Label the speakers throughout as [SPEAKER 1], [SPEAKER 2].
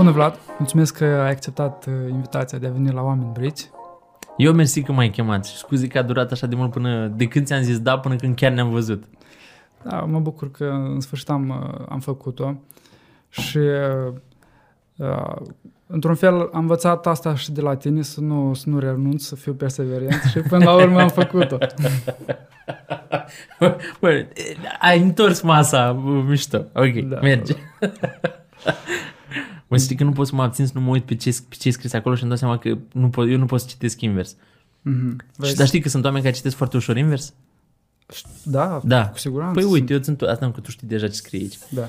[SPEAKER 1] Bună, Vlad! Mulțumesc că ai acceptat uh, invitația de a veni la Oameni Brici.
[SPEAKER 2] Eu mersi că m-ai chemat și scuze că a durat așa de mult până de când ți-am zis da până când chiar ne-am văzut.
[SPEAKER 1] Da, mă bucur că în sfârșit am, uh, am făcut-o și uh, uh, într-un fel am învățat asta și de la tine să nu, să nu renunț, să fiu perseverent și până la urmă am făcut-o.
[SPEAKER 2] Bă, ai întors masa, mișto. Ok, da, merge. Da. Mă știi că nu pot să mă abțin să nu mă uit pe ce, pe ce e scris acolo și îmi dau seama că nu pot, eu nu pot să citesc invers. Mm-hmm. Și, dar știi că sunt oameni care citesc foarte ușor invers?
[SPEAKER 1] Da, da. cu siguranță.
[SPEAKER 2] Păi uite, eu sunt asta că tu știi deja ce scrie aici.
[SPEAKER 1] Da.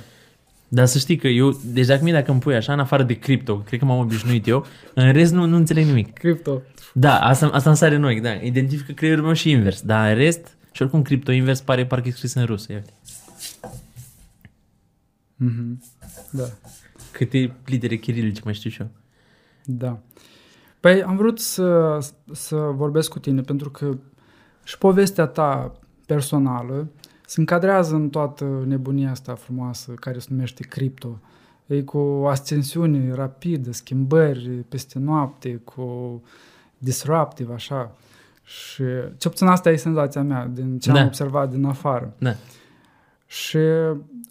[SPEAKER 2] Dar să știi că eu, deja că mie dacă îmi pui așa, în afară de cripto, cred că m-am obișnuit eu, în rest nu, nu înțeleg nimic.
[SPEAKER 1] Cripto.
[SPEAKER 2] Da, asta, asta îmi sare noi, da. Identifică creierul meu și invers. Dar în rest, și oricum cripto invers pare parcă e scris în rusă, iată.
[SPEAKER 1] Mm-hmm. Da.
[SPEAKER 2] Câte litere chirilice mai știu și eu.
[SPEAKER 1] Da. Păi am vrut să, să vorbesc cu tine pentru că și povestea ta personală se încadrează în toată nebunia asta frumoasă care se numește cripto. E cu ascensiune rapidă, schimbări peste noapte, cu disruptive, așa. Și ce puțin asta e senzația mea din ce da. am observat din afară.
[SPEAKER 2] Da.
[SPEAKER 1] Și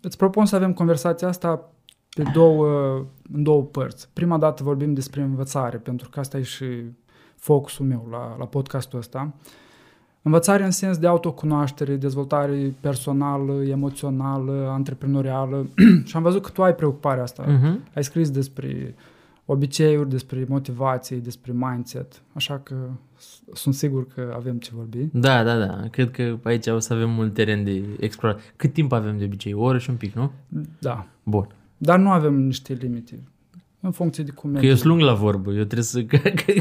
[SPEAKER 1] îți propun să avem conversația asta pe două, în două părți. Prima dată vorbim despre învățare, pentru că asta e și focusul meu la, la podcastul ăsta. Învățare în sens de autocunoaștere, dezvoltare personală, emoțională, antreprenorială și am văzut că tu ai preocuparea asta. Uh-huh. Ai scris despre obiceiuri, despre motivație, despre mindset, așa că sunt sigur că avem ce vorbi.
[SPEAKER 2] Da, da, da. Cred că aici o să avem mult teren de explorat. Cât timp avem de obicei? O oră și un pic, nu?
[SPEAKER 1] Da.
[SPEAKER 2] Bun.
[SPEAKER 1] Dar nu avem niște limite. În funcție de cum
[SPEAKER 2] Că eu sunt lung la vorbă. Eu trebuie să, ca,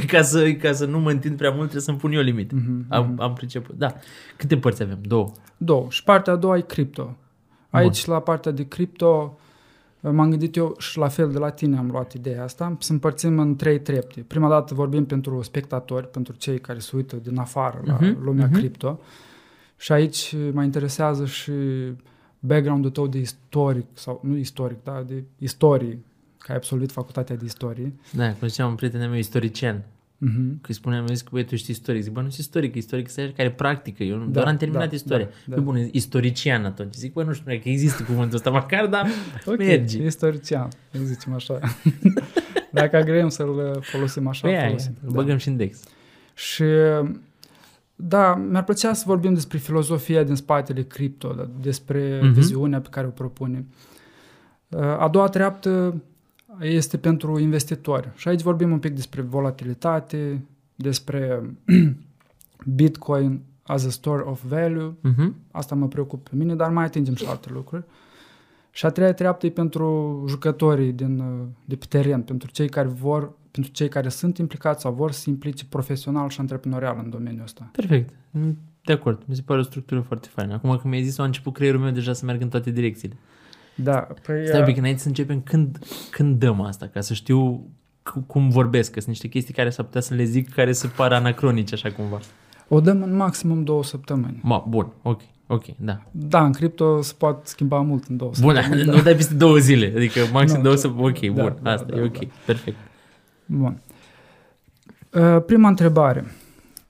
[SPEAKER 2] ca, să, ca să nu mă întind prea mult, trebuie să-mi pun eu limite. Mm-hmm, am, mm-hmm. am priceput. Da. Câte părți avem? Două.
[SPEAKER 1] Două. Și partea a doua e cripto. Aici, Bun. la partea de cripto, m-am gândit eu și la fel de la tine am luat ideea asta, să împărțim în trei trepte. Prima dată vorbim pentru spectatori, pentru cei care se uită din afară la uh-huh, lumea uh-huh. cripto. Și aici mă interesează și background-ul tău de istoric, sau nu istoric, da, de istorie, că ai absolvit facultatea de istorie.
[SPEAKER 2] Da, cum ziceam un prieten meu istorician. Uh-huh. Că îi spuneam, zic că băi, tu știi istoric. Zic, bă, nu știu istoric, istoric este care practică. Eu da, doar am terminat da, istoria. Da, da. Păi bun, istorician atunci. Zic, bă, nu știu, că există cuvântul ăsta măcar, dar okay, merge.
[SPEAKER 1] istorician, îi zicem așa. Dacă agreem să-l folosim așa, păi folosim.
[SPEAKER 2] Aia, da. băgăm și index.
[SPEAKER 1] Și da, mi-ar plăcea să vorbim despre filozofia din spatele cripto, da, despre uh-huh. viziunea pe care o propune. A doua treaptă este pentru investitori. Și aici vorbim un pic despre volatilitate, despre Bitcoin as a store of value. Uh-huh. Asta mă preocupă pe mine, dar mai atingem și alte lucruri. Și a treia treaptă e pentru jucătorii din, de pe teren, pentru cei care vor, pentru cei care sunt implicați sau vor să se implice profesional și antreprenorial în domeniul ăsta.
[SPEAKER 2] Perfect. De acord. Mi se pare o structură foarte faină. Acum că mi-ai zis, a început creierul meu deja să meargă în toate direcțiile.
[SPEAKER 1] Da, păi...
[SPEAKER 2] Stai un pic, înainte să începem, când, când dăm asta, ca să știu cum vorbesc, că sunt niște chestii care s-ar putea să le zic care se par anacronice așa cumva.
[SPEAKER 1] O dăm în maximum două săptămâni.
[SPEAKER 2] Ma, bun, ok, ok, da.
[SPEAKER 1] Da, în cripto se poate schimba mult în două bun,
[SPEAKER 2] săptămâni. Bun, da. nu dai peste două zile, adică maxim no, două da. săptămâni, ok, da, bun, da, asta da, e ok, da. perfect.
[SPEAKER 1] Bun. Uh, prima întrebare.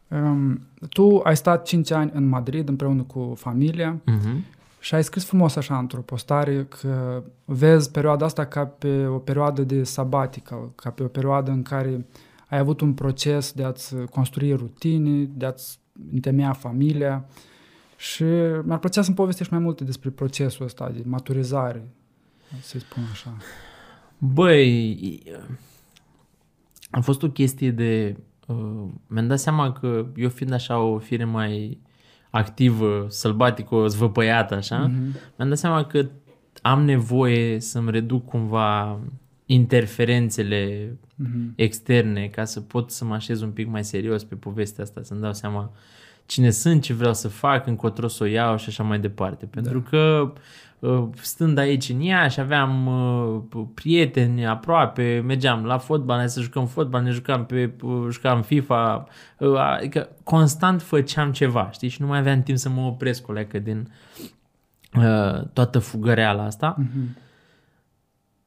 [SPEAKER 1] Um, tu ai stat 5 ani în Madrid împreună cu familia uh-huh. Și ai scris frumos așa într-o postare că vezi perioada asta ca pe o perioadă de sabbatical, ca pe o perioadă în care ai avut un proces de a-ți construi rutine, de a-ți întemeia familia și mi-ar plăcea să-mi povestești mai multe despre procesul ăsta de maturizare, să-i spun așa.
[SPEAKER 2] Băi, a fost o chestie de... Uh, mi-am dat seama că eu fiind așa o fire mai activă, sălbatică, zvăpăiată, așa, mm-hmm. mi-am dat seama că am nevoie să-mi reduc cumva interferențele mm-hmm. externe ca să pot să mă așez un pic mai serios pe povestea asta, să-mi dau seama cine sunt, ce vreau să fac, încotro să o iau și așa mai departe. Pentru da. că Uh, stând aici în ea și aveam uh, prieteni aproape, mergeam la fotbal, ne să jucăm fotbal, ne jucam pe, uh, jucam FIFA, adică constant făceam ceva, știi, și nu mai aveam timp să mă opresc o leacă din uh, toată fugăreala asta. Mm-hmm.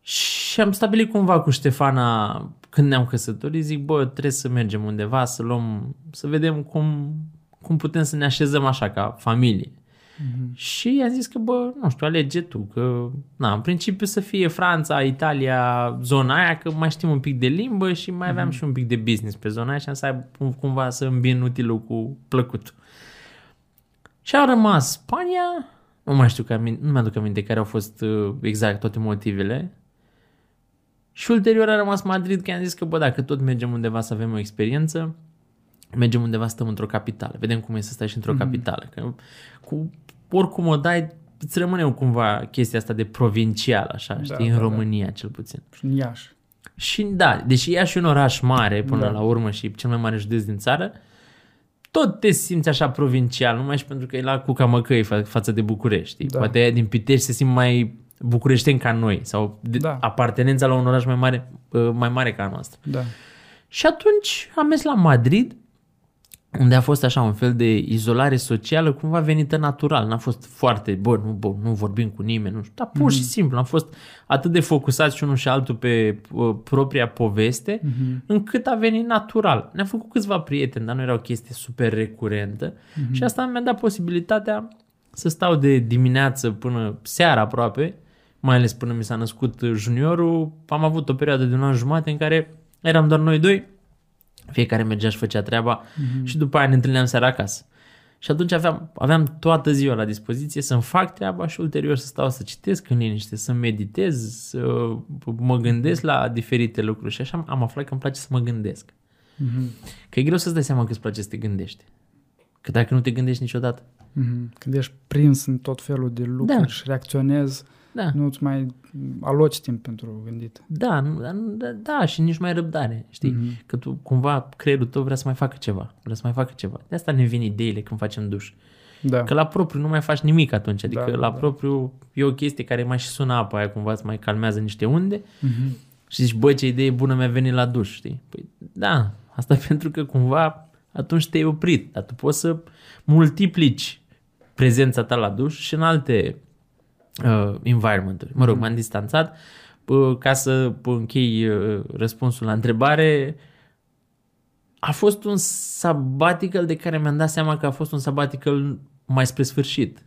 [SPEAKER 2] Și Și am stabilit cumva cu Ștefana, când ne-am căsătorit, zic, bă, trebuie să mergem undeva, să luăm, să vedem cum, cum putem să ne așezăm așa ca familie. Mm-hmm. Și i-am zis că, bă, nu știu, alege tu, că, na, în principiu să fie Franța, Italia, zona aia, că mai știm un pic de limbă și mai aveam mm-hmm. și un pic de business pe zona aia și am să aibă cumva să îmbin utilul cu plăcut. Și a rămas Spania, nu mai știu, că, nu mi-aduc aminte care au fost uh, exact toate motivele, și ulterior a rămas Madrid, că am zis că, bă, dacă tot mergem undeva să avem o experiență, mergem undeva să stăm într-o capitală. Vedem cum e să stai și într-o mm-hmm. capitală. Că cu, oricum o dai, îți rămâne cumva chestia asta de provincial, așa, da, știi, da, în România da. cel puțin.
[SPEAKER 1] Și în Iași.
[SPEAKER 2] Și da, deși Iași e un oraș mare până da. la urmă și cel mai mare județ din țară, tot te simți așa provincial, numai și pentru că e la Cuca Măcăi fa- față de București. Da. Poate din Pitești se simt mai bucureșteni ca noi sau de da. apartenența la un oraș mai mare, mai mare ca a noastră.
[SPEAKER 1] Da.
[SPEAKER 2] Și atunci am mers la Madrid, unde a fost așa un fel de izolare socială cumva venită natural. N-a fost foarte, bă, nu, bă, nu vorbim cu nimeni, nu știu, dar pur mm-hmm. și mhm. simplu am fost atât de focusați și unul și altul pe uh, propria poveste, mm-hmm. încât a venit natural. Ne-am făcut câțiva prieteni, dar nu era o chestie super recurentă mm-hmm. și asta mi-a dat posibilitatea să stau de dimineață până seara aproape mai ales până mi s-a născut juniorul, am avut o perioadă de un an jumate în care eram doar noi doi, fiecare mergea și făcea treaba mm-hmm. și după aia ne întâlneam seara acasă. Și atunci aveam, aveam toată ziua la dispoziție să-mi fac treaba și ulterior să stau să citesc în liniște, să meditez, să mă gândesc la diferite lucruri. Și așa am aflat că îmi place să mă gândesc. Mm-hmm. Că e greu să-ți dai seama că îți place să te gândești. Că dacă nu te gândești niciodată.
[SPEAKER 1] Mm-hmm. Când ești prins în tot felul de lucruri da. și reacționezi, da. Nu îți mai aloci timp pentru gândit.
[SPEAKER 2] Da, da, da, și nici mai răbdare, știi? Mm-hmm. Că tu cumva creierul tău vrea să mai facă ceva, vrea să mai facă ceva. De asta ne vin ideile când facem duș. Da. Că la propriu nu mai faci nimic atunci, adică da, la da. propriu e o chestie care mai și sună apa aia, cumva îți mai calmează niște unde mm-hmm. și zici, bă, ce idee bună mi-a venit la duș, știi? Păi da, asta pentru că cumva atunci te-ai oprit, dar tu poți să multiplici prezența ta la duș și în alte uh, environment Mă rog, mm-hmm. m-am distanțat. Uh, ca să închei uh, răspunsul la întrebare, a fost un sabbatical de care mi-am dat seama că a fost un sabbatical mai spre sfârșit.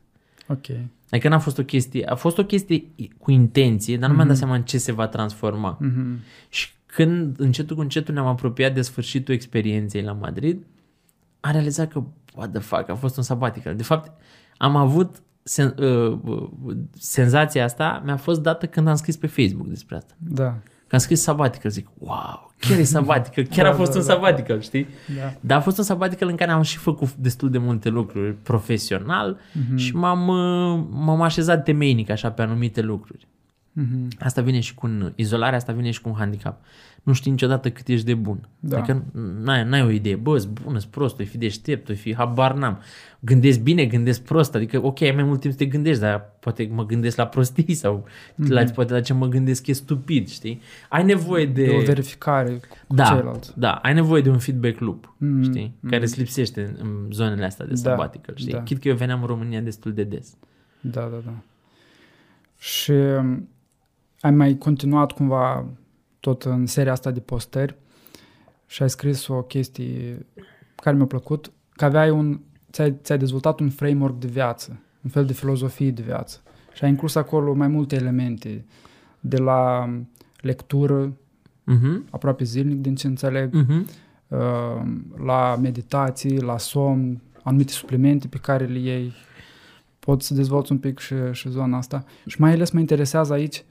[SPEAKER 1] Ok.
[SPEAKER 2] Adică n-a fost o chestie, a fost o chestie cu intenție, dar nu mm-hmm. mi-am dat mhm. seama în ce se va transforma. Mm-hmm. Și când încetul cu încetul ne-am apropiat de sfârșitul experienței la Madrid, am realizat că, what the fuck, a fost un sabbatical. De fapt, am avut sen, uh, uh, senzația asta mi-a fost dată când am scris pe Facebook despre asta.
[SPEAKER 1] Da.
[SPEAKER 2] Când am scris sabbatical, zic, wow, chiar e sabbatical, chiar da, a fost da, un da. sabbatical, știi? Da. Dar a fost un sabbatical în care am și făcut destul de multe lucruri profesional mm-hmm. și m-am, uh, m-am așezat temeinic așa pe anumite lucruri. Mm-hmm. Asta vine și cu un, izolarea asta vine și cu un handicap nu știi niciodată cât ești de bun. Da. Adică n-ai, n-ai o idee, bă, bună, prost, o fi deștept, o fi habar n-am. Gândesc bine, gândesc prost, adică ok, ai mai mult timp să te gândești, dar poate mă gândesc la prostii sau mm-hmm. la, poate la ce mă gândesc e stupid, știi? Ai nevoie de...
[SPEAKER 1] De o verificare cu
[SPEAKER 2] da,
[SPEAKER 1] ceilalți.
[SPEAKER 2] Da, ai nevoie de un feedback loop, mm-hmm. știi? Mm-hmm. Care îți lipsește în zonele astea de da, sabbatical, știi? Da. Chit că eu veneam în România destul de des.
[SPEAKER 1] Da, da, da. Și um, ai mai continuat cumva tot în seria asta de postări și ai scris o chestie care mi-a plăcut, că aveai un, ți-ai, ți-ai dezvoltat un framework de viață, un fel de filozofie de viață și ai inclus acolo mai multe elemente, de la lectură, uh-huh. aproape zilnic din ce înțeleg, uh-huh. la meditații, la somn, anumite suplimente pe care le iei. Poți să dezvolți un pic și, și zona asta. Și mai ales mă interesează aici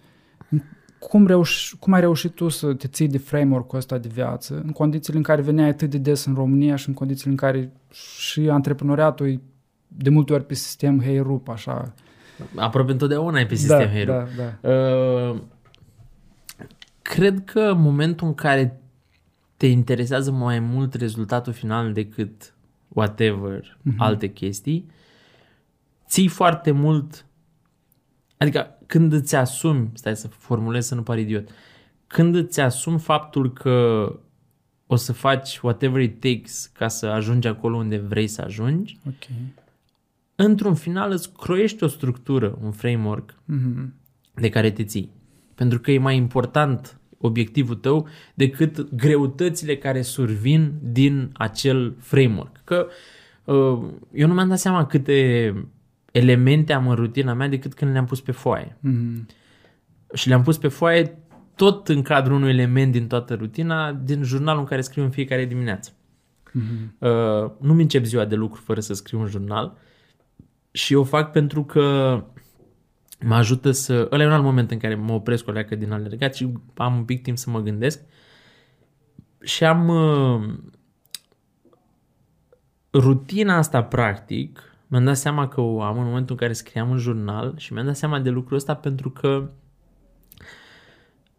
[SPEAKER 1] cum, reuși, cum ai reușit tu să te ții de framework-ul ăsta de viață în condițiile în care veneai atât de des în România și în condițiile în care și antreprenoriatul e de multe ori pe sistem hey rup, așa.
[SPEAKER 2] Aproape întotdeauna e pe sistem da, hey
[SPEAKER 1] da, da. Uh,
[SPEAKER 2] cred că în momentul în care te interesează mai mult rezultatul final decât whatever, uh-huh. alte chestii, ții foarte mult Adică când îți asumi, stai să formulez să nu par idiot, când îți asumi faptul că o să faci whatever it takes ca să ajungi acolo unde vrei să ajungi,
[SPEAKER 1] okay.
[SPEAKER 2] într-un final îți croiești o structură, un framework mm-hmm. de care te ții. Pentru că e mai important obiectivul tău decât greutățile care survin din acel framework. Că uh, eu nu mi-am dat seama câte elemente am în rutina mea decât când le-am pus pe foaie.
[SPEAKER 1] Mhm.
[SPEAKER 2] Și le-am pus pe foaie tot în cadrul unui element din toată rutina, din jurnalul în care scriu în fiecare dimineață.
[SPEAKER 1] Mhm.
[SPEAKER 2] Uh, nu-mi încep ziua de lucru fără să scriu un jurnal și o fac pentru că mă ajută să... Ăla e un alt moment în care mă opresc o leacă din alergat și am un pic timp să mă gândesc și am uh, rutina asta practic mi-am dat seama că o am în momentul în care scriam un jurnal și mi-am dat seama de lucrul ăsta pentru că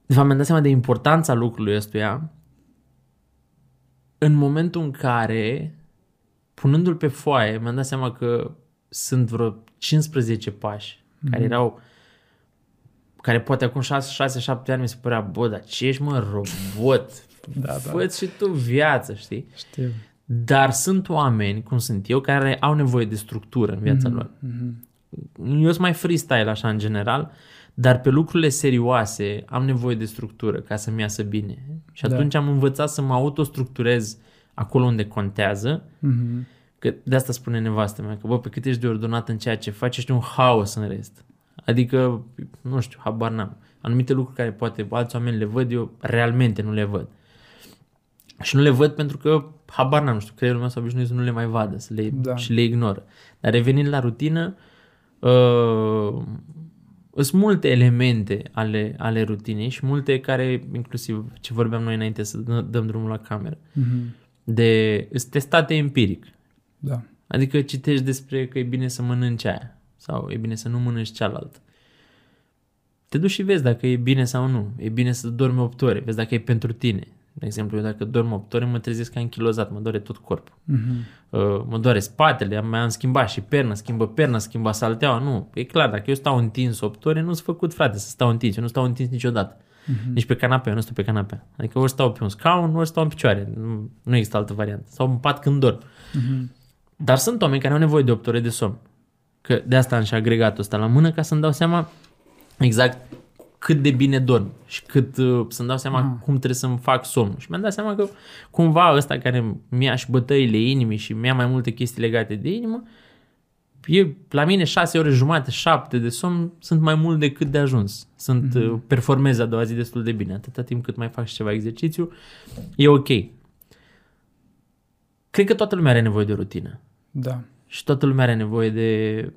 [SPEAKER 2] de fapt mi-am dat seama de importanța lucrului ăstuia în momentul în care punându-l pe foaie mi-am dat seama că sunt vreo 15 pași mm-hmm. care erau care poate acum 6-7 ani mi se părea, bă, dar ce ești mă, robot?
[SPEAKER 1] Da, da.
[SPEAKER 2] fă și tu viață, știi?
[SPEAKER 1] Știu.
[SPEAKER 2] Dar sunt oameni, cum sunt eu, care au nevoie de structură în viața lor.
[SPEAKER 1] Mhm.
[SPEAKER 2] Eu sunt mai freestyle așa în general, dar pe lucrurile serioase am nevoie de structură ca să-mi iasă bine. Și
[SPEAKER 1] Da.
[SPEAKER 2] atunci am învățat să mă autostructurez acolo unde contează,
[SPEAKER 1] Mhm.
[SPEAKER 2] că de asta spune nevastă mea, că bă, pe cât ești de ordonat în ceea ce faci, ești un haos în rest. Adică, nu știu, habar n-am. Anumite lucruri care poate alți oameni le văd, eu realmente nu le văd. Și nu le văd pentru că, habar n-am, nu știu, creierul meu s-a obișnuit să nu le mai vadă să le,
[SPEAKER 1] Da.
[SPEAKER 2] și le ignoră. Dar revenind la rutină, uh, sunt multe elemente ale, ale rutinei și multe care, inclusiv ce vorbeam noi înainte să dă- dăm drumul la cameră,
[SPEAKER 1] Mhm.
[SPEAKER 2] de sunt testate empiric.
[SPEAKER 1] Da.
[SPEAKER 2] Adică citești despre că e bine să mănânci aia sau e bine să nu mănânci cealaltă. Te duci și vezi dacă e bine sau nu. E bine să dormi 8 ore, vezi dacă e pentru tine. De exemplu, eu dacă dorm 8 ore, mă trezesc ca închilozat, mă doare tot corpul.
[SPEAKER 1] Mhm.
[SPEAKER 2] Uh, mă doare spatele, am, mai am schimbat și perna, schimbă perna, schimba salteaua, nu. E clar, dacă eu stau întins 8 ore, nu-s făcut, frate, să stau întins. Eu nu stau întins niciodată.
[SPEAKER 1] Mhm.
[SPEAKER 2] Nici pe canapea, eu nu stau pe canapea. Adică ori stau pe un scaun, ori stau în picioare. Nu, nu există altă variantă. Sau în pat când dorm.
[SPEAKER 1] Mhm.
[SPEAKER 2] Dar sunt oameni care au nevoie de 8 ore de somn. Că de asta am și agregatul ăsta la mână ca să-mi dau seama exact cât de bine dorm și cât uh, să-mi dau seama
[SPEAKER 1] Ah.
[SPEAKER 2] cum trebuie să-mi fac somnul. Și mi-am dat seama că cumva ăsta care mi-a și bătăile inimii și mi-a mai multe chestii legate de inimă, e, la mine 6 ore jumate, 7 de somn sunt mai mult decât de ajuns. Sunt, mm-hmm. performez a doua zi destul de bine. Atâta timp cât mai fac și ceva exercițiu, e ok. Cred că toată lumea are nevoie de rutină.
[SPEAKER 1] Da.
[SPEAKER 2] Și toată lumea are nevoie de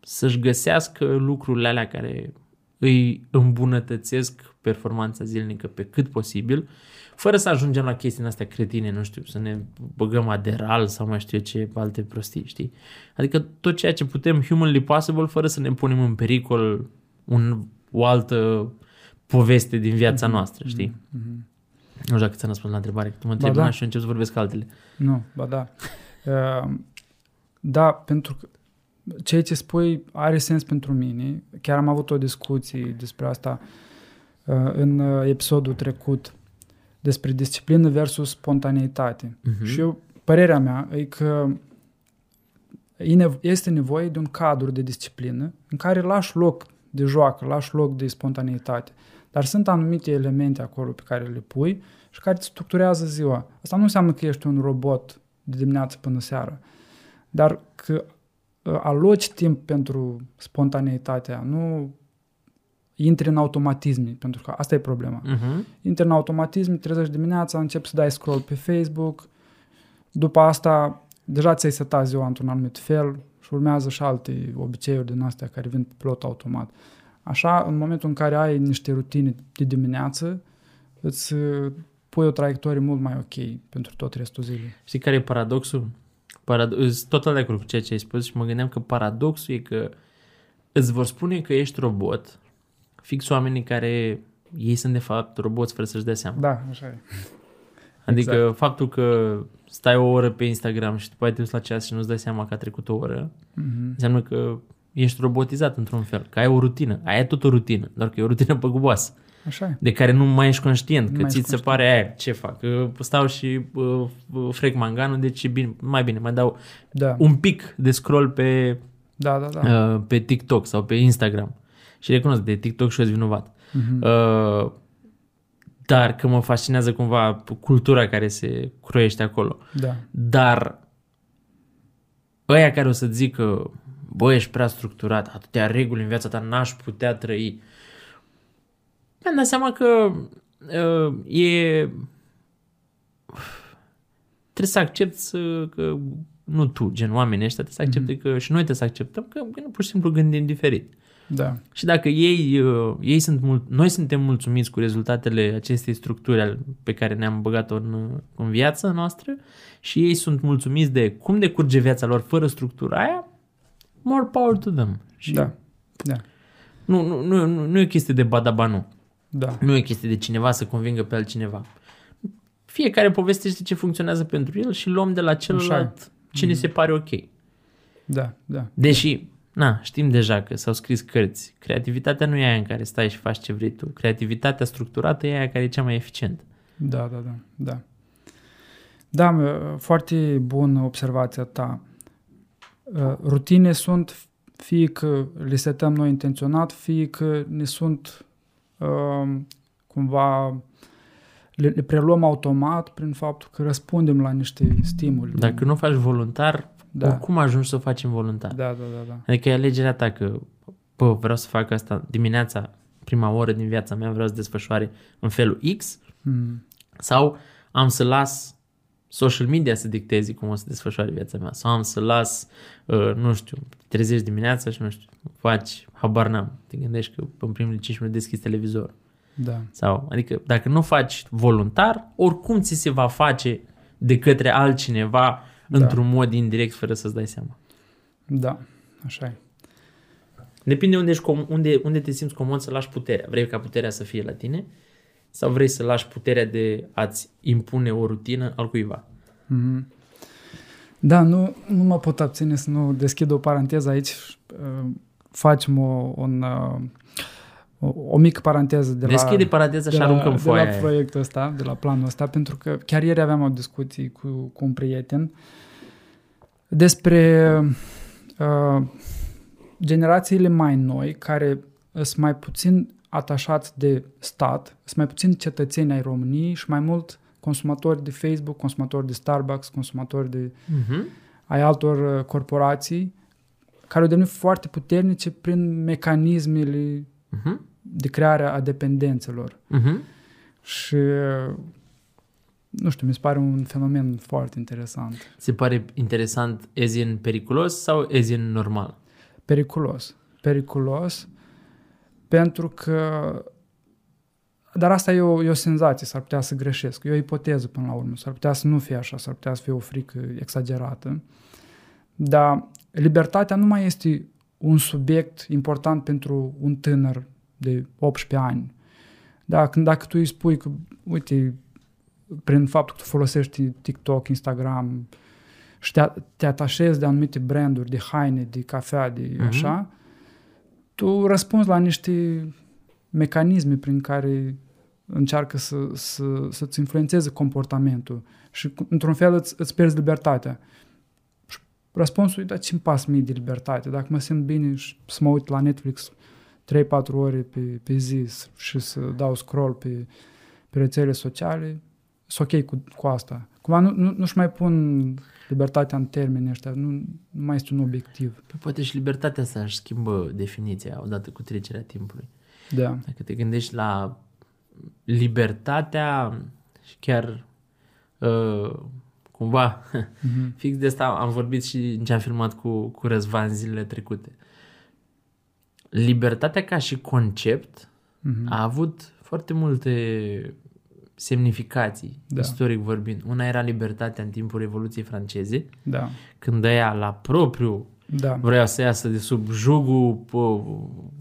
[SPEAKER 2] să-și găsească lucrurile alea care îi îmbunătățesc performanța zilnică pe cât posibil, fără să ajungem la chestii astea cretine, nu știu, să ne băgăm aderal sau mai știu eu ce alte prostii, știi? Adică tot ceea ce putem humanly possible fără să ne punem în pericol un, o altă poveste din viața noastră, știi?
[SPEAKER 1] Mhm.
[SPEAKER 2] Nu știu dacă ți-am răspuns la întrebare, că tu mă întrebi
[SPEAKER 1] da.
[SPEAKER 2] una și eu încep să vorbesc altele.
[SPEAKER 1] Nu, ba da. Uh, Da, pentru că ceea ce spui are sens pentru mine. Chiar am avut o discuție despre asta uh, în uh, episodul trecut despre disciplină versus spontaneitate.
[SPEAKER 2] Mhm.
[SPEAKER 1] Și eu, părerea mea e că e nevo- este nevoie de un cadru de disciplină în care lași loc de joacă, lași loc de spontaneitate. Dar sunt anumite elemente acolo pe care le pui și care îți structurează ziua. Asta nu înseamnă că ești un robot de dimineață până seara, dar că uh, aloci timp pentru spontaneitatea, nu intri în automatisme, pentru că asta e problema.
[SPEAKER 2] Mhm.
[SPEAKER 1] Intri în automatism, te trezești dimineața, începi să dai scroll pe Facebook, după asta deja ți-ai setat ziua într-un anumit fel și urmează și alte obiceiuri din astea care vin pe pilot automat. Așa, în momentul în care ai niște rutine de dimineață, îți uh, pui o traiectorie mult mai ok pentru tot restul zilei.
[SPEAKER 2] Știi care e paradoxul? Parad- sunt total de acord cu ceea ce ai spus și mă gândeam că paradoxul e că îți vor spune că ești robot, fix oamenii care ei sunt de fapt roboți fără să-și dea seama.
[SPEAKER 1] Da, așa e.
[SPEAKER 2] Adică
[SPEAKER 1] exact.
[SPEAKER 2] faptul că stai o oră pe Instagram și după aia te uiți la ceas și nu-ți dai seama că a trecut o oră,
[SPEAKER 1] Mhm.
[SPEAKER 2] înseamnă că ești robotizat într-un fel, că ai o rutină. Aia e tot o rutină, doar că e o rutină păguboasă,
[SPEAKER 1] Așa e.
[SPEAKER 2] de care nu mai ești conștient,
[SPEAKER 1] Nu
[SPEAKER 2] că
[SPEAKER 1] mai
[SPEAKER 2] ți
[SPEAKER 1] ești
[SPEAKER 2] se pare aia, ce fac? Că stau și uh, uh, frec manganul, deci e bine, mai bine, mai dau
[SPEAKER 1] Da,
[SPEAKER 2] un pic de scroll pe,
[SPEAKER 1] da, da. da.
[SPEAKER 2] uh, pe TikTok sau pe Instagram. Și recunosc, de TikTok și eu vinovat. Uh-huh. Uh, dar că mă fascinează cumva cultura care se croiește acolo.
[SPEAKER 1] Da.
[SPEAKER 2] Dar ăia care o să zică, bă, ești prea structurat, atâtea reguli în viața ta, n-aș putea trăi. Mi-am dat seama că uh, e... Trebuie să accept să, că nu tu, gen oamenii ăștia, trebuie să accepte mm-hmm. că și noi trebuie să acceptăm că, că nu pur și simplu gândim diferit.
[SPEAKER 1] Da.
[SPEAKER 2] Și dacă ei, uh, ei sunt mult, noi suntem mulțumiți cu rezultatele acestei structuri pe care ne-am băgat-o în, în viața noastră și ei sunt mulțumiți de cum decurge viața lor fără structura aia, more power to them. Și
[SPEAKER 1] Da. Da.
[SPEAKER 2] nu, nu, nu, nu, nu e o chestie de badaba nu.
[SPEAKER 1] Da.
[SPEAKER 2] Nu e o chestie de cineva să convingă pe altcineva. Fiecare povestește ce funcționează pentru el și luăm de la celălalt ce ne se pare ok.
[SPEAKER 1] Da. Da.
[SPEAKER 2] Deși, na, știm deja că s-au scris cărți. Creativitatea nu e aia în care stai și faci ce vrei tu. Creativitatea structurată e aia care e cea mai eficientă.
[SPEAKER 1] Da, da, da, da. Da, mă, foarte bună observația ta. Uh, Rutine sunt fie că le setăm noi intenționat, fie că ne sunt uh, cumva le, le preluăm automat prin faptul că răspundem la niște stimuli.
[SPEAKER 2] Dacă nu faci voluntar,
[SPEAKER 1] Da.
[SPEAKER 2] oricum ajungi să o faci involuntar.
[SPEAKER 1] Da, da, da, da.
[SPEAKER 2] Adică e alegerea ta că, bă, vreau să fac asta dimineața, prima oră din viața mea, vreau să desfășoare în felul X
[SPEAKER 1] Mm.
[SPEAKER 2] sau am să las social media să dicteze cum o să desfășoare viața mea sau am să las, uh, nu știu, te trezești dimineața și nu știu, faci, habar n-am, te gândești că în primele 5 minute deschizi televizor
[SPEAKER 1] Da,
[SPEAKER 2] sau, adică dacă nu faci voluntar, oricum ți se va face de către altcineva
[SPEAKER 1] Da.
[SPEAKER 2] într-un mod indirect fără să-ți dai seama.
[SPEAKER 1] da, așa e.
[SPEAKER 2] Depinde unde, ești, com- unde, unde te simți comod să lași puterea. Vrei ca puterea să fie la tine sau vrei să lași puterea de a-ți impune o rutină al cuiva?
[SPEAKER 1] Mhm. Da, nu, nu mă pot abține să nu deschid o paranteză aici. Uh, Facem o, un, uh, o, o mică paranteză de
[SPEAKER 2] Deschide
[SPEAKER 1] la,
[SPEAKER 2] paranteza
[SPEAKER 1] de
[SPEAKER 2] și
[SPEAKER 1] la,
[SPEAKER 2] aruncăm
[SPEAKER 1] de
[SPEAKER 2] foaia
[SPEAKER 1] la
[SPEAKER 2] aia.
[SPEAKER 1] proiectul ăsta, de la planul ăsta, pentru că chiar ieri aveam o discuție cu, cu un prieten despre uh, generațiile mai noi care sunt mai puțin atașați de stat, sunt mai puțin cetățeni ai României și mai mult consumatori de Facebook, consumatori de Starbucks, consumatori de
[SPEAKER 2] Mhm.
[SPEAKER 1] ai altor uh, corporații care au devenit foarte puternice prin mecanismele
[SPEAKER 2] Mhm.
[SPEAKER 1] de creare a dependențelor.
[SPEAKER 2] Mhm.
[SPEAKER 1] Și uh, nu știu, mi se pare un fenomen foarte interesant.
[SPEAKER 2] Se pare interesant ezin periculos sau ezin normal?
[SPEAKER 1] Periculos. Periculos pentru că dar asta e o, e o senzație, s-ar putea să greșesc. E o ipoteză până la urmă. S-ar putea să nu fie așa, s-ar putea să fie o frică exagerată. Dar libertatea nu mai este un subiect important pentru un tânăr de 18 ani. Da, când dacă tu îi spui că, uite, prin faptul că tu folosești TikTok, Instagram și te, te atașezi de anumite branduri, de haine, de cafea, de
[SPEAKER 2] Mhm.
[SPEAKER 1] așa, tu răspunzi la niște mecanisme prin care încearcă să, să, să-ți influențeze comportamentul și într-un fel îți, îți pierzi libertatea. Și răspunsul e, dar ce-mi pas mie de libertate? Dacă mă simt bine și să mă uit la Netflix 3-4 ore pe, pe zi și să dau scroll pe, pe rețele sociale, sunt ok cu, cu asta. Cumva nu, nu, nu-și mai pun libertatea în termeni ăștia, nu, nu mai este un obiectiv.
[SPEAKER 2] Păi poate și libertatea asta își schimbă definiția odată cu trecerea timpului.
[SPEAKER 1] Da.
[SPEAKER 2] Dacă te gândești la libertatea și chiar uh, cumva
[SPEAKER 1] Mhm.
[SPEAKER 2] fix de asta am vorbit și în ce am filmat cu, cu Răzvan zilele trecute. Libertatea ca și concept
[SPEAKER 1] Mhm.
[SPEAKER 2] a avut foarte multe semnificații,
[SPEAKER 1] Da.
[SPEAKER 2] istoric vorbind. Una era libertatea în timpul Revoluției franceze,
[SPEAKER 1] Da.
[SPEAKER 2] când ăia la propriu
[SPEAKER 1] Da.
[SPEAKER 2] vrea să iasă de sub jugul pă,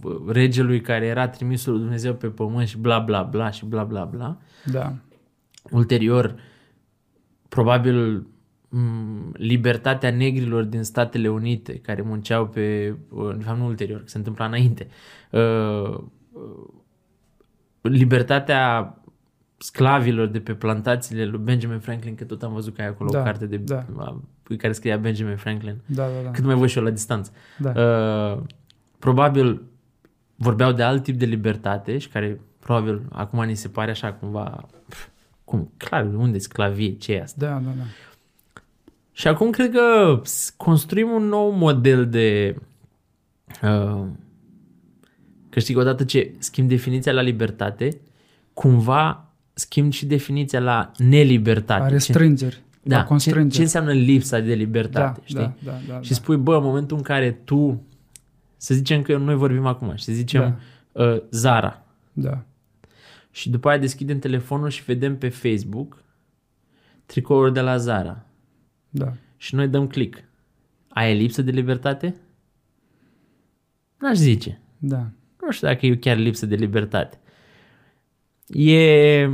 [SPEAKER 2] pă, regelui care era trimisul lui Dumnezeu pe pământ și bla bla bla și bla bla bla.
[SPEAKER 1] Da.
[SPEAKER 2] Ulterior, probabil m, libertatea negrilor din Statele Unite care munceau pe, uh, de fapt nu ulterior, că se întâmpla înainte, uh, uh, libertatea sclavilor de pe plantațiile lui Benjamin Franklin, că tot am văzut că ai acolo
[SPEAKER 1] Da,
[SPEAKER 2] o carte de
[SPEAKER 1] da.
[SPEAKER 2] a- care scria Benjamin Franklin.
[SPEAKER 1] Da, da, da.
[SPEAKER 2] Cât mai văd și eu la distanță.
[SPEAKER 1] da.
[SPEAKER 2] Uh, probabil vorbeau de alt tip de libertate și care probabil acum ni se pare așa cumva, pf, cum, clar, unde e clavie, ce e asta?
[SPEAKER 1] Da, da, da.
[SPEAKER 2] Și acum cred că s- construim un nou model de... Uh, că știi că odată ce schimb definiția la libertate, cumva schimb și definiția la nelibertate.
[SPEAKER 1] La
[SPEAKER 2] Ce-
[SPEAKER 1] restrângeri,
[SPEAKER 2] da,
[SPEAKER 1] la
[SPEAKER 2] ce,
[SPEAKER 1] constrângeri.
[SPEAKER 2] ce înseamnă lipsa de
[SPEAKER 1] da,
[SPEAKER 2] libertate, știi?
[SPEAKER 1] da, da, da,
[SPEAKER 2] Și
[SPEAKER 1] da.
[SPEAKER 2] spui, bă, în momentul în care tu, să zicem că noi vorbim acum și să zicem uh, Zara,
[SPEAKER 1] da,
[SPEAKER 2] și după aia deschidem telefonul și vedem pe Facebook tricouri de la Zara
[SPEAKER 1] da.
[SPEAKER 2] și noi dăm click. Ai lipsă de libertate? N-aș zice.
[SPEAKER 1] Da,
[SPEAKER 2] Nu știu dacă e chiar lipsă de libertate. E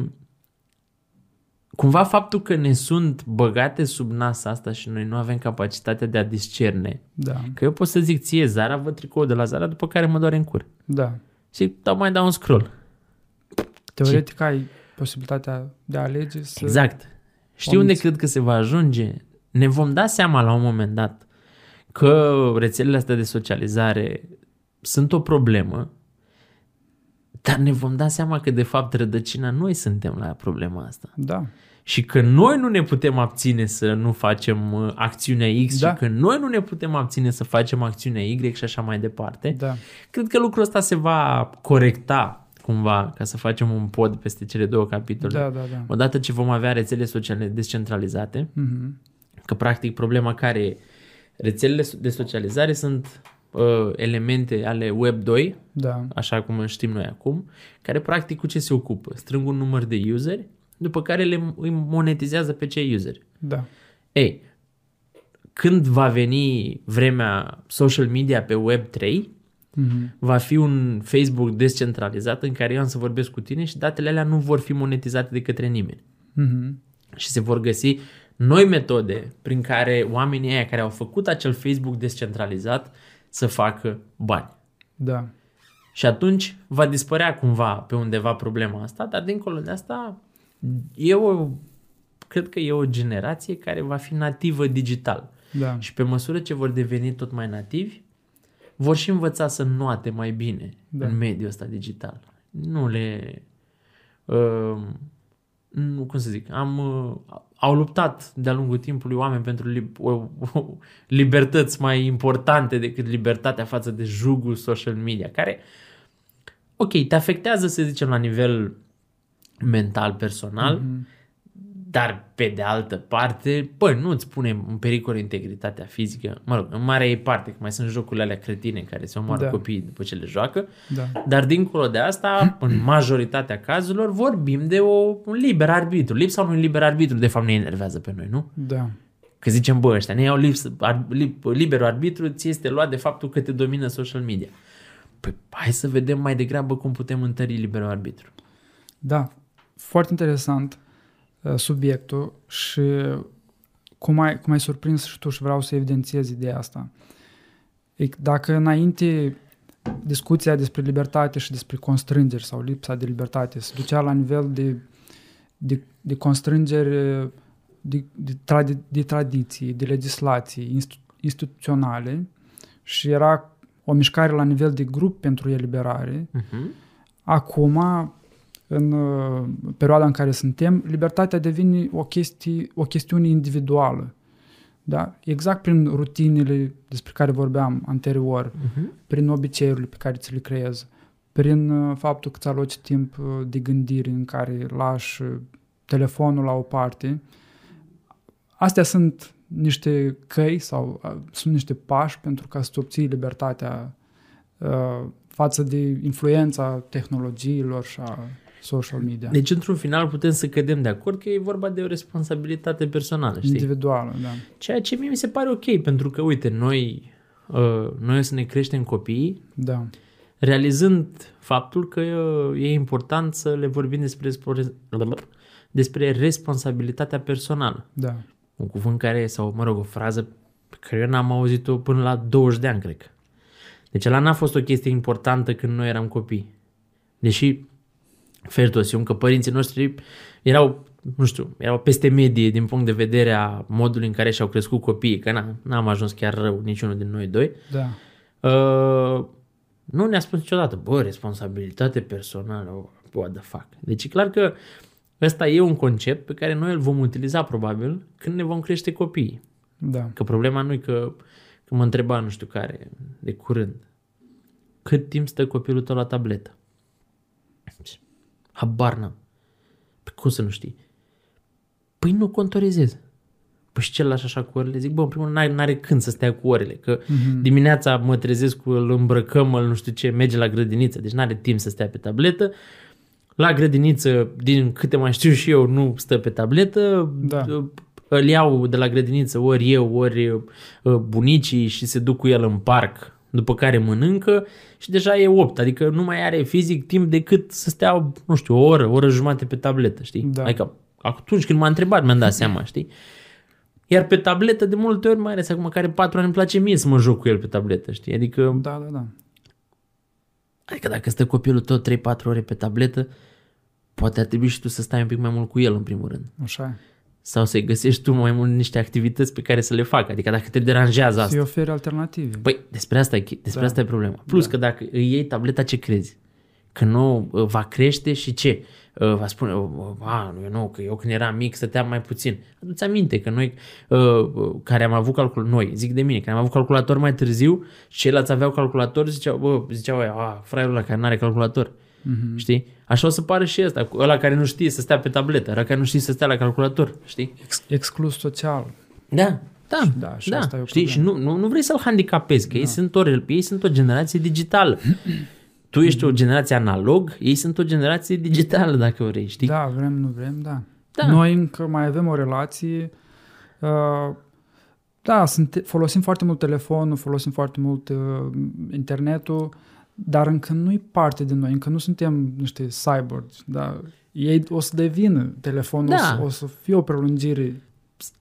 [SPEAKER 2] cumva faptul că ne sunt băgate sub nas asta și noi nu avem capacitatea de a discerne.
[SPEAKER 1] da,
[SPEAKER 2] Că eu pot să zic ție, Zara, văd tricou de la Zara, după care mă doare în cur.
[SPEAKER 1] da.
[SPEAKER 2] Și dau mai dau un scroll.
[SPEAKER 1] Teoretic ai posibilitatea de a alege să...
[SPEAKER 2] Exact. Știi unde
[SPEAKER 1] Omiți.
[SPEAKER 2] cred că se va ajunge? Ne vom da seama la un moment dat că rețelele astea de socializare sunt o problemă, dar ne vom da seama că de fapt rădăcina noi suntem la problema asta.
[SPEAKER 1] Da,
[SPEAKER 2] Și că noi nu ne putem abține să nu facem uh, acțiunea X
[SPEAKER 1] Da.
[SPEAKER 2] și că noi nu ne putem abține să facem acțiunea Y și așa mai departe.
[SPEAKER 1] da,
[SPEAKER 2] Cred că lucrul ăsta se va corecta cumva ca să facem un pod peste cele două capitole.
[SPEAKER 1] da, da, da.
[SPEAKER 2] Odată ce vom avea rețele sociale descentralizate,
[SPEAKER 1] Mhm.
[SPEAKER 2] că practic problema care e, rețelele de socializare sunt uh, elemente ale Web 2,
[SPEAKER 1] Da,
[SPEAKER 2] așa cum îl știm noi acum, care practic cu ce se ocupă? Strâng un număr de useri, după care le îi monetizează pe cei useri.
[SPEAKER 1] da,
[SPEAKER 2] Ei, când va veni vremea social media pe Web 3,
[SPEAKER 1] Mhm.
[SPEAKER 2] va fi un Facebook descentralizat în care eu am să vorbesc cu tine și datele alea nu vor fi monetizate de către nimeni.
[SPEAKER 1] Mhm.
[SPEAKER 2] și se vor găsi noi metode prin care oamenii aia care au făcut acel Facebook descentralizat să facă bani.
[SPEAKER 1] da,
[SPEAKER 2] Și atunci va dispărea cumva pe undeva problema asta, dar dincolo de asta e o, cred că e o generație care va fi nativă digital.
[SPEAKER 1] da,
[SPEAKER 2] Și pe măsură ce vor deveni tot mai nativi, vor și învăța să noate mai bine
[SPEAKER 1] Da.
[SPEAKER 2] da. în mediul ăsta digital. Nu le... Uh, nu, cum să zic, am, uh, au luptat de-a lungul timpului oameni pentru li- o, o, libertăți mai importante decât libertatea față de jugul social media, care, ok, te afectează, să zicem, la nivel mental, personal,
[SPEAKER 1] Mhm.
[SPEAKER 2] Dar pe de altă parte, bă, nu îți pune în pericol integritatea fizică, mă rog, în marea ei parte, că mai sunt jocurile alea cretine în care se omoară
[SPEAKER 1] Da.
[SPEAKER 2] da. copiii după ce le joacă,
[SPEAKER 1] da,
[SPEAKER 2] dar dincolo de asta, în majoritatea cazurilor, vorbim de o, un liber arbitru. Lipsa unui liber arbitru, de fapt, ne enervează pe noi, nu?
[SPEAKER 1] da,
[SPEAKER 2] Că zicem, bă, ăștia ne iau lips, ar, lip, liberul arbitru, ți este luat de faptul că te domină social media. Păi hai să vedem mai degrabă cum putem întări liberul arbitru.
[SPEAKER 1] da. Foarte interesant uh, subiectul și cum ai, cum ai surprins și tu și vreau să evidențiez ideea asta. E că Dacă înainte discuția despre libertate și despre constrângeri sau lipsa de libertate se ducea la nivel de, de, de constrângeri de, de, tradi, de tradiții, de legislații institu, instituționale și era o mișcare la nivel de grup pentru eliberare,
[SPEAKER 2] Uh-huh.
[SPEAKER 1] Acum, în uh, perioada în care suntem, libertatea devine o, chestie, o chestiune individuală. Da? Exact prin rutinele despre care vorbeam anterior,
[SPEAKER 2] Uh-huh.
[SPEAKER 1] prin obiceiurile pe care ți le creezi, prin uh, faptul că ți aloci timp uh, de gândire în care lași uh, telefonul la o parte. Astea sunt niște căi sau uh, sunt niște pași pentru ca să obții libertatea uh, față de influența tehnologiilor și a social media.
[SPEAKER 2] Deci, într-un final, putem să cădem de acord că e vorba de o responsabilitate personală, știi?
[SPEAKER 1] Individuală, da.
[SPEAKER 2] Ceea ce mie mi se pare ok, pentru că, uite, noi, uh, noi o să ne creștem copiii
[SPEAKER 1] Da,
[SPEAKER 2] realizând faptul că uh, e important să le vorbim despre, despre responsabilitatea personală.
[SPEAKER 1] da,
[SPEAKER 2] Un cuvânt care, sau mă rog, o frază pe care eu n-am auzit-o până la 20 de ani, cred că. Deci ăla n-a fost o chestie importantă când noi eram copii. Deși, fertos, eu că părinții noștri erau, nu știu, erau peste medie din punct de vedere a modului în care și-au crescut copiii, că n-am, n-am ajuns chiar rău niciunul din noi doi.
[SPEAKER 1] da,
[SPEAKER 2] Uh, Nu ne-a spus niciodată, bă, responsabilitate personală, oh, what the fuck. Deci e clar că ăsta e un concept pe care noi îl vom utiliza probabil când ne vom crește copiii.
[SPEAKER 1] Da.
[SPEAKER 2] Că problema nu e că, că mă întreba nu știu care, de curând, cât timp stă copilul tău la tabletă? Habar n-am. Păi cum să nu știi? Păi nu contorizez. Păi și ce lași așa cu orele? Zic, bă, în primul rând n-are când să stea cu orele, că mm-hmm. dimineața mă trezesc cu îl îmbrăcăm, îl nu știu ce, merge la grădiniță, deci n-are timp să stea pe tabletă. La grădiniță, din câte mai știu și eu, nu stă pe tabletă.
[SPEAKER 1] Da.
[SPEAKER 2] Îl iau de la grădiniță ori eu, ori uh, bunicii și se duc cu el în parc, după care mănâncă și deja e 8, adică nu mai are fizic timp decât să stea, nu știu, o oră, o oră jumate pe tabletă, știi?
[SPEAKER 1] Da.
[SPEAKER 2] Adică atunci când m-a întrebat mi-am dat seama, știi? Iar pe tabletă de multe ori, mai ales acum care 4 ani îmi place mie să mă joc cu el pe tabletă, știi? Adică,
[SPEAKER 1] Da, da, da.
[SPEAKER 2] adică dacă stă copilul tot 3-4 ore pe tabletă, poate ar trebui și tu să stai un pic mai mult cu el în primul rând.
[SPEAKER 1] Așa e.
[SPEAKER 2] Sau să-i găsești tu mai mult niște activități pe care să le facă. Adică dacă te deranjează asta.
[SPEAKER 1] Să-i oferi alternative.
[SPEAKER 2] Păi despre asta e, despre
[SPEAKER 1] Da.
[SPEAKER 2] asta e problema. Plus
[SPEAKER 1] Da.
[SPEAKER 2] că dacă îi iei tableta, ce crezi? Că nu uh, va crește și ce? Uh, Va spune, uh, a, nu, eu nu, că eu când eram mic stăteam mai puțin. Adu-ți aminte că noi, uh, uh, care am avut calcul, noi, zic de mine, care am avut calculator mai târziu și ceilalți aveau calculator, ziceau, bă, ziceau, aia, a, fraierul ăla care nu are calculator.
[SPEAKER 1] Mhm.
[SPEAKER 2] Știi? Așa o să pară și ăsta, cu ăla care nu știe să stea pe tabletă, ăla care nu știe să stea la calculator, știi?
[SPEAKER 1] Ex- exclus social.
[SPEAKER 2] Da, da,
[SPEAKER 1] da, și
[SPEAKER 2] da.
[SPEAKER 1] asta e o
[SPEAKER 2] Știi? Și nu, nu, nu vrei să-l handicapezi, că da. ei, sunt o, ei sunt o generație digitală. tu ești o generație analog, ei sunt o generație digitală, dacă vrei, știi?
[SPEAKER 1] Da, vrem, nu vrem, da.
[SPEAKER 2] Da.
[SPEAKER 1] Noi încă mai avem o relație. Uh, da, sunt, folosim foarte mult telefonul, folosim foarte mult uh, internetul, dar încă nu-i parte din noi, încă nu suntem niște cyborgs. Da. Ei o să devină telefonul,
[SPEAKER 2] Da.
[SPEAKER 1] o, să, o să fie o prelungire.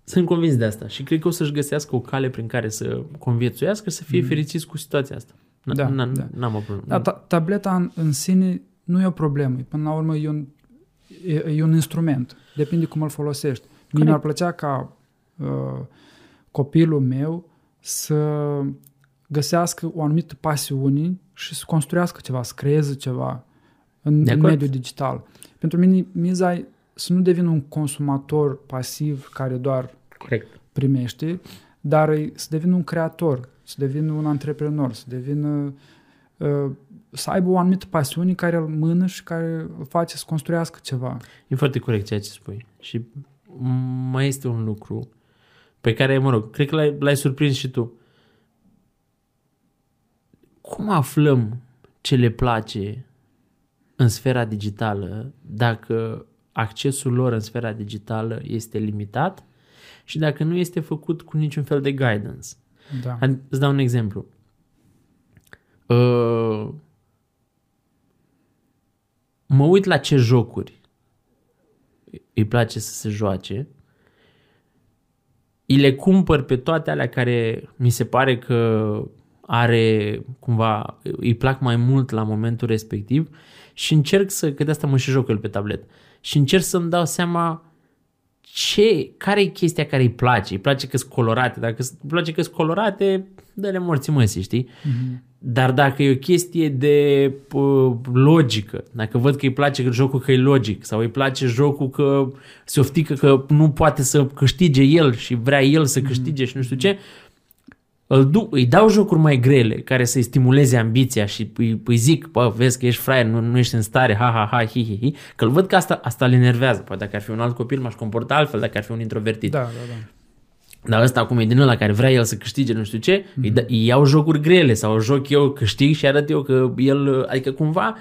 [SPEAKER 2] Sunt convins de asta și cred că o să-și găsească o cale prin care să conviețuiască, să fie fericiți cu situația asta. N-
[SPEAKER 1] Da,
[SPEAKER 2] n-
[SPEAKER 1] da.
[SPEAKER 2] N-am o problemă.
[SPEAKER 1] Da, ta- tableta în, în sine nu e o problemă. Până la urmă e un, e, e un instrument. Depinde cum îl folosești. Mie
[SPEAKER 2] Corect.
[SPEAKER 1] mi-ar plăcea ca uh, copilul meu să găsească o anumită pasiune și să construiască ceva, să creeze ceva în,
[SPEAKER 2] De
[SPEAKER 1] în
[SPEAKER 2] acord.
[SPEAKER 1] mediul digital. Pentru mine, miza e să nu devină un consumator pasiv care doar
[SPEAKER 2] Corect.
[SPEAKER 1] primește, dar e să devină un creator, să devină un antreprenor, să devină uh, să aibă o anumită pasiune care îl mână și care îl face să construiască ceva.
[SPEAKER 2] E foarte corect ceea ce spui. Și mai este un lucru pe care, mă rog, cred că l-ai, l-ai surprins și tu. Cum aflăm ce le place în sfera digitală dacă accesul lor în sfera digitală este limitat și dacă nu este făcut cu niciun fel de guidance?
[SPEAKER 1] Da.
[SPEAKER 2] Hai, Îți dau un exemplu. Uh, mă uit la ce jocuri îi place să se joace. Îi le cumpăr pe toate alea care mi se pare că are cumva, îi plac mai mult la momentul respectiv și încerc să, că de asta mă și joc eu pe tablet, și încerc să-mi dau seama ce, care e chestia care îi place? Îi place că sunt colorate. Dacă îi place că sunt colorate, dă-le morții măsii, știi?
[SPEAKER 1] Mhm.
[SPEAKER 2] Dar dacă e o chestie de uh, logică, dacă văd că îi place că jocul că e logic sau îi place jocul că se oftică că nu poate să câștige el și vrea el să câștige și nu știu ce, îl duc, îi dau jocuri mai grele care să-i stimuleze ambiția și îi, îi zic, bă, vezi că ești fraier, nu, nu ești în stare, ha, ha, ha, hi, hi, hi, că îl văd că asta, asta îl enervează. Poate dacă ar fi un alt copil m-aș comporta altfel, dacă ar fi un introvertit.
[SPEAKER 1] Da, da, da.
[SPEAKER 2] Dar ăsta acum e din ăla care vrea el să câștige nu știu ce, mm-hmm. îi, da, îi iau jocuri grele sau joc eu, câștig și arăt eu că el, adică cumva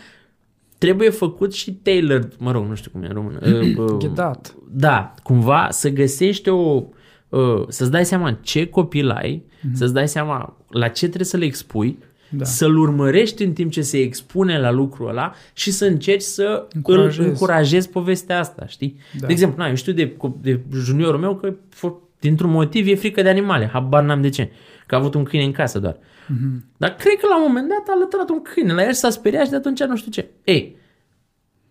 [SPEAKER 2] trebuie făcut și tailored, mă rog, nu știu cum e în română. uh, uh,
[SPEAKER 1] Ghidat.
[SPEAKER 2] da, cumva să găsești o, uh, să-ți dai seama ce copil ai, mm-hmm. să-ți dai seama la ce trebuie să le expui,
[SPEAKER 1] Da.
[SPEAKER 2] să-l urmărești în timp ce se expune la lucrul ăla și să încerci să
[SPEAKER 1] Încurajezi.
[SPEAKER 2] îl încurajezi povestea asta, știi?
[SPEAKER 1] Da.
[SPEAKER 2] De exemplu, na, eu știu de, de juniorul meu că f- dintr-un motiv e frică de animale, habar n-am de ce, că a avut un câine în casă doar.
[SPEAKER 1] Mhm.
[SPEAKER 2] Dar cred că la un moment dat a alăturat un câine la el și s-a speriat și de atunci nu știu ce. Ei,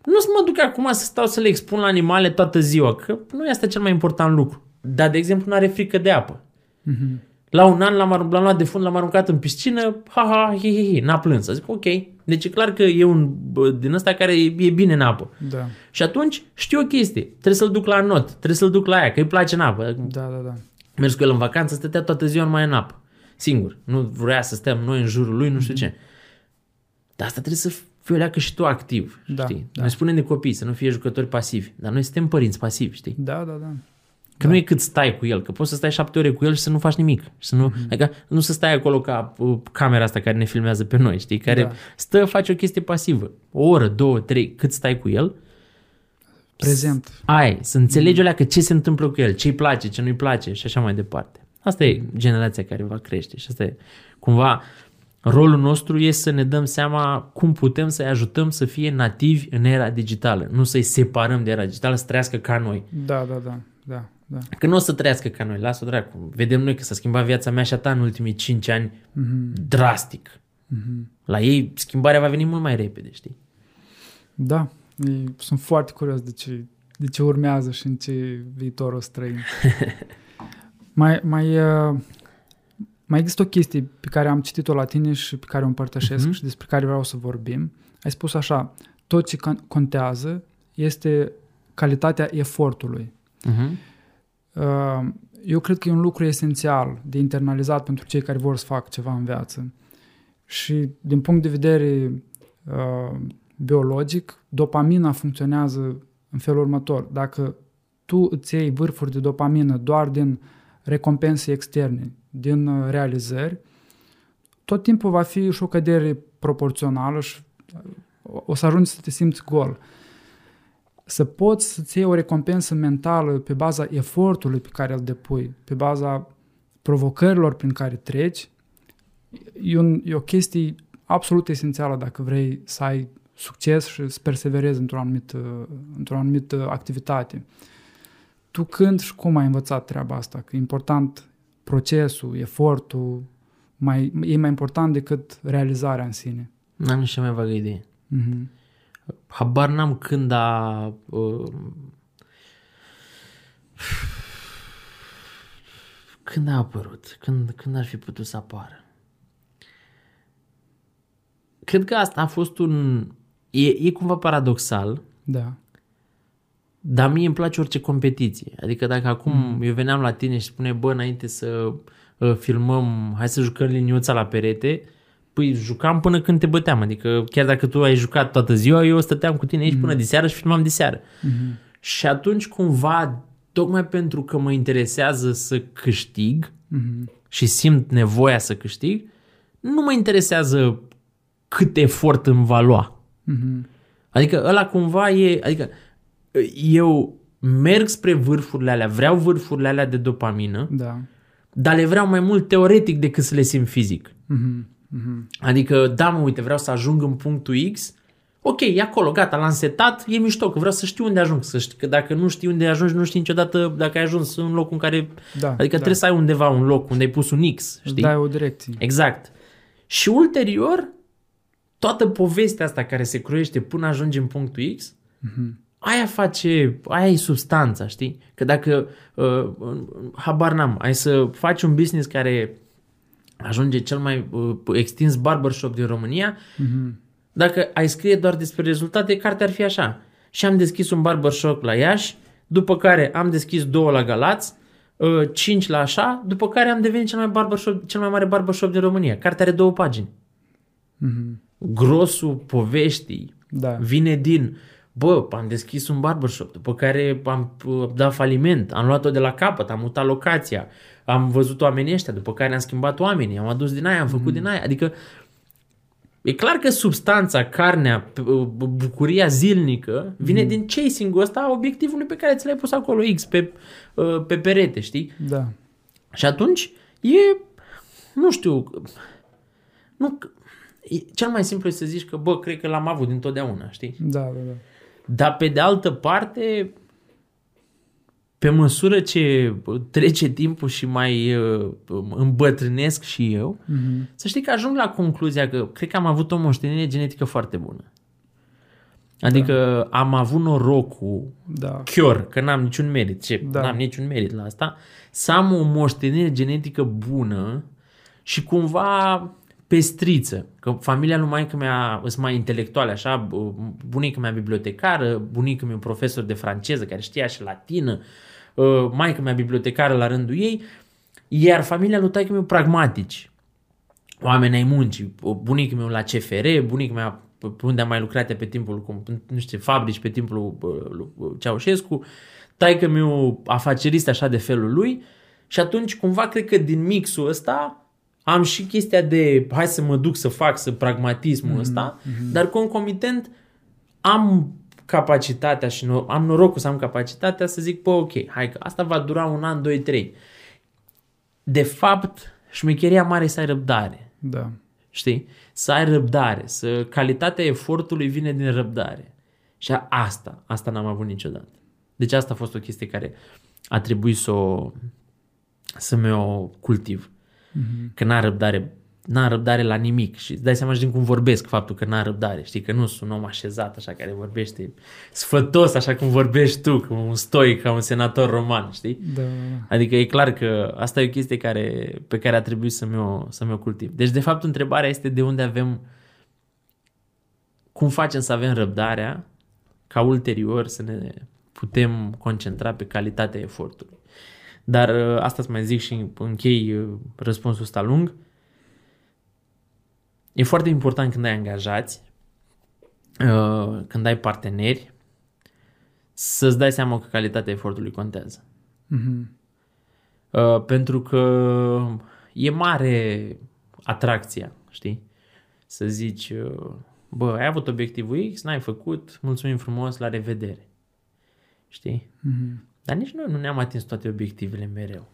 [SPEAKER 2] nu să mă duc acum să stau să le expun la animale toată ziua, că nu e asta cel mai important lucru. Dar, de exemplu, nu are frică de apă.
[SPEAKER 1] Mhm.
[SPEAKER 2] La un an l-am, aruncat- l-am luat de fund, l-am aruncat în piscină, ha, ha, hi, hi, hi, n-a plâns. Zic, ok. Deci e clar că e un bă, din ăsta care e, e bine în apă.
[SPEAKER 1] Da,
[SPEAKER 2] Și atunci știu o chestie. Trebuie să-l duc la not, trebuie să-l duc la aia, că îi place în apă.
[SPEAKER 1] da, da, da.
[SPEAKER 2] Mers cu el în vacanță, stătea toată ziua numai în apă. Singur. Nu vrea să stăm noi în jurul lui, nu știu ce. Dar asta trebuie să fii o leacă și tu activ,
[SPEAKER 1] Da,
[SPEAKER 2] știi?
[SPEAKER 1] da.
[SPEAKER 2] Noi spunem de copii să nu fie jucători pasivi, dar noi suntem părinți pasivi, știi?
[SPEAKER 1] Da, da, da.
[SPEAKER 2] Că nu e cât stai cu el, că poți să stai șapte ore cu el și să nu faci nimic. Și să nu,
[SPEAKER 1] Mhm.
[SPEAKER 2] adică nu să stai acolo ca uh, camera asta care ne filmează pe noi, știi? Care
[SPEAKER 1] Da.
[SPEAKER 2] stă, face o chestie pasivă. O oră, două, trei, cât stai cu el,
[SPEAKER 1] Prezent.
[SPEAKER 2] ai, să înțelegi o leacă ce se întâmplă cu el, ce-i place, ce nu-i place și așa mai departe. Asta e generația care va crește și asta e cumva rolul nostru e să ne dăm seama cum putem să-i ajutăm să fie nativi în era digitală, nu să-i separăm de era digitală, să trăiască ca noi.
[SPEAKER 1] Da, da, da, da, da.
[SPEAKER 2] Că nu o să trăiască ca noi, lasă-o dracu. Vedem noi că s-a schimbat viața mea și a ta în ultimii 5 ani
[SPEAKER 1] Mhm.
[SPEAKER 2] drastic.
[SPEAKER 1] Mhm.
[SPEAKER 2] La ei schimbarea va veni mult mai repede, știi?
[SPEAKER 1] Da, e, sunt foarte curios de ce, de ce urmează și în ce viitor o să trăim. mai, mai, uh, mai există o chestie pe care am citit-o la tine și pe care o împărtășesc
[SPEAKER 2] Mhm.
[SPEAKER 1] și despre care vreau să vorbim. Ai spus așa, tot ce con- contează este calitatea efortului.
[SPEAKER 2] Uh-huh.
[SPEAKER 1] Uh, Eu cred că e un lucru esențial de internalizat pentru cei care vor să facă ceva în viață. Și din punct de vedere uh, biologic, dopamina funcționează în felul următor. Dacă tu îți iei vârfuri de dopamină doar din recompense externe, din uh, realizări, tot timpul va fi și o cădere proporțională și uh, o- o să ajungi să te simți gol să poți să-ți iei o recompensă mentală pe baza efortului pe care îl depui, pe baza provocărilor prin care treci, e, un, e o chestie absolut esențială dacă vrei să ai succes și să perseverezi într-o anumită, într-o anumită activitate. Tu când și cum ai învățat treaba asta? Că e important procesul, efortul, mai, e mai important decât realizarea în sine.
[SPEAKER 2] N-am nici cea mai vagă idee.
[SPEAKER 1] Mm-hmm.
[SPEAKER 2] Habar n-am când a... Uh, când a apărut? Când, când ar fi putut să apară? Cred că asta a fost un... E, e cumva paradoxal,
[SPEAKER 1] Da.
[SPEAKER 2] dar mie îmi place orice competiție. Adică dacă acum mm. eu veneam la tine și spune, bă, înainte să uh, filmăm, hai să jucăm liniuța la perete, păi jucam până când te băteam. Adică chiar dacă tu ai jucat toată ziua, eu stăteam cu tine aici mm. până de seară și filmam de seară.
[SPEAKER 1] Mm-hmm.
[SPEAKER 2] Și atunci cumva, tocmai pentru că mă interesează să câștig
[SPEAKER 1] Mm-hmm.
[SPEAKER 2] și simt nevoia să câștig, nu mă interesează cât efort îmi va lua.
[SPEAKER 1] Mm-hmm.
[SPEAKER 2] Adică ăla cumva e, adică eu merg spre vârfurile alea, vreau vârfurile alea de dopamină,
[SPEAKER 1] Da.
[SPEAKER 2] dar le vreau mai mult teoretic decât să le simt fizic.
[SPEAKER 1] Mm-hmm. Mm-hmm.
[SPEAKER 2] Adică, da, mă, uite, vreau să ajung în punctul X, ok, e acolo, gata, l-am setat, e mișto, că vreau să știu unde ajung, să știi, că dacă nu știi unde ajungi, nu știi niciodată dacă ai ajuns în locul în care,
[SPEAKER 1] Da,
[SPEAKER 2] adică
[SPEAKER 1] da.
[SPEAKER 2] trebuie să ai undeva un loc unde ai pus un X,
[SPEAKER 1] Îți
[SPEAKER 2] știi?
[SPEAKER 1] dai o direcție.
[SPEAKER 2] Exact. Și ulterior, toată povestea asta care se croiește până ajungi în punctul X,
[SPEAKER 1] Mhm.
[SPEAKER 2] aia face, aia e substanța, știi? Că dacă, uh, habar n-am, ai să faci un business care ajunge cel mai uh, extins barbershop din România,
[SPEAKER 1] Mhm.
[SPEAKER 2] dacă ai scrie doar despre rezultate, cartea ar fi așa. Și am deschis un barbershop la Iași, după care am deschis două la Galați, uh, cinci la așa, după care am devenit cel mai, barbershop, cel mai mare barbershop din România. Cartea are două pagini.
[SPEAKER 1] Mhm.
[SPEAKER 2] Grosul poveștii
[SPEAKER 1] Da.
[SPEAKER 2] vine din bă, am deschis un barbershop, după care am uh, dat faliment, am luat-o de la capăt, am mutat locația, am văzut oamenii ăștia, după care am schimbat oamenii, am adus din aia, am făcut din aia. Adică e clar că substanța, carnea, p- uh, bucuria zilnică vine din chasing-ul ăsta a obiectivului pe care ți l-ai pus acolo X pe, uh, pe perete, știi?
[SPEAKER 1] Da.
[SPEAKER 2] Și atunci e, nu știu, nu, e, cel mai simplu e să zici că, bă, cred că l-am avut dintotdeauna, știi?
[SPEAKER 1] Da, da, da.
[SPEAKER 2] Dar pe de altă parte, pe măsură ce trece timpul și mai uh, îmbătrânesc și eu,
[SPEAKER 1] Mhm.
[SPEAKER 2] să știi că ajung la concluzia că cred că am avut o moștenire genetică foarte bună. Adică da. am avut norocul,
[SPEAKER 1] Da.
[SPEAKER 2] chior, că n-am niciun merit, ce,
[SPEAKER 1] Da.
[SPEAKER 2] da. n-am niciun merit la asta, să am o moștenire genetică bună și cumva pestriță. Că familia lui maică mea sunt mai intelectuale, așa, bunica mea bibliotecară, bunica mea profesor de franceză care știa și latină, maică mea bibliotecară la rândul ei, iar familia lui taică meu pragmatici. Oameni ai muncii, bunicul meu la CFR, bunica mea pe unde am mai lucrat ea pe timpul, cum, nu știu, fabrici pe timpul lui, lui Ceaușescu, taică meu afacerist așa de felul lui și atunci cumva cred că din mixul ăsta am și chestia de hai să mă duc să fac, să pragmatismul mm-hmm. ăsta, mm-hmm. dar concomitent am capacitatea și no- am norocul să am capacitatea să zic, bă, ok, hai că asta va dura un an, doi, trei. De fapt, șmecheria mare să ai răbdare.
[SPEAKER 1] Da.
[SPEAKER 2] Știi? Să ai răbdare, să calitatea efortului vine din răbdare. Și a- asta, asta n-am avut niciodată. Deci asta a fost o chestie care a trebuit să o, să mi-o cultiv. Mm-hmm. Că n-am răbdare, n-am răbdare la nimic și îți dai seama și din cum vorbesc faptul că n-am răbdare. Știi că nu sunt un om așezat așa care vorbește sfătos așa cum vorbești tu, ca un stoic, ca un senator roman, știi?
[SPEAKER 1] Da.
[SPEAKER 2] Adică e clar că asta e o chestie care, pe care a trebuit să mi-o, să mi-o cultiv. Deci, de fapt, întrebarea este de unde avem, cum facem să avem răbdarea ca ulterior să ne putem concentra pe calitatea efortului. Dar ă, asta îți mai zic și închei ă, răspunsul ăsta lung. E foarte important când ai angajați, ă, când ai parteneri, să-ți dai seama că calitatea efortului contează.
[SPEAKER 1] Mhm.
[SPEAKER 2] Uh, pentru că e mare atracția, știi? Să zici, uh, bă, ai avut obiectivul X, n-ai făcut, mulțumim frumos, la revedere. Știi?
[SPEAKER 1] Mhm.
[SPEAKER 2] Dar nici noi nu ne-am atins toate obiectivele mereu.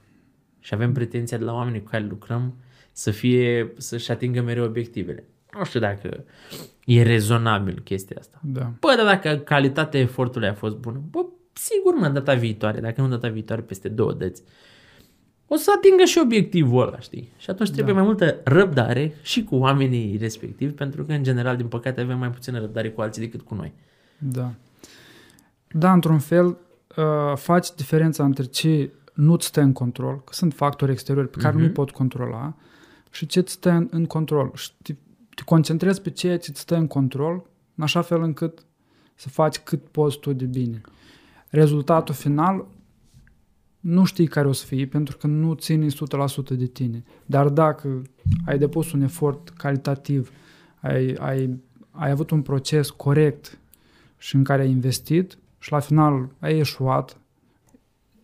[SPEAKER 2] Și avem pretenția de la oamenii cu care lucrăm să fie, să-și atingă mereu obiectivele. Nu știu dacă e rezonabil chestia asta.
[SPEAKER 1] Da.
[SPEAKER 2] Bă, dar dacă calitatea efortului a fost bună, bă, sigur mă, data viitoare, dacă nu data viitoare, peste două dăți, o să atingă și obiectivul ăla, știi? Și atunci trebuie
[SPEAKER 1] Da.
[SPEAKER 2] mai multă răbdare și cu oamenii respectivi, pentru că, în general, din păcate, avem mai puțină răbdare cu alții decât cu noi.
[SPEAKER 1] Da. Da, într-un fel, uh, faci diferența între ce nu-ți stă în control, că sunt factori exteriori pe care
[SPEAKER 2] Mhm.
[SPEAKER 1] nu-i pot controla, și ce ți stă în, în control. Și te, te concentrezi pe ceea ce ți stă în control, în așa fel încât să faci cât poți tu de bine. Rezultatul final nu știi care o să fie, pentru că nu ține 100% de tine. Dar dacă ai depus un efort calitativ, ai, ai, ai avut un proces corect și în care ai investit și la final ai eșuat,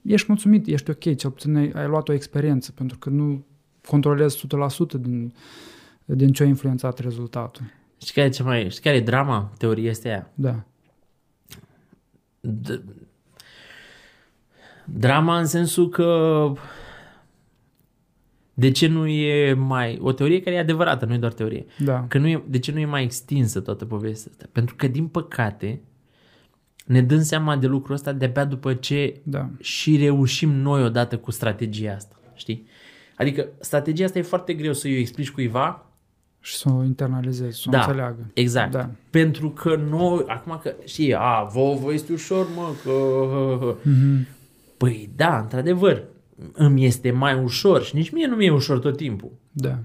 [SPEAKER 1] ești mulțumit, ești ok, cel puțin ai, ai luat o experiență, pentru că nu controlezi 100% din, din ce a influențat rezultatul.
[SPEAKER 2] Știi care e, ce mai, știi care e drama? Teoria este aia.
[SPEAKER 1] Da.
[SPEAKER 2] D- drama în sensul că de ce nu e mai... O teorie care e adevărată, nu e doar teorie.
[SPEAKER 1] Da.
[SPEAKER 2] Că nu e, de ce nu e mai extinsă toată povestea asta? Pentru că, din păcate, ne dăm seama de lucrul ăsta de-abia după ce
[SPEAKER 1] Da.
[SPEAKER 2] și reușim noi odată cu strategia asta, știi? Adică strategia asta e foarte greu să o explici cuiva,
[SPEAKER 1] Și să o internalizezi, să o
[SPEAKER 2] Da.
[SPEAKER 1] înțeleagă.
[SPEAKER 2] exact,
[SPEAKER 1] Da.
[SPEAKER 2] pentru că noi, acum că, știi, a, vouă vă este ușor, mă, că...
[SPEAKER 1] Mhm.
[SPEAKER 2] Păi da, într-adevăr, îmi este mai ușor și nici mie nu mi-e ușor tot timpul.
[SPEAKER 1] Da.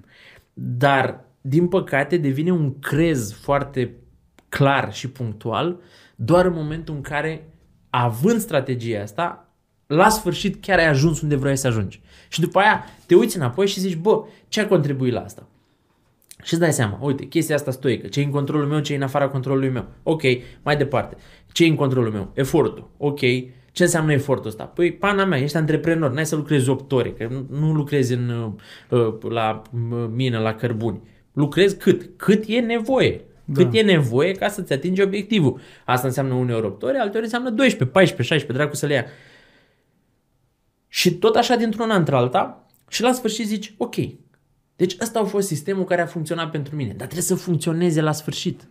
[SPEAKER 2] Dar, din păcate, devine un crez foarte clar și punctual doar în momentul în care, având strategia asta, la sfârșit chiar ai ajuns unde vrei să ajungi. Și după aia te uiți înapoi și zici, bă, ce a contribuit la asta? Și îți dai seama, uite, chestia asta stoică, ce e în controlul meu, ce e în afara controlului meu. Ok, mai departe. Ce e în controlul meu? Efortul. Ok, ce înseamnă efortul ăsta? Păi, pana mea, ești antreprenor, n-ai să lucrezi 8 ore, că nu- nu lucrezi în, uh, la uh, mină, la cărbuni. Lucrezi cât? Cât e nevoie. Cât
[SPEAKER 1] Da.
[SPEAKER 2] e nevoie ca să-ți atingi obiectivul. Asta înseamnă uneori 8 ore, alteori înseamnă 12, 14, 16, dracu să le ia. Și tot așa dintr-una într-alta și la sfârșit zici, ok, deci ăsta a fost sistemul care a funcționat pentru mine, dar trebuie să funcționeze la sfârșit,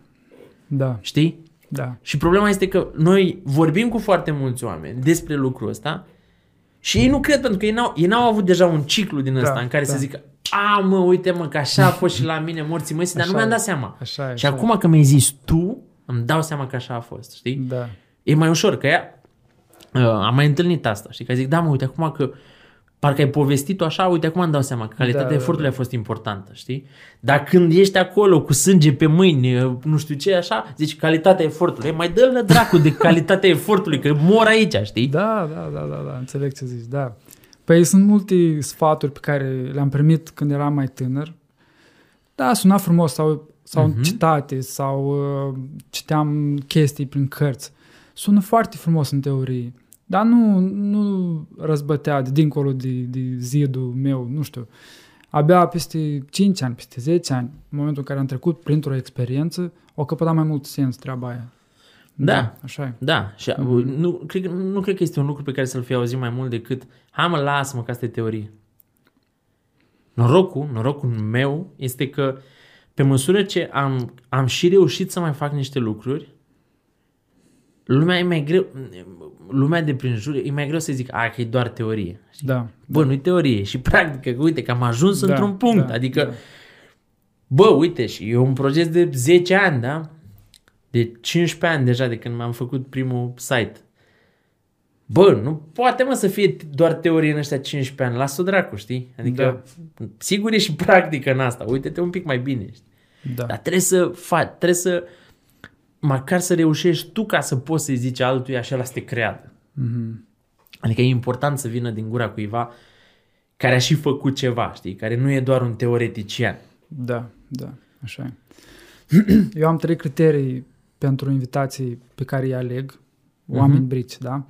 [SPEAKER 1] Da.
[SPEAKER 2] știi?
[SPEAKER 1] Da.
[SPEAKER 2] Și problema este că noi vorbim cu foarte mulți oameni despre lucrul ăsta și ei nu cred pentru că ei n-au, ei n-au avut deja un ciclu din ăsta
[SPEAKER 1] Da,
[SPEAKER 2] în care
[SPEAKER 1] da.
[SPEAKER 2] să zică a, mă, uite mă, că așa a fost și la mine morții măsii, dar nu
[SPEAKER 1] Așa
[SPEAKER 2] mi-am
[SPEAKER 1] e.
[SPEAKER 2] dat seama.
[SPEAKER 1] Așa e,
[SPEAKER 2] și
[SPEAKER 1] așa e.
[SPEAKER 2] acum că mi-ai zis tu, îmi dau seama că așa a fost, știi?
[SPEAKER 1] Da.
[SPEAKER 2] E mai ușor, că ea, uh, am mai întâlnit asta, știi? Că zic, da mă, uite acum că parcă ai povestit-o așa, uite acum îmi dau seama că calitatea
[SPEAKER 1] Da, da,
[SPEAKER 2] efortului
[SPEAKER 1] da.
[SPEAKER 2] a fost importantă, știi? Dar când ești acolo cu sânge pe mâini, uh, nu știu ce, așa, zici calitatea efortului, mai dă-l dracu de calitatea efortului, că mor aici, știi?
[SPEAKER 1] Da, da, da, da, da, înțeleg ce zici, da. Păi sunt multe sfaturi pe care le-am primit când eram mai tânăr. Da, suna frumos sau, sau
[SPEAKER 2] Mhm.
[SPEAKER 1] uh-huh. citate sau uh, citeam chestii prin cărți. Sună foarte frumos în teorie, dar nu, nu răzbătea de dincolo de, de zidul meu, nu știu. Abia peste 5 ani, peste 10 ani, în momentul în care am trecut printr-o experiență, o căpătat mai mult sens treaba aia.
[SPEAKER 2] Da.
[SPEAKER 1] Așa e.
[SPEAKER 2] Da, și mm-hmm. nu, cred, că- nu cred că este un lucru pe care să-l fi auzit mai mult decât hai mă, lasă-mă că asta e teorie. Norocul, norocul meu este că pe măsură ce am, am și reușit să mai fac niște lucruri, lumea e mai greu, lumea de prin jur, e mai greu să zic, a, că e doar teorie. Știi?
[SPEAKER 1] Da.
[SPEAKER 2] Bă, nu-i teorie, e și practică, că uite că am ajuns
[SPEAKER 1] Da,
[SPEAKER 2] într-un punct,
[SPEAKER 1] da,
[SPEAKER 2] adică,
[SPEAKER 1] da.
[SPEAKER 2] bă, uite, și e un proces de 10 ani, da? De 15 ani deja de când m-am făcut primul site. Bă, nu poate mă să fie doar teorie în ăștia 15 ani, lasă-o dracu, știi? Adică, da. sigur e și practică în asta, uite-te un pic mai bine, știi?
[SPEAKER 1] Da.
[SPEAKER 2] Dar trebuie să faci, trebuie să, măcar să reușești tu ca să poți să-i zici altuia și ăla să te creadă.
[SPEAKER 1] Mhm.
[SPEAKER 2] Adică e important să vină din gura cuiva care a și făcut ceva, știi? Care nu e doar un teoretician.
[SPEAKER 1] Da, da, așa e. Eu am trei criterii pentru invitații pe care îi aleg, oameni
[SPEAKER 2] Mhm.
[SPEAKER 1] brici, da?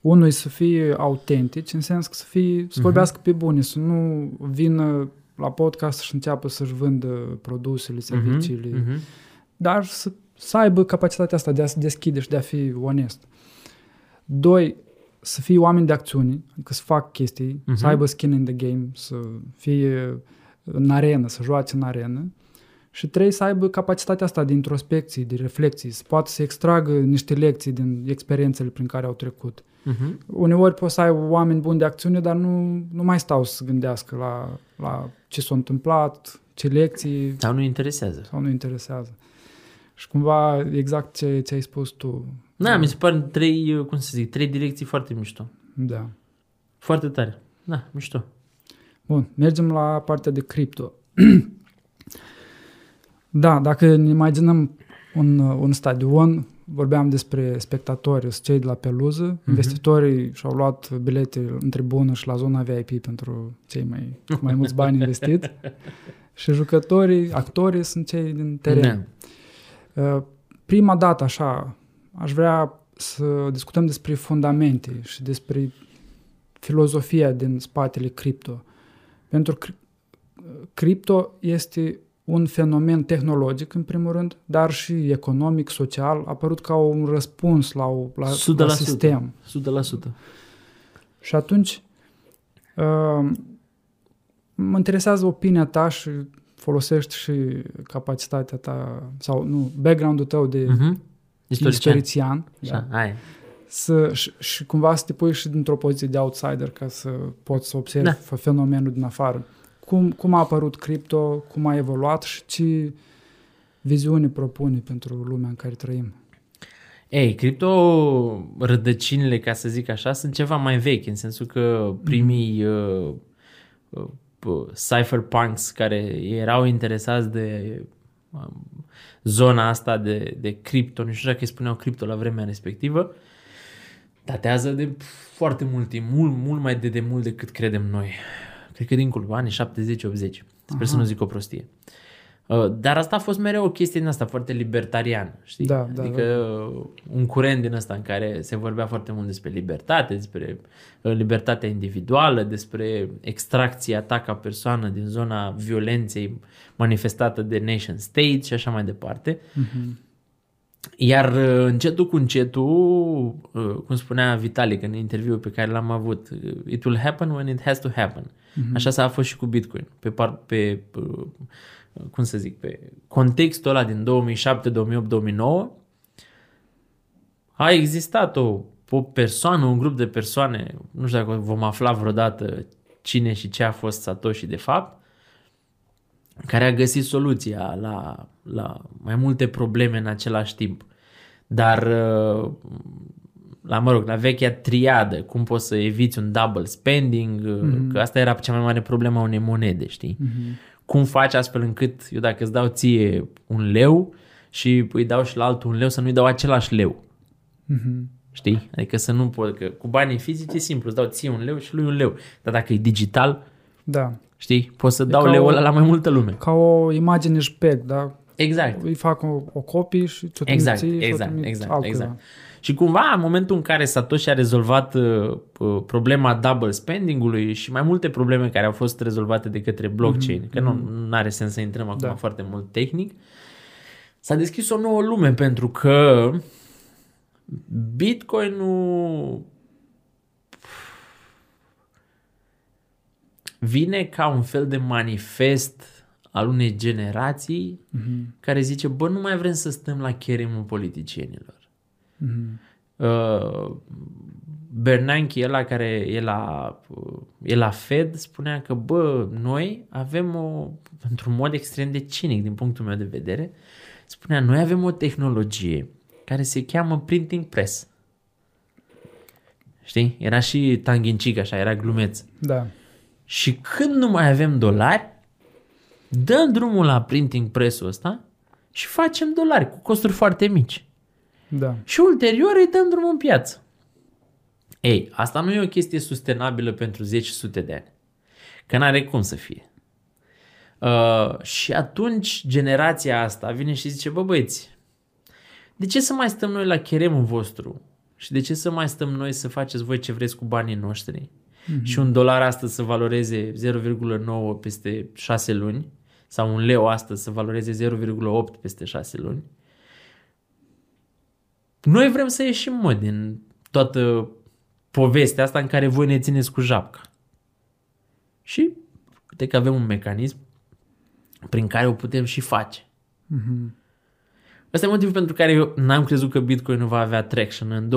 [SPEAKER 1] Unul e să fie autentici, în sens că să, fie, să vorbească pe bune, să nu vină la podcast și înceapă să-și vândă produsele, serviciile,
[SPEAKER 2] Mhm, mhm.
[SPEAKER 1] dar să, să aibă capacitatea asta de a se deschide și de a fi onest. Doi, să fie oameni de acțiune, adică să fac chestii,
[SPEAKER 2] Mhm.
[SPEAKER 1] să aibă skin in the game, să fie în arenă, să joace în arenă. Și trei, să aibă capacitatea asta de introspecție, de reflexii, să poată să extragă niște lecții din experiențele prin care au trecut.
[SPEAKER 2] Mhm.
[SPEAKER 1] Uneori poți să ai oameni buni de acțiune, dar nu, nu mai stau să gândească la, la ce s-a întâmplat, ce lecții,
[SPEAKER 2] Sau nu interesează.
[SPEAKER 1] sau nu interesează. Și cumva exact ce, ce ai spus tu.
[SPEAKER 2] Da, mi se par trei, cum să zic, trei direcții foarte mișto.
[SPEAKER 1] Da.
[SPEAKER 2] Foarte tare. Da, mișto.
[SPEAKER 1] Bun, mergem la partea de cripto. da, dacă ne imaginăm un, un stadion, vorbeam despre spectatori, sunt cei de la peluză, mm-hmm. investitorii și-au luat bilete în tribună și la zona VIP pentru cei mai, cu mai mulți bani investiți și jucătorii, actorii sunt cei din teren.
[SPEAKER 2] Da.
[SPEAKER 1] Uh, Prima dată, așa, aș vrea să discutăm despre fundamente și despre filozofia din spatele cripto. Pentru că cripto este un fenomen tehnologic, în primul rând, dar și economic, social, a apărut ca un răspuns la, o, la, la
[SPEAKER 2] 100%.
[SPEAKER 1] sistem.
[SPEAKER 2] 100%.
[SPEAKER 1] Și atunci uh, mă interesează opinia ta și folosești și capacitatea ta sau nu, background-ul tău de
[SPEAKER 2] Mhm. Istorician.
[SPEAKER 1] istorițian
[SPEAKER 2] Așa,
[SPEAKER 1] da,
[SPEAKER 2] aia.
[SPEAKER 1] să, și, și cumva să te pui și dintr-o poziție de outsider ca să poți să observi
[SPEAKER 2] Da.
[SPEAKER 1] da. fenomenul din afară. Cum, cum a apărut cripto, cum a evoluat și ce viziune propune pentru lumea în care trăim.
[SPEAKER 2] Ei, cripto rădăcinile, ca să zic așa, sunt ceva mai vechi, în sensul că primii uh, uh, uh, cypherpunks care erau interesați de um, zona asta de, de cripto, nu știu dacă îi spuneau cripto la vremea respectivă, datează de foarte mult timp, mult, mult mai de demult decât credem noi. Cred că dincolo, anii 70-80. Sper să
[SPEAKER 1] Aha.
[SPEAKER 2] nu zic o prostie. Uh, Dar asta a fost mereu o chestie din asta foarte libertariană, știi?
[SPEAKER 1] Da, da,
[SPEAKER 2] adică uh, un curent din ăsta în care se vorbea foarte mult despre libertate, despre uh, libertatea individuală, despre extracția ta ca persoană din zona violenței manifestată de nation state și așa mai departe.
[SPEAKER 1] Mhm.
[SPEAKER 2] Iar uh, încetul cu încetul, uh, cum spunea Vitalik în interviul pe care l-am avut, uh, it will happen when it has to happen.
[SPEAKER 1] Mhm.
[SPEAKER 2] Așa s-a fost și cu Bitcoin. Pe, par, pe uh, cum să zic, pe contextul ăla din 2007, 2008, 2009, a existat o, o persoană, un grup de persoane, nu știu dacă vom afla vreodată cine și ce a fost Satoshi de fapt, care a găsit soluția la, la mai multe probleme în același timp. Dar uh, la, mă rog, la vechea triadă, cum poți să eviți un double spending, mm-hmm. că asta era cea mai mare problemă a unei monede, știi? Mm-hmm. Cum faci astfel încât eu dacă îți dau ție un leu și îi dau și la altul un leu, să nu-i dau același leu. Mm-hmm. Știi? Adică să nu pot, că cu banii fizici e simplu, îți dau ție un leu și lui un leu. Dar dacă e digital,
[SPEAKER 1] da.
[SPEAKER 2] știi, poți să e dau leul ăla la mai multă lume.
[SPEAKER 1] Ca o imagine JPEG, da?
[SPEAKER 2] Exact.
[SPEAKER 1] Îi fac o, o copie și ți-o
[SPEAKER 2] exact,
[SPEAKER 1] ții
[SPEAKER 2] exact, și exact, exact. Și cumva, în momentul în care Satoshi a rezolvat uh, uh, problema double spending-ului și mai multe probleme care au fost rezolvate de către blockchain, mm-hmm. că nu mhm. are sens să intrăm acum da. foarte mult tehnic, s-a deschis o nouă lume pentru că Bitcoin-ul vine ca un fel de manifest al unei generații mm-hmm. care zice, bă, nu mai vrem să stăm la cheremul politicienilor. Mm-hmm. Uh, Bernanke, ăla care e la, e la Fed, spunea că, bă, noi avem o, într-un mod extrem de cinic din punctul meu de vedere, spunea, noi avem o tehnologie care se cheamă printing press. Știi? Era și tanghincic așa, era glumeț.
[SPEAKER 1] Da.
[SPEAKER 2] Și când nu mai avem dolari, dăm drumul la printing press-ul ăsta și facem dolari cu costuri foarte mici.
[SPEAKER 1] Da.
[SPEAKER 2] Și ulterior îi dăm drumul în piață. Ei, asta nu e o chestie sustenabilă pentru 10 sute de ani. Că n-are cum să fie. Uh, și atunci generația asta vine și zice, bă băieți, de ce să mai stăm noi la cheremul vostru? Și de ce să mai stăm noi să faceți voi ce vreți cu banii noștri? Mm-hmm. Și un dolar astăzi să valoreze 0,9 peste 6 luni sau un leu astăzi să valoreze 0,8 peste 6 luni. Noi vrem să ieșim, mă, din toată povestea asta în care voi ne țineți cu japca. Și uite că avem un mecanism prin care o putem și face. Mm-hmm. Asta e motivul pentru care eu n-am crezut că Bitcoin nu va avea traction. În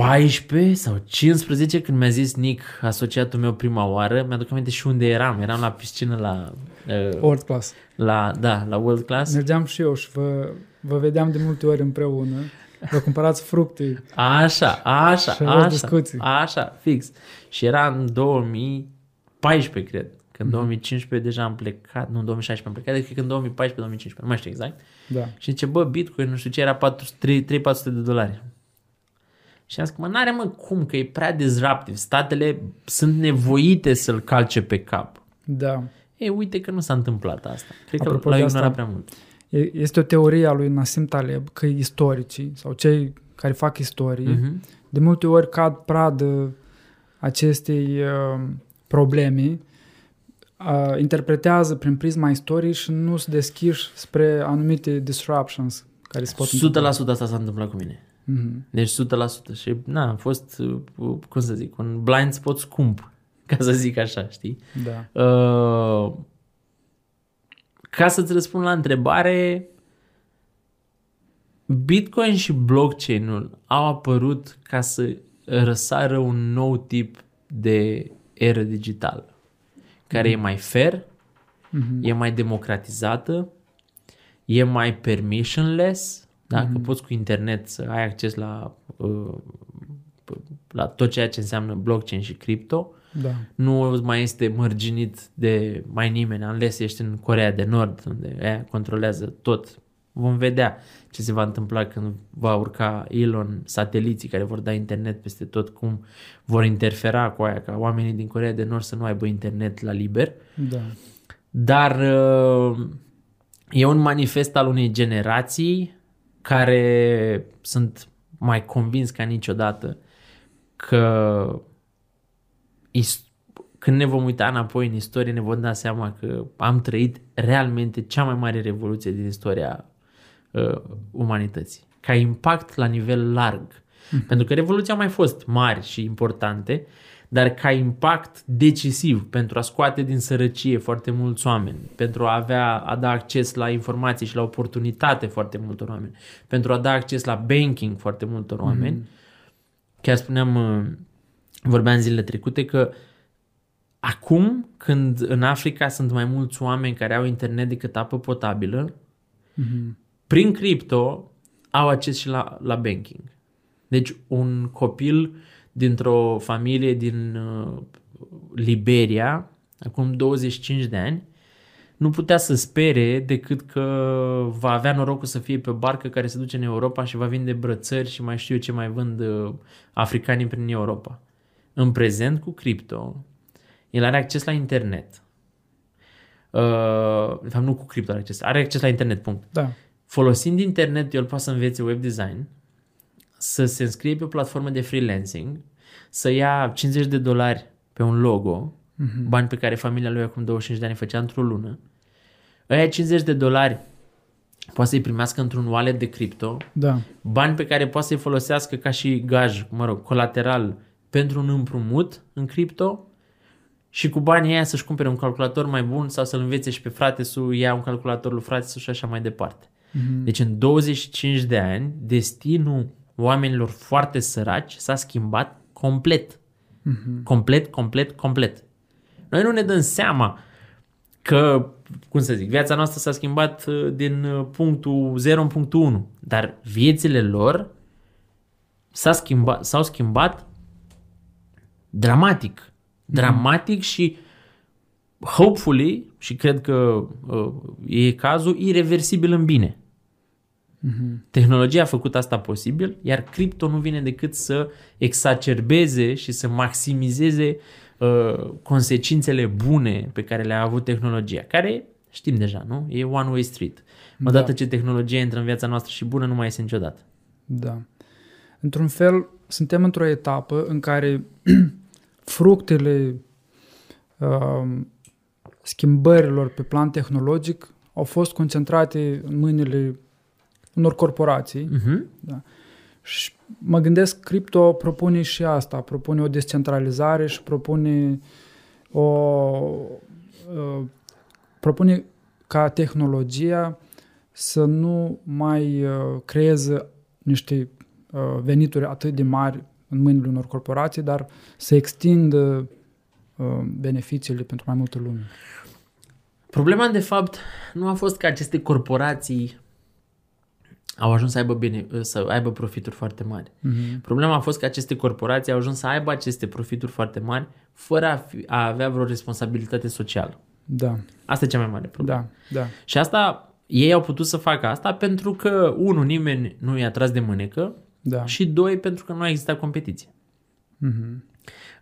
[SPEAKER 2] 2014 sau 15 când mi-a zis Nick, asociatul meu prima oară, mi-aduc aminte și unde eram. Eram la piscină la...
[SPEAKER 1] Uh, World Class.
[SPEAKER 2] La, da, la World Class.
[SPEAKER 1] Mergeam și eu și vă, vă vedeam de multe ori împreună. Vă cumpărați fructe.
[SPEAKER 2] Așa, așa, așa, discuții. așa, fix. Și era în 2014, cred. Că în 2015 mhm. deja am plecat, nu, în 2016 am plecat, decât în 2014-2015, nu mai știu exact.
[SPEAKER 1] Da.
[SPEAKER 2] Și zice, bă, Bitcoin, nu știu ce, era 3-400 de dolari. Și am zis că, mă, n-are mă cum, că e prea disruptiv. Statele sunt nevoite să-l calce pe cap.
[SPEAKER 1] Da.
[SPEAKER 2] E, uite că nu s-a întâmplat asta. Cred Apropo că l-a ignorat prea mult.
[SPEAKER 1] Este o teorie a lui Nassim Taleb că istoricii sau cei care fac istorie uh-huh. de multe ori cad pradă acestei uh, probleme uh, interpretează prin prisma istoriei și nu se deschiși spre anumite disruptions care se pot 100%
[SPEAKER 2] întâmpla. asta s-a întâmplat cu mine. Mm-hmm. Deci 100%. Și na, a fost, uh, cum să zic, un blind spot scump, ca să zic așa, știi?
[SPEAKER 1] Da.
[SPEAKER 2] Uh, ca să-ți răspund la întrebare, Bitcoin și blockchain-ul au apărut ca să răsară un nou tip de eră digitală care mm. e mai fair, mm-hmm. e mai democratizată, e mai permissionless, da? mm-hmm. că poți cu internet să ai acces la, uh, la tot ceea ce înseamnă blockchain și cripto.
[SPEAKER 1] Da.
[SPEAKER 2] Nu mai este mărginit de mai nimeni, unless ești în Corea de Nord, unde ea controlează tot. Vom vedea ce se va întâmpla când va urca Elon sateliții care vor da internet peste tot, cum vor interfera cu aia, ca oamenii din Corea de Nord să nu aibă internet la liber.
[SPEAKER 1] Da.
[SPEAKER 2] Dar uh, e un manifest al unei generații care sunt mai convins ca niciodată că când ne vom uita înapoi în istorie ne vom da seama că am trăit realmente cea mai mare revoluție din istoria uh, umanității, ca impact la nivel larg. Mm. Pentru că revoluția au mai fost mari și importante, dar ca impact decisiv pentru a scoate din sărăcie foarte mulți oameni, pentru a avea, a da acces la informații și la oportunitate foarte multor oameni, pentru a da acces la banking foarte multor oameni. Mm. Chiar spuneam, uh, vorbeam zilele trecute că acum, când în Africa sunt mai mulți oameni care au internet decât apă potabilă,
[SPEAKER 1] Mhm.
[SPEAKER 2] prin cripto au acces și la, la banking. Deci un copil dintr-o familie din uh, Liberia, acum 25 de ani, nu putea să spere decât că va avea norocul să fie pe o barcă care se duce în Europa și va vinde brățări și mai știu eu ce mai vând uh, africanii prin Europa. În prezent, cu cripto, el are acces la internet. Uh, de fapt, nu cu cripto are acces, are acces la internet, punct.
[SPEAKER 1] Da.
[SPEAKER 2] Folosind internet, el poate să învețe web design, să se înscrie pe o platformă de freelancing, să ia 50 de dolari pe un logo,
[SPEAKER 1] Mhm.
[SPEAKER 2] bani pe care familia lui acum 25 de ani îi făcea într-o lună. Aia 50 de dolari poate să-i primească într-un wallet de cripto,
[SPEAKER 1] Da.
[SPEAKER 2] bani pe care poate să-i folosească ca și gaj, mă rog, colateral pentru un împrumut în cripto și cu banii aia să-și cumpere un calculator mai bun sau să-l învețe și pe frate să ia un calculator lui frate și așa mai departe.
[SPEAKER 1] Mhm.
[SPEAKER 2] Deci în 25 de ani, destinul oamenilor foarte săraci s-a schimbat complet.
[SPEAKER 1] Mhm.
[SPEAKER 2] Complet, complet, complet. Noi nu ne dăm seama că, cum să zic, viața noastră s-a schimbat uh, din uh, punctul 0 în punctul 1, dar viețile lor s-a schimbat, s-au schimbat dramatic. Dramatic și hopefully, și cred că uh, e cazul, irreversibil în bine. Tehnologia a făcut asta posibil, iar cripto nu vine decât să exacerbeze și să maximizeze uh, consecințele bune pe care le-a avut tehnologia, care știm deja, nu? E one-way street. Odată
[SPEAKER 1] Da.
[SPEAKER 2] ce tehnologia intră în viața noastră și bună, nu mai iese niciodată.
[SPEAKER 1] Da. Într-un fel, suntem într-o etapă în care fructele um, schimbărilor pe plan tehnologic au fost concentrate în mâinile unor corporații
[SPEAKER 2] Uh-huh.
[SPEAKER 1] și mă gândesc, cripto propune și asta, propune o descentralizare și propune o uh, propune ca tehnologia să nu mai uh, creeze niște uh, venituri atât de mari în mâinile unor corporații, dar să extindă uh, beneficiile pentru mai multă lume.
[SPEAKER 2] Problema, de fapt, nu a fost că aceste corporații au ajuns să aibă, bine, să aibă profituri foarte mari.
[SPEAKER 1] Mm-hmm.
[SPEAKER 2] Problema a fost că aceste corporații au ajuns să aibă aceste profituri foarte mari fără a, fi, a avea vreo responsabilitate socială.
[SPEAKER 1] Da,
[SPEAKER 2] Asta e cea mai mare problemă.
[SPEAKER 1] da, da.
[SPEAKER 2] Și asta, ei au putut să facă asta pentru că, unul, nimeni nu i-a tras de mânecă
[SPEAKER 1] da.
[SPEAKER 2] și, doi, pentru că nu a existat competiție.
[SPEAKER 1] Mm-hmm.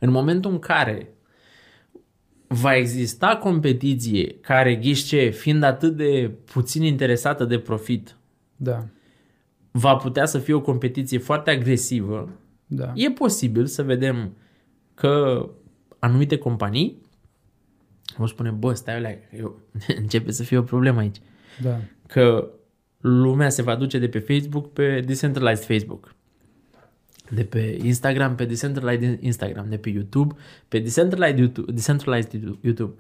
[SPEAKER 2] În momentul în care va exista competiție care, ghișce, fiind atât de puțin interesată de profit,
[SPEAKER 1] Da,
[SPEAKER 2] va putea să fie o competiție foarte agresivă,
[SPEAKER 1] da.
[SPEAKER 2] e posibil să vedem că anumite companii vor spune, bă, stai alea, eu, începe să fie o problemă aici.
[SPEAKER 1] Da,
[SPEAKER 2] Că lumea se va duce de pe Facebook pe decentralized Facebook. De pe Instagram pe decentralized Instagram, de pe YouTube pe decentralized YouTube, decentralized YouTube.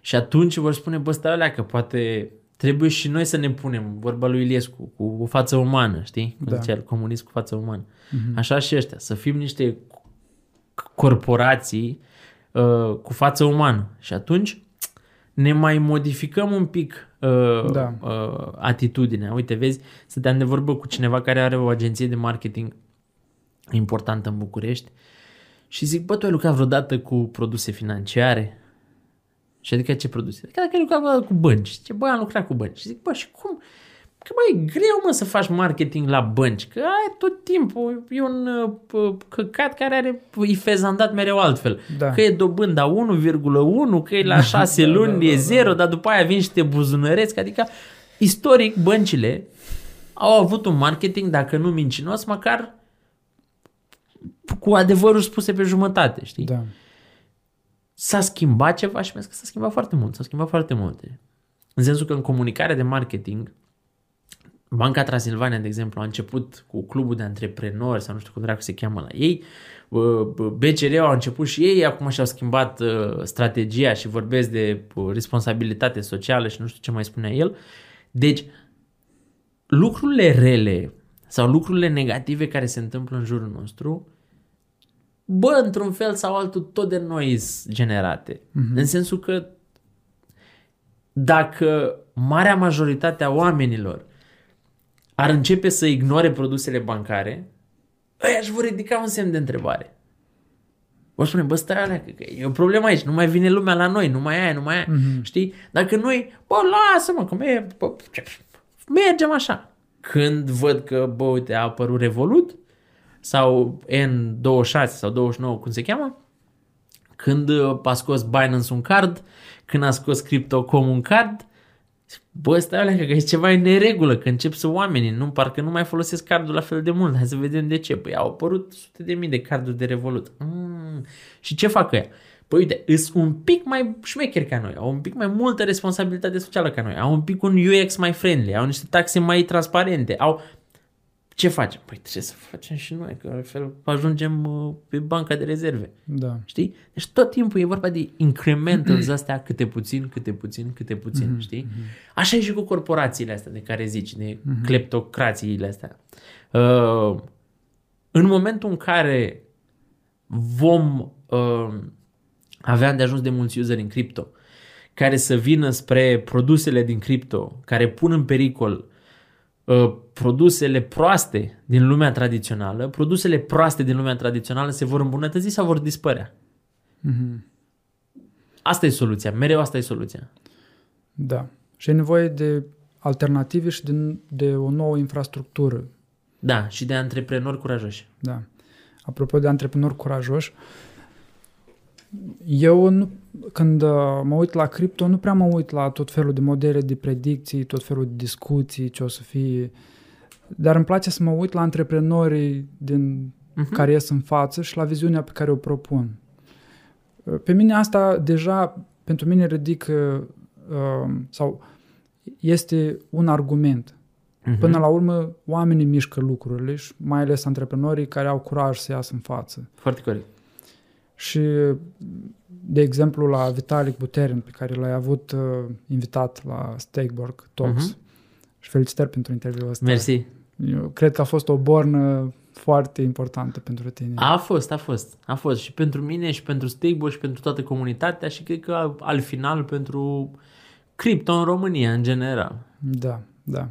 [SPEAKER 2] Și atunci vor spune, bă, stai alea, că poate trebuie și noi să ne punem, vorba lui Iliescu, cu o față umană, știi? Cum
[SPEAKER 1] Da.
[SPEAKER 2] zicea el, comunist cu față umană. Așa și ăștia, să fim niște corporații uh, cu față umană. Și atunci ne mai modificăm un pic uh,
[SPEAKER 1] Da.
[SPEAKER 2] uh, atitudinea. Uite, vezi, stăteam de vorbă cu cineva care are o agenție de marketing importantă în București și zic, bă, tu ai lucrat vreodată cu produse financiare? Și adică ce produse? Adică dacă ai lucrat vreodată cu bănci. Ce bă, am lucrat cu bănci. Și zic, bă, și cum? Că mai e greu, mă, să faci marketing la bănci, că ai tot timpul, e un uh, căcat care are, e fezandat mereu altfel.
[SPEAKER 1] Da.
[SPEAKER 2] Că e dobânda 1,1, că e la 6
[SPEAKER 1] Da,
[SPEAKER 2] luni,
[SPEAKER 1] da,
[SPEAKER 2] e
[SPEAKER 1] da,
[SPEAKER 2] 0, dar după aia vin și te buzunăreți, adică istoric băncile au avut un marketing, dacă nu mincinos, măcar cu adevărul spuse pe jumătate, știi?
[SPEAKER 1] Da.
[SPEAKER 2] S-a schimbat ceva și mi că s-a schimbat foarte mult, s-a schimbat foarte multe. În sensul că în comunicarea de marketing, Banca Transilvania, de exemplu, a început cu clubul de antreprenori sau nu știu cum dracu se cheamă la ei, BCR au început și ei, acum și-au schimbat uh, strategia și vorbesc de uh, responsabilitate socială și nu știu ce mai spunea el. Deci, lucrurile rele sau lucrurile negative care se întâmplă în jurul nostru bă, într-un fel sau altul, tot de noi sunt generate. Mm-hmm. În sensul că dacă marea majoritate a oamenilor ar începe să ignore produsele bancare, ăia își vor ridica un semn de întrebare. O spune, bă, stai alea, că e o problemă aici, nu mai vine lumea la noi, nu mai aia, nu mai aia, mm-hmm. știi? Dacă noi, bă, lasă-mă, că merge, bă, mergem așa. Când văd că, bă, uite, a apărut Revolut, sau N26 sau 29, cum se cheamă, când a scos Binance un card, când a scos Crypto.com un card, bă, stai alea, că e ceva în neregulă, că încep să oamenii, nu, parcă nu mai folosesc cardul la fel de mult, hai să vedem de ce. Păi au apărut sute de mii de carduri de Revolut. Mm. Și ce fac ăia? Păi uite, îs un pic mai șmecheri ca noi, au un pic mai multă responsabilitate socială ca noi, au un pic un UX mai friendly, au niște taxe mai transparente, au ce facem? Păi trebuie să facem și noi, că altfel ajungem uh, pe banca de rezerve.
[SPEAKER 1] Da.
[SPEAKER 2] Știi? Deci tot timpul e vorba de incrementals astea câte puțin, câte puțin, câte puțin, mm-hmm. știi? Așa e și cu corporațiile astea de care zici, de mm-hmm. cleptocrațiile astea. Uh, în momentul în care vom uh, avea de ajuns de mulți useri în cripto, care să vină spre produsele din cripto, care pun în pericol Uh, produsele proaste din lumea tradițională, produsele proaste din lumea tradițională se vor îmbunătăți sau vor dispărea. Mm-hmm. Asta e soluția, mereu asta e soluția.
[SPEAKER 1] Da. Și e nevoie de alternative și de, de o nouă infrastructură.
[SPEAKER 2] Da, și de antreprenori curajoși.
[SPEAKER 1] Da. Apropo de antreprenori curajoși, eu nu, când uh, mă uit la cripto, nu prea mă uit la tot felul de modele de predicții, tot felul de discuții, ce o să fie. Dar îmi place să mă uit la antreprenorii din uh-huh. care ies în față și la viziunea pe care o propun. Uh, pe mine asta deja, pentru mine ridică uh, sau este un argument. Uh-huh. Până la urmă, oamenii mișcă lucrurile și mai ales antreprenorii care au curaj să iasă în față.
[SPEAKER 2] Foarte corect.
[SPEAKER 1] Și, de exemplu, la Vitalik Buterin, pe care l-ai avut uh, invitat la Steakborg Talks. Uh-huh. Și felicitări pentru interviul ăsta.
[SPEAKER 2] Mersi.
[SPEAKER 1] Eu cred că a fost o bornă foarte importantă pentru tine.
[SPEAKER 2] A fost, a fost. A fost și pentru mine și pentru Steakborg și pentru toată comunitatea și cred că al final pentru cripto în România în general.
[SPEAKER 1] Da, da.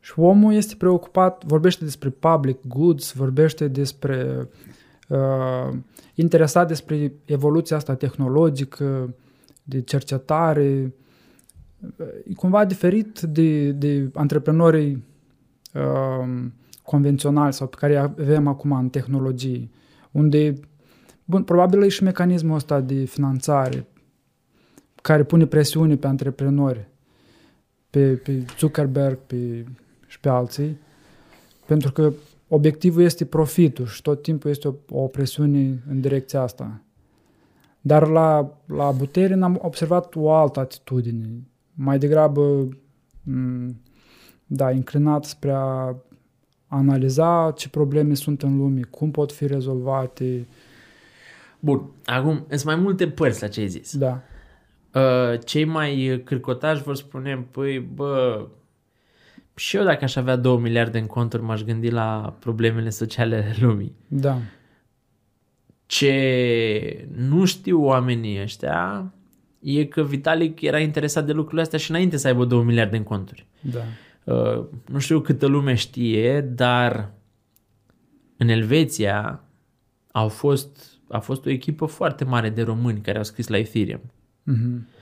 [SPEAKER 1] Și omul este preocupat, vorbește despre public goods, vorbește despre uh, interesat despre evoluția asta tehnologică, de cercetare, e cumva diferit de, de antreprenorii uh, convenționali sau pe care avem acum în tehnologie, unde, bun, probabil e și mecanismul ăsta de finanțare care pune presiune pe antreprenori, pe, pe Zuckerberg pe, și pe alții, pentru că obiectivul este profitul și tot timpul este o, o presiune în direcția asta. Dar la, la Buterin am observat o altă atitudine, mai degrabă m- da, inclinat spre a analiza ce probleme sunt în lume, cum pot fi rezolvate.
[SPEAKER 2] Bun, acum sunt mai multe părți la ce ai zis.
[SPEAKER 1] Da.
[SPEAKER 2] Uh, cei mai cârcotași vor spune, păi, bă, și eu dacă aș avea 2 miliarde în conturi, m-aș gândi la problemele sociale ale lumii.
[SPEAKER 1] Da.
[SPEAKER 2] Ce nu știu oamenii ăștia e că Vitalik era interesat de lucrurile astea și înainte să aibă 2 miliarde în conturi.
[SPEAKER 1] Da.
[SPEAKER 2] Uh, nu știu câtă lume știe, dar în Elveția au fost, a fost o echipă foarte mare de români care au scris la Ethereum. Mm-hmm.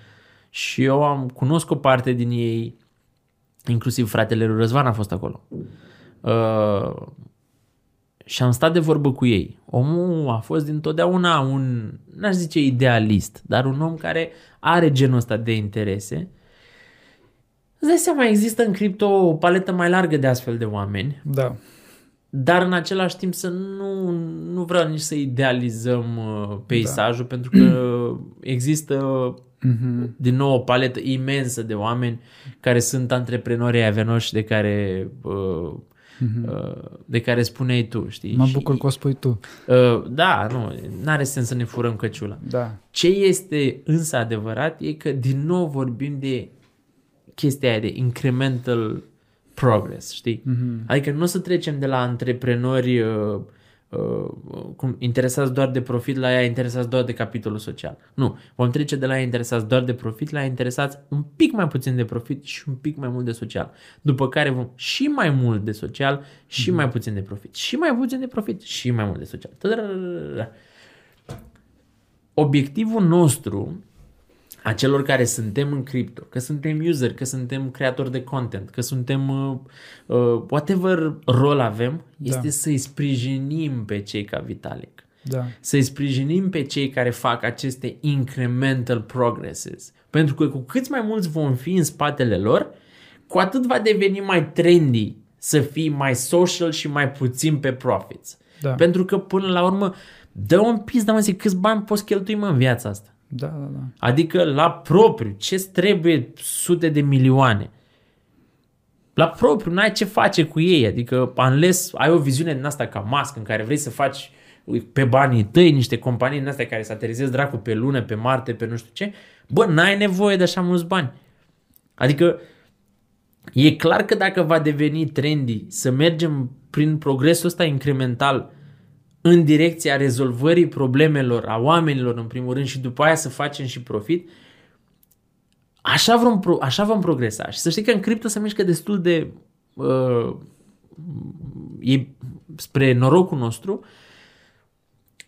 [SPEAKER 2] Și eu am cunosc o parte din ei, inclusiv fratele lui Răzvan a fost acolo. Uh, și am stat de vorbă cu ei. Omul a fost dintotdeauna un, n-aș zice idealist, dar un om care are genul ăsta de interese. Îți dai seama, există în cripto o paletă mai largă de astfel de oameni.
[SPEAKER 1] Da.
[SPEAKER 2] Dar în același timp să nu, nu vreau nici să idealizăm uh, peisajul, da. pentru că există Mm-hmm. Din nou o paletă imensă de oameni care sunt antreprenorii avenoși de care uh, mm-hmm. uh, de care spuneai tu, știi?
[SPEAKER 1] Mă bucur că o spui tu.
[SPEAKER 2] Uh, da, nu, n-are sens să ne furăm căciula.
[SPEAKER 1] Da.
[SPEAKER 2] Ce este însă adevărat e că din nou vorbim de chestia aia de incremental progress, știi? Mm-hmm. Adică nu o să trecem de la antreprenori uh, uh, cum, interesați doar de profit, la ea interesați doar de capitolul social. Nu, vom trece de la ea interesați doar de profit, la ea interesați un pic mai puțin de profit și un pic mai mult de social. După care vom și mai mult de social și mm-hmm. mai puțin de profit. Și mai puțin de profit și mai mult de social. Obiectivul nostru a celor care suntem în cripto, că suntem user, că suntem creatori de content, că suntem uh, uh, whatever rol avem, da. este să-i sprijinim pe cei ca Vitalik.
[SPEAKER 1] Da.
[SPEAKER 2] Să-i sprijinim pe cei care fac aceste incremental progresses. Pentru că cu cât mai mulți vom fi în spatele lor, cu atât va deveni mai trendy să fii mai social și mai puțin pe profits. Da. Pentru că până la urmă, dă un pis, dar mă zic, câți bani poți cheltui mă în viața asta?
[SPEAKER 1] Da, da, da.
[SPEAKER 2] Adică la propriu, ce trebuie sute de milioane? La propriu, n-ai ce face cu ei, adică unless ai o viziune din asta ca mască în care vrei să faci pe banii tăi niște companii din astea care să aterizezi dracu pe lună, pe Marte, pe nu știu ce, bă, n-ai nevoie de așa mulți bani. Adică e clar că dacă va deveni trendy să mergem prin progresul ăsta incremental în direcția rezolvării problemelor a oamenilor în primul rând și după aia să facem și profit, așa vom, pro- așa vom progresa. Și să știi că în cripto se mișcă destul de uh, e spre norocul nostru,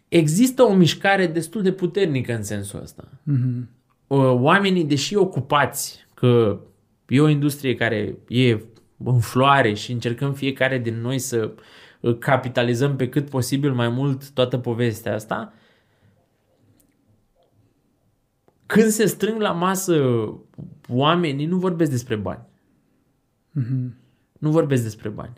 [SPEAKER 2] există o mișcare destul de puternică în sensul ăsta. Mm-hmm. Oamenii, deși ocupați, că e o industrie care e în floare și încercăm fiecare din noi să uh, capitalizăm pe cât posibil mai mult toată povestea asta, când se strâng la masă oamenii, nu vorbesc despre bani. Mm-hmm. Nu vorbesc despre bani.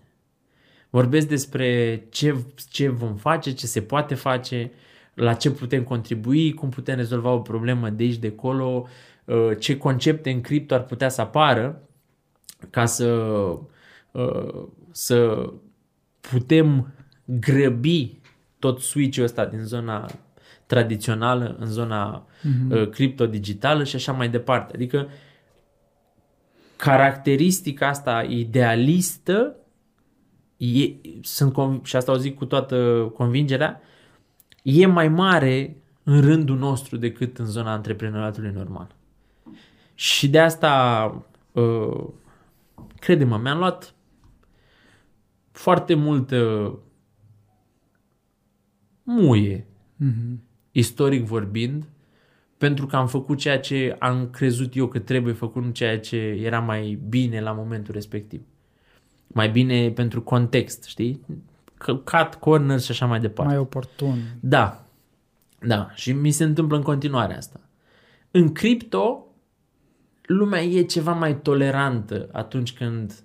[SPEAKER 2] Vorbesc despre ce, ce vom face, ce se poate face, la ce putem contribui, cum putem rezolva o problemă de aici, de acolo, uh, ce concepte în cripto ar putea să apară ca să, uh, să putem grăbi tot switch-ul ăsta din zona tradițională în zona mm-hmm. uh, cripto-digitală și așa mai departe. Adică caracteristica asta idealistă e, sunt și asta o zic cu toată convingerea, e mai mare în rândul nostru decât în zona antreprenoriatului normal. Și de asta, uh, crede-mă, mi-am luat foarte multă muie, mm-hmm. istoric vorbind, pentru că am făcut ceea ce am crezut eu că trebuie făcut, nu ceea ce era mai bine la momentul respectiv. Mai bine pentru context, știi? Cut corner și așa mai departe.
[SPEAKER 1] Mai oportun.
[SPEAKER 2] Da. Da. Și mi se întâmplă în continuare asta. În cripto, lumea e ceva mai tolerantă atunci când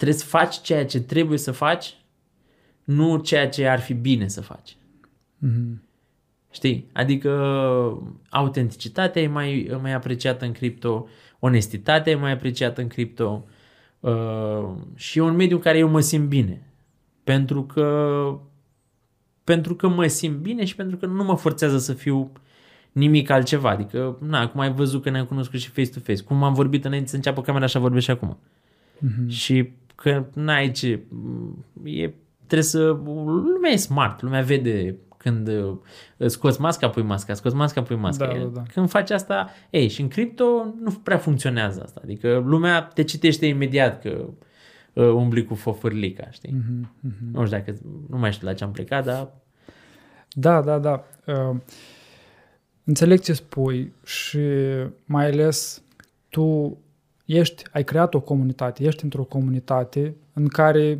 [SPEAKER 2] Trebuie să faci ceea ce trebuie să faci, nu ceea ce ar fi bine să faci. Mm-hmm. Știi? Adică autenticitatea e mai, mai apreciată în cripto, onestitatea e mai apreciată în cripto uh, și e un mediu în care eu mă simt bine. Pentru că pentru că mă simt bine și pentru că nu mă forțează să fiu nimic altceva. Adică, na, cum ai văzut că ne-am cunoscut și face-to-face. Cum am vorbit înainte să înceapă camera, așa vorbesc și acum. Mm-hmm. Și că n-ai ce, e, trebuie să, lumea e smart, lumea vede când uh, scoți masca, pui masca, scoți masca, pui masca. Da, da, da. Când faci asta, ei, și în cripto nu prea funcționează asta. Adică lumea te citește imediat că uh, umbli cu fofârlica, știi? Mm-hmm, mm-hmm. Nu știu dacă, nu mai știu la ce am plecat, dar...
[SPEAKER 1] Da, da, da. Uh, înțeleg ce spui și mai ales tu ești, ai creat o comunitate, ești într-o comunitate în care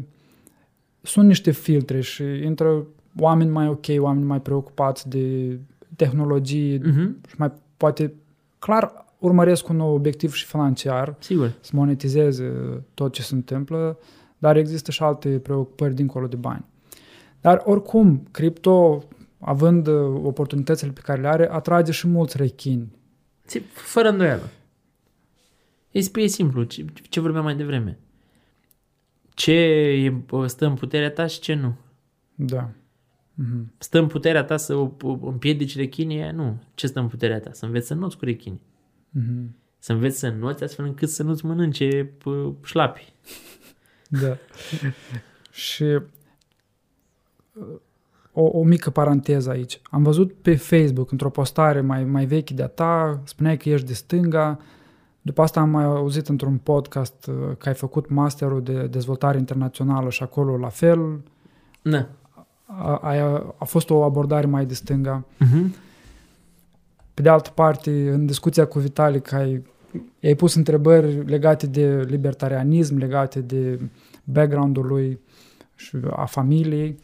[SPEAKER 1] sunt niște filtre și intră oameni mai ok, oameni mai preocupați de tehnologii uh-huh. și mai poate clar urmăresc un nou obiectiv și financiar,
[SPEAKER 2] Sigur.
[SPEAKER 1] să monetizeze tot ce se întâmplă, dar există și alte preocupări dincolo de bani. Dar oricum, cripto, având oportunitățile pe care le are, atrage și mulți rechini.
[SPEAKER 2] Fără îndoială. E, e simplu, ce, ce vorbeam mai devreme. Ce e, stă în puterea ta și ce nu.
[SPEAKER 1] Da. Mm-hmm.
[SPEAKER 2] Stă în puterea ta să împiedici rechinii? Nu. Ce stă în puterea ta? Să înveți să noți cu rechinii. Mm-hmm. Să înveți să noți astfel încât să nu-ți mănânce pă, șlapi.
[SPEAKER 1] Da. și uh, o, o mică paranteză aici. Am văzut pe Facebook, într-o postare mai, mai veche de-a ta, spuneai că ești de stânga, după asta am mai auzit într-un podcast uh, că ai făcut masterul de dezvoltare internațională și acolo la fel.
[SPEAKER 2] Da.
[SPEAKER 1] A, a, a fost o abordare mai de stânga.
[SPEAKER 2] Uh-huh.
[SPEAKER 1] Pe de altă parte, în discuția cu Vitalic, ai, ai pus întrebări legate de libertarianism, legate de background-ul lui și a familiei.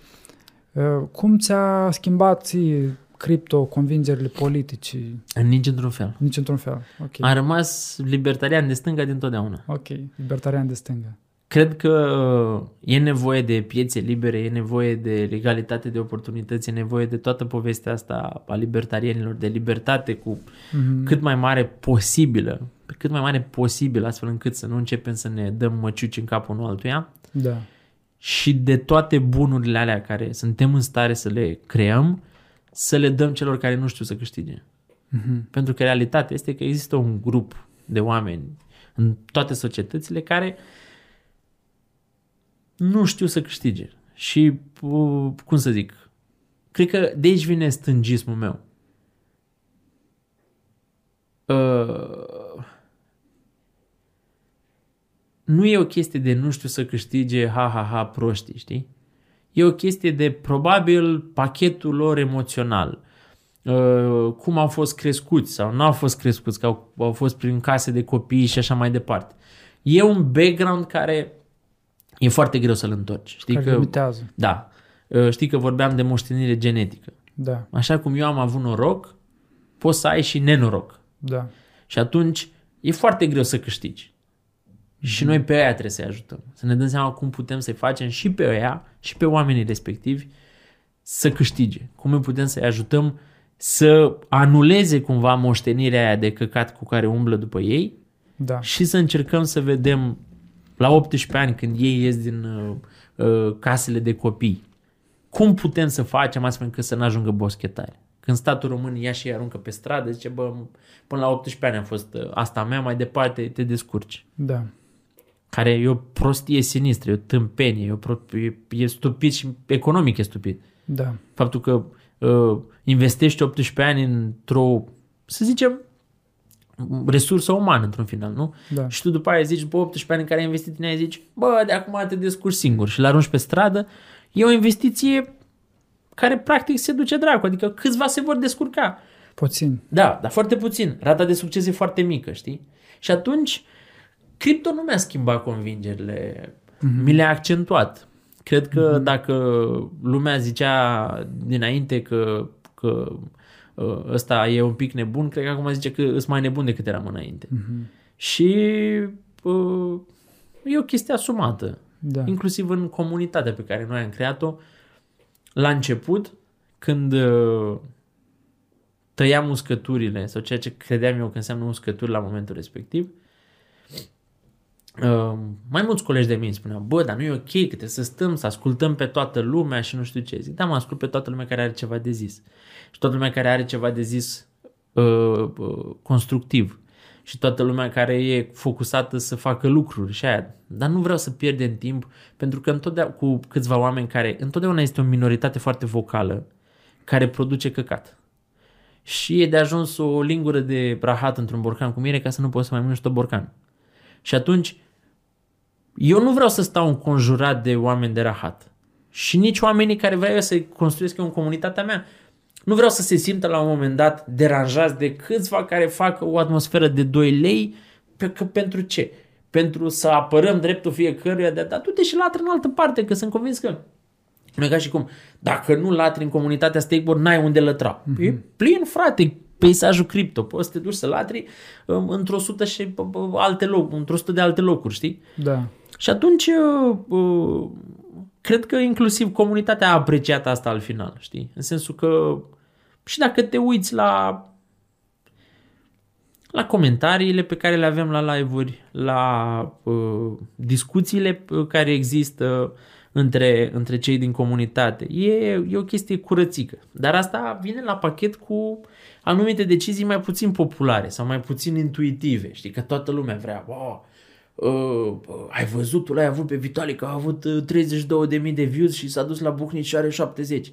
[SPEAKER 1] Uh, Cum ți-a schimbat ție cripto convingerile politice?
[SPEAKER 2] Nici într-un fel.
[SPEAKER 1] Nici într-un fel. Ok.
[SPEAKER 2] Am rămas libertarian de stânga dintotdeauna.
[SPEAKER 1] Ok. Libertarian de stânga.
[SPEAKER 2] Cred că uh, e nevoie de piețe libere, e nevoie de legalitate de oportunități, e nevoie de toată povestea asta a libertarienilor, de libertate cu
[SPEAKER 1] Mhm.
[SPEAKER 2] cât mai mare posibilă, pe cât mai mare posibil, astfel încât să nu începem să ne dăm măciuci în capul unul altuia
[SPEAKER 1] Da.
[SPEAKER 2] și de toate bunurile alea care suntem în stare să le creăm, să le dăm celor care nu știu să câștige.
[SPEAKER 1] Mhm.
[SPEAKER 2] Pentru că realitatea este că există un grup de oameni în toate societățile care nu știu să câștige. Și, uh, cum să zic, cred că de aici vine stângismul meu. Uh, nu e o chestie de nu știu să câștige, ha, ha, ha, proștii, știi? E o chestie de probabil pachetul lor emoțional. Uh, cum au fost crescuți sau nu au fost crescuți, că au, au fost prin case de copii și așa mai departe. E un background care e foarte greu să-l întorci. Știi
[SPEAKER 1] Care
[SPEAKER 2] că,
[SPEAKER 1] limitează.
[SPEAKER 2] da, Uh, știi că vorbeam de moștenire genetică.
[SPEAKER 1] Da.
[SPEAKER 2] Așa cum eu am avut noroc, poți să ai și nenoroc.
[SPEAKER 1] Da.
[SPEAKER 2] Și atunci e foarte greu să câștigi. Și noi pe aia trebuie să-i ajutăm. Să ne dăm seama cum putem să-i facem și pe aia și pe oamenii respectivi să câștige. Cum îi putem să-i ajutăm să anuleze cumva moștenirea aia de căcat cu care umblă după ei
[SPEAKER 1] Da.
[SPEAKER 2] și să încercăm să vedem la 18 ani când ei ies din uh, uh, casele de copii cum putem să facem astfel încât să nu ajungă boschetari. Când statul român ia și îi aruncă pe stradă, zice, bă, până la 18 ani am fost uh, asta mea, mai departe te descurci.
[SPEAKER 1] Da.
[SPEAKER 2] Care e o prostie sinistră, e o tâmpenie, e, o pro- e, e stupid și economic e stupid.
[SPEAKER 1] Da.
[SPEAKER 2] Faptul că uh, investești 18 ani într-o, să zicem, resursă umană într-un final, nu?
[SPEAKER 1] Da.
[SPEAKER 2] Și tu după aia zici, după 18 ani în care ai investit în ea, zici, bă, de acum te descurci singur și le arunci pe stradă, e o investiție care practic se duce dracu, adică câțiva se vor descurca.
[SPEAKER 1] Puțin.
[SPEAKER 2] Da, dar foarte puțin. Rata de succes e foarte mică, știi? Și atunci, cripto nu mi-a schimbat convingerile, mm-hmm. mi le-a accentuat. Cred că mm-hmm. dacă lumea zicea dinainte că, că uh, ăsta e un pic nebun, cred că acum zice că îs mai nebun decât eram înainte.
[SPEAKER 1] Mhm.
[SPEAKER 2] Și uh, e o chestie asumată.
[SPEAKER 1] Da.
[SPEAKER 2] Inclusiv în comunitatea pe care noi am creat-o. La început, când uh, tăiam uscăturile sau ceea ce credeam eu că înseamnă uscături la momentul respectiv, uh, mai mulți colegi de mei îmi spuneau, bă, dar nu e ok, că trebuie să stăm, să ascultăm pe toată lumea și nu știu ce. Zic, da, mă ascult pe toată lumea care are ceva de zis. Și toată lumea care are ceva de zis uh, uh, constructiv. Și toată lumea care e focusată să facă lucruri și aia. Dar nu vreau să pierdem timp, pentru că întotdeauna, cu câțiva oameni care, întotdeauna este o minoritate foarte vocală, care produce căcat. Și e de ajuns o lingură de rahat într-un borcan cu mire ca să nu poți să mai mănânci tot borcan. Și atunci, eu nu vreau să stau înconjurat de oameni de rahat. Și nici oamenii care vreau eu să construiesc eu în comunitatea mea. Nu vreau să se simtă la un moment dat deranjați de câțiva care fac o atmosferă de 2 lei. Pe, că, pentru ce? Pentru să apărăm dreptul fiecăruia de a da, du-te și latră în altă parte, că sunt convins că nu e ca și cum, dacă nu latri în comunitatea Stakeboard, n-ai unde lătra. Mm-hmm. E plin, frate, peisajul cripto. Poți să te duci să latri um, într-o sută și bă, bă, alte locuri, într-o sută de alte locuri, știi?
[SPEAKER 1] Da.
[SPEAKER 2] Și atunci, uh, uh, cred că inclusiv comunitatea a apreciat asta al final, știi? În sensul că și dacă te uiți la la comentariile pe care le avem la live-uri, la uh, discuțiile uh, care există între, între cei din comunitate. E, e o chestie curățică. Dar asta vine la pachet cu anumite decizii mai puțin populare sau mai puțin intuitive. Știi că toată lumea vrea, wow, uh, uh, ai văzut, tu l-ai avut pe Vitalic, a avut uh, 32.000 de views și s-a dus la Bucnici și are 70.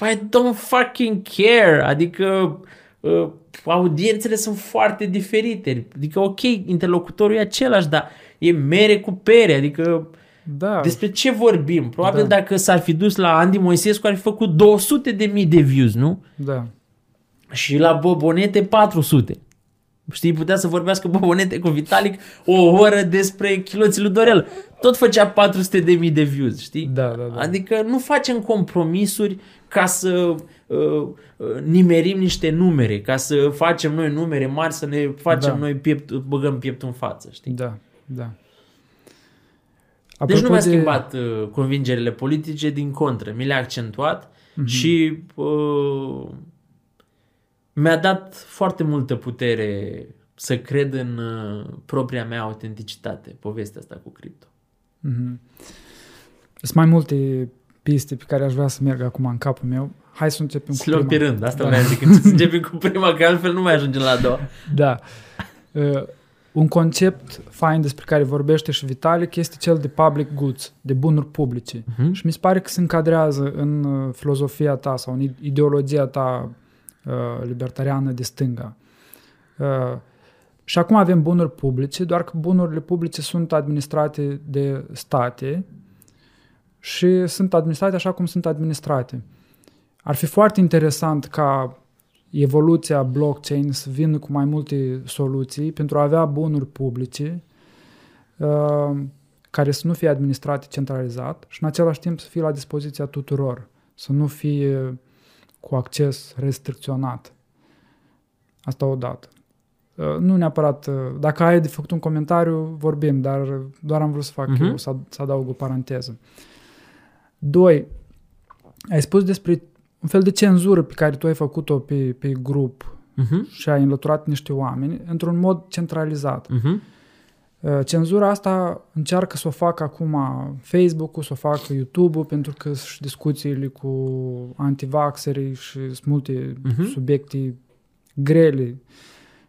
[SPEAKER 2] I don't fucking care. Adică uh, audiențele sunt foarte diferite. Adică, ok, interlocutorul e același, dar e mere cu pere. Adică
[SPEAKER 1] Da.
[SPEAKER 2] despre ce vorbim? Probabil
[SPEAKER 1] Da.
[SPEAKER 2] dacă s-ar fi dus la Andy Moisescu ar fi făcut 200 de mii de views, nu?
[SPEAKER 1] Da.
[SPEAKER 2] Și la Bobonete 400. Știi, putea să vorbească Bobonete cu Vitalic o oră despre chiloții lui Dorel. Tot făcea 400 de mii de views, știi?
[SPEAKER 1] Da, da, da.
[SPEAKER 2] Adică nu facem compromisuri ca să uh, uh, nimerim niște numere, ca să facem noi numere mari, să ne facem
[SPEAKER 1] Da.
[SPEAKER 2] noi piept, băgăm pieptul în față, știi?
[SPEAKER 1] Da, da.
[SPEAKER 2] Deci nu
[SPEAKER 1] Apropo
[SPEAKER 2] mi-a
[SPEAKER 1] de-
[SPEAKER 2] schimbat uh, convingerile politice, din contră, mi le-a accentuat
[SPEAKER 1] Mhm.
[SPEAKER 2] și uh, mi-a dat foarte multă putere să cred în uh, propria mea autenticitate, povestea asta cu cripto.
[SPEAKER 1] Mhm. Sunt mai multe piste pe care aș vrea să merg acum în capul meu. Hai să începem
[SPEAKER 2] Să
[SPEAKER 1] cu
[SPEAKER 2] le luăm pe
[SPEAKER 1] prima.
[SPEAKER 2] rând, asta
[SPEAKER 1] Da.
[SPEAKER 2] vreau să zic, să începem cu prima, că altfel nu mai ajungem la a doua.
[SPEAKER 1] Da. Uh, un concept fain despre care vorbește și Vitalik este cel de public goods, de bunuri publice.
[SPEAKER 2] Mhm.
[SPEAKER 1] Și mi se pare că se încadrează în uh, filozofia ta sau în ideologia ta uh, libertariană de stânga. Uh, și acum avem bunuri publice, doar că bunurile publice sunt administrate de state și sunt administrate așa cum sunt administrate. Ar fi foarte interesant ca evoluția blockchain să vină cu mai multe soluții pentru a avea bunuri publice uh, care să nu fie administrate centralizat și în același timp să fie la dispoziția tuturor, să nu fie cu acces restricționat. Asta odată. Uh, Nu neapărat, uh, dacă ai de făcut un comentariu, vorbim, dar doar am vrut să fac
[SPEAKER 2] Mhm.
[SPEAKER 1] eu, să, să adaug o paranteză. Doi, ai spus despre un fel de cenzură pe care tu ai făcut-o pe, pe grup
[SPEAKER 2] Mhm.
[SPEAKER 1] și ai înlăturat niște oameni într-un mod centralizat.
[SPEAKER 2] Mhm.
[SPEAKER 1] Uh, Cenzura asta încearcă să o facă acum Facebook-ul, să o facă YouTube-ul, pentru că și discuțiile cu antivaxerii și sunt multe
[SPEAKER 2] Mhm.
[SPEAKER 1] subiecte grele.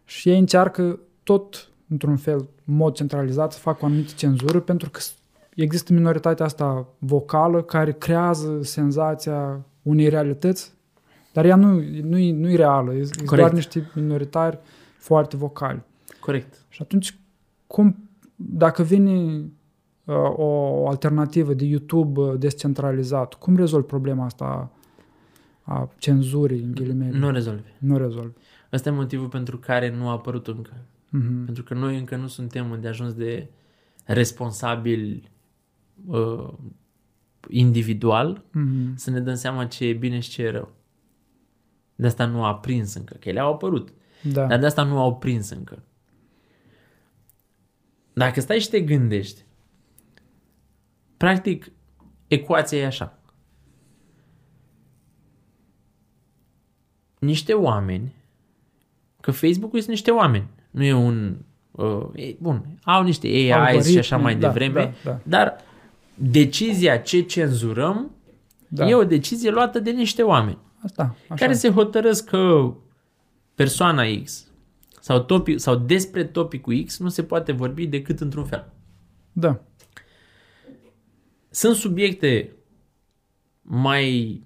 [SPEAKER 1] Și ei încearcă tot într-un fel, în mod centralizat, să facă o anumită cenzură, pentru că s- există minoritatea asta vocală care creează senzația unei realități, dar ea nu, nu-i, nu-i reală, e, e doar
[SPEAKER 2] Corect.
[SPEAKER 1] niște minoritari foarte vocali.
[SPEAKER 2] Corect.
[SPEAKER 1] Și atunci, cum, dacă vine uh, o alternativă de YouTube uh, descentralizat, cum rezolvi problema asta a, a cenzurii, în ghilimele?
[SPEAKER 2] Nu rezolvi.
[SPEAKER 1] nu rezolvi.
[SPEAKER 2] Ăsta e motivul pentru care nu a apărut încă.
[SPEAKER 1] Mhm.
[SPEAKER 2] Pentru că noi încă nu suntem de ajuns de responsabili uh, individual
[SPEAKER 1] Mhm.
[SPEAKER 2] să ne dăm seama ce e bine și ce e rău. De asta nu a prins încă, că ele au apărut.
[SPEAKER 1] Da.
[SPEAKER 2] Dar de asta nu au prins încă. Dacă stai și te gândești, practic, ecuația e așa. Niște oameni, că Facebook-ul sunt niște oameni, nu e un... Uh, e, bun, au niște AIs și
[SPEAKER 1] Algoritmi,
[SPEAKER 2] așa mai
[SPEAKER 1] da,
[SPEAKER 2] devreme,
[SPEAKER 1] da, da.
[SPEAKER 2] dar decizia ce cenzurăm
[SPEAKER 1] Da.
[SPEAKER 2] e o decizie luată de niște oameni
[SPEAKER 1] Asta, așa.
[SPEAKER 2] care se hotărăsc că persoana X sau, topic, sau despre topicul X nu se poate vorbi decât într-un fel.
[SPEAKER 1] Da.
[SPEAKER 2] Sunt subiecte mai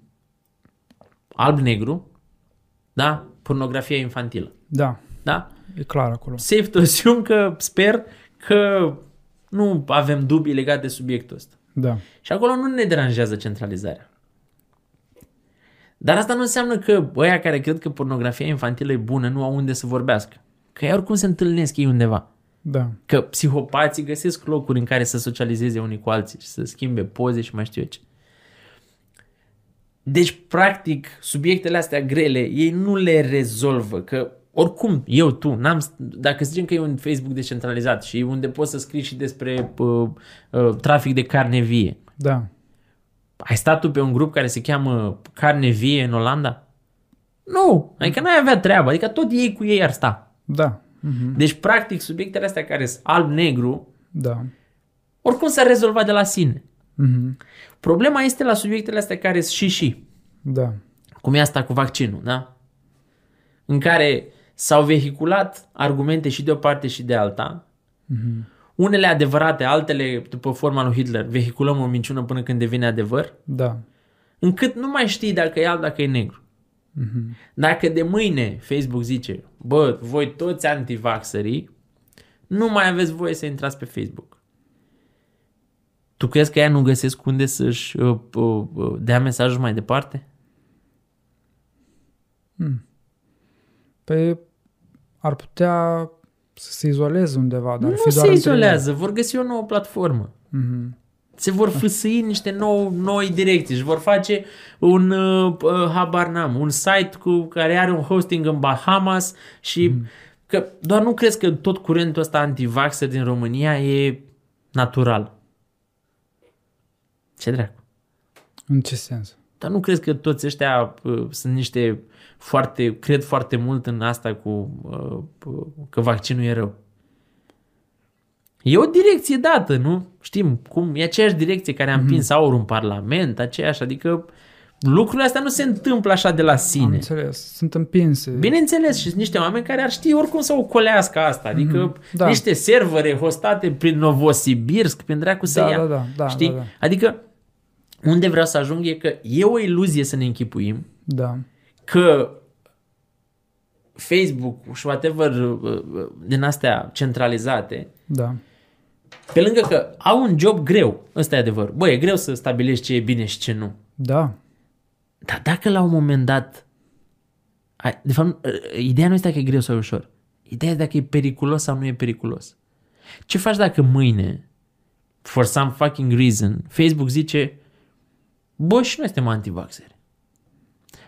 [SPEAKER 2] alb-negru, da? Pornografia infantilă,
[SPEAKER 1] Da.
[SPEAKER 2] da?
[SPEAKER 1] E clar acolo.
[SPEAKER 2] Safe to assume că sper că nu avem dubii legate de subiectul ăsta.
[SPEAKER 1] Da.
[SPEAKER 2] Și acolo nu ne deranjează centralizarea. Dar asta nu înseamnă că băia care cred că pornografia infantilă e bună nu au unde să vorbească. Că ei oricum se întâlnesc ei undeva.
[SPEAKER 1] Da.
[SPEAKER 2] Că psihopații găsesc locuri în care să socializeze unii cu alții și să schimbe poze și mai știu eu ce. Deci, practic, subiectele astea grele, ei nu le rezolvă, că oricum, eu, tu, n-am, dacă zicem că e un Facebook descentralizat și unde poți să scrii și despre uh, uh, trafic de carne vie,
[SPEAKER 1] Da.
[SPEAKER 2] ai stat tu pe un grup care se cheamă Carne Vie în Olanda? Nu, adică n-ai avea treabă, adică tot ei cu ei ar sta.
[SPEAKER 1] Da. Mhm.
[SPEAKER 2] Deci, practic, subiectele astea care sunt alb-negru,
[SPEAKER 1] Da.
[SPEAKER 2] oricum s-ar rezolva de la sine.
[SPEAKER 1] Mhm.
[SPEAKER 2] Problema este la subiectele astea care sunt și și,
[SPEAKER 1] Da.
[SPEAKER 2] cum e asta cu vaccinul, da? În care s-au vehiculat argumente și de o parte și de alta,
[SPEAKER 1] Mhm.
[SPEAKER 2] unele adevărate, altele, după forma lui Hitler, vehiculăm o minciună până când devine adevăr,
[SPEAKER 1] Da.
[SPEAKER 2] încât nu mai știi dacă e alb, dacă e negru. Mm-hmm. Dacă de mâine Facebook zice, bă, voi toți antivaxării, nu mai aveți voie să intrați pe Facebook. Tu crezi că ea nu găsesc unde să-și uh, uh, uh, dea mesajul mai departe?
[SPEAKER 1] Hmm. Păi ar putea să se izoleze undeva, dar
[SPEAKER 2] nu
[SPEAKER 1] fi doar
[SPEAKER 2] se
[SPEAKER 1] între
[SPEAKER 2] izolează, vor găsi o nouă platformă.
[SPEAKER 1] ele. Mhm.
[SPEAKER 2] Se vor fâsâi niște nou, noi direcții și vor face un, uh, uh, habar n-am, un site cu, care are un hosting în Bahamas și
[SPEAKER 1] Mhm.
[SPEAKER 2] că doar nu crezi că tot curentul ăsta antivaxer din România e natural. Ce dracu?
[SPEAKER 1] În ce sens?
[SPEAKER 2] Dar nu crezi că toți ăștia uh, sunt niște foarte, cred foarte mult în asta cu uh, uh, că vaccinul e rău. E o direcție dată, nu? Știm cum, e aceeași direcție care a împins aurul în Parlament, aceeași, adică lucrurile astea nu se întâmplă așa de la
[SPEAKER 1] Am
[SPEAKER 2] sine.
[SPEAKER 1] înțeles. Sunt împinse.
[SPEAKER 2] Bineînțeles, și sunt niște oameni care ar ști oricum să ocolească asta, adică
[SPEAKER 1] Da.
[SPEAKER 2] niște servere hostate prin Novosibirsk, prin dracu să
[SPEAKER 1] Da,
[SPEAKER 2] ia.
[SPEAKER 1] da, da, da,
[SPEAKER 2] Știi?
[SPEAKER 1] da, da.
[SPEAKER 2] Adică unde vreau să ajung e că e o iluzie să ne închipuim
[SPEAKER 1] Da.
[SPEAKER 2] că Facebook și whatever uh, uh, din astea centralizate,
[SPEAKER 1] Da.
[SPEAKER 2] Pe lângă că au un job greu, ăsta e adevăr. Băi, e greu să stabilești ce e bine și ce nu.
[SPEAKER 1] Da.
[SPEAKER 2] Dar dacă la un moment dat, ai- de fapt, uh, ideea nu este dacă e greu sau e ușor. Ideea e dacă e periculos sau nu e periculos. Ce faci dacă mâine, for some fucking reason, Facebook zice, bă, și noi suntem antivaxeri.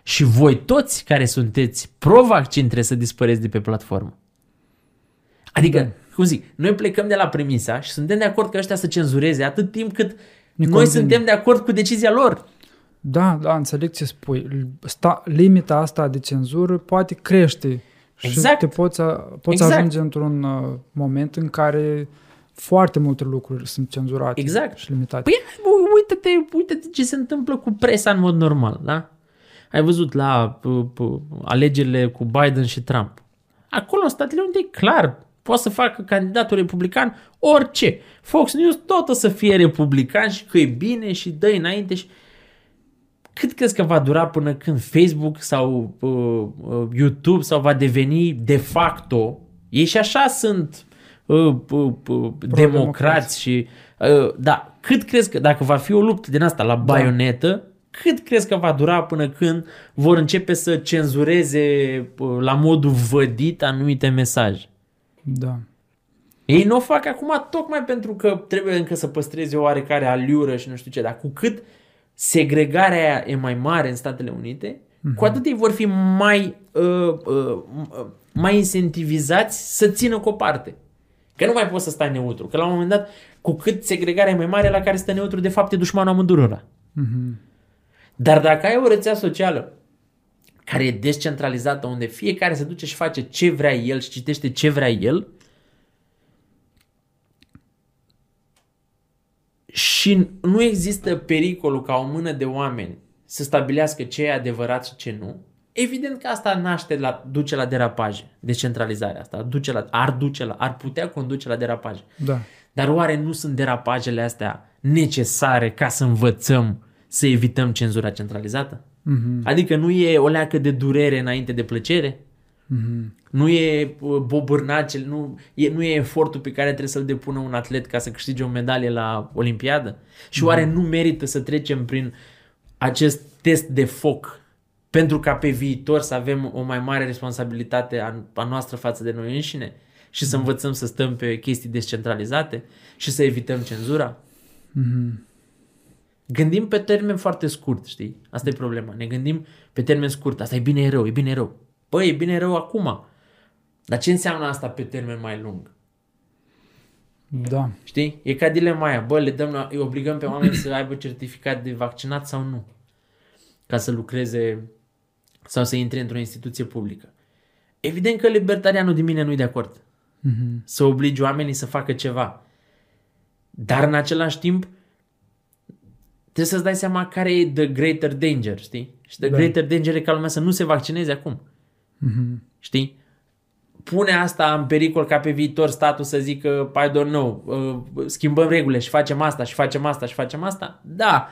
[SPEAKER 2] Și voi toți care sunteți pro-vaccin trebuie să dispăreți de pe platformă. Adică,
[SPEAKER 1] Da.
[SPEAKER 2] Cum zic, noi plecăm de la premisa și suntem de acord că ăștia să cenzureze atât timp cât
[SPEAKER 1] Ne
[SPEAKER 2] noi
[SPEAKER 1] convine.
[SPEAKER 2] suntem de acord cu decizia lor.
[SPEAKER 1] Da, da, înțeleg ce spui. Sta, limita asta de cenzură poate crește.
[SPEAKER 2] Exact.
[SPEAKER 1] Și te poți, a- poți
[SPEAKER 2] Exact.
[SPEAKER 1] ajunge într-un uh, moment în care foarte multe lucruri sunt cenzurate
[SPEAKER 2] Exact.
[SPEAKER 1] și limitate.
[SPEAKER 2] Păi bă, uite-te, uite-te ce se întâmplă cu presa în mod normal, da? Ai văzut la p- p- alegerile cu Biden și Trump. Acolo în Statele Unite e clar, poate să facă candidatul republican orice. Fox News tot o să fie republican și că e bine și dă înainte și cât crezi că va dura până când Facebook sau uh, uh, YouTube sau va deveni de facto, ei și așa sunt uh, uh, uh, democrați și uh, da, cât crezi că dacă va fi o luptă din asta la baionetă, cât crezi că va dura până când vor începe să cenzureze uh, la modul vădit anumite mesaje?
[SPEAKER 1] Da.
[SPEAKER 2] Ei nu o fac acum tocmai pentru că trebuie încă să păstreze o oarecare aliură și nu știu ce, dar cu cât segregarea aia e mai mare în Statele Unite, mm-hmm. cu atât ei vor fi mai, uh, uh, uh, mai incentivizați să țină cu o parte. Că nu mai poți să stai neutru. Că la un moment dat, cu cât segregarea e mai mare, la care stă neutru, de fapt e dușmanul amândurora.
[SPEAKER 1] Mhm.
[SPEAKER 2] Dar dacă ai o rețea socială care e descentralizată, unde fiecare se duce și face ce vrea el și citește ce vrea el, și nu există pericolul ca o mână de oameni să stabilească ce e adevărat și ce nu, evident că asta naște la, duce la derapaje, descentralizarea asta, duce la, ar duce la, ar putea conduce la derapaje.
[SPEAKER 1] Da.
[SPEAKER 2] Dar oare nu sunt derapajele astea necesare ca să învățăm să evităm cenzura centralizată?
[SPEAKER 1] Mhm.
[SPEAKER 2] Adică nu e o leacă de durere înainte de plăcere?
[SPEAKER 1] Mhm.
[SPEAKER 2] Nu e uh, bobârnacel, nu e, nu e efortul pe care trebuie să-l depună un atlet ca să câștige o medalie la Olimpiadă? Și oare nu merită să trecem prin acest test de foc pentru ca pe viitor să avem o mai mare responsabilitate a, a noastră față de noi înșine și să învățăm să stăm pe chestii descentralizate și să evităm cenzura?
[SPEAKER 1] Mhm.
[SPEAKER 2] Gândim pe termen foarte scurt, știi? Asta e problema. Ne gândim pe termen scurt. Asta e bine, e rău, e bine, e rău. Păi, e bine, e rău acum. Dar ce înseamnă asta pe termen mai lung?
[SPEAKER 1] Da.
[SPEAKER 2] Știi? E ca dilema aia. Bă, le dăm, la- îi obligăm pe oameni să aibă certificat de vaccinat sau nu. Ca să lucreze sau să intre într-o instituție publică. Evident că libertarianul din mine nu-i de acord.
[SPEAKER 1] Mhm.
[SPEAKER 2] Să obligi oamenii să facă ceva. Dar în același timp trebuie să-ți dai seama care e the greater danger, știi? Și the
[SPEAKER 1] Da.
[SPEAKER 2] greater danger e ca lumea să nu se vaccineze acum.
[SPEAKER 1] Mhm.
[SPEAKER 2] Știi? Pune asta în pericol ca pe viitor statul să zică, I don't know, uh, schimbăm regulile și facem asta și facem asta și facem asta? Da.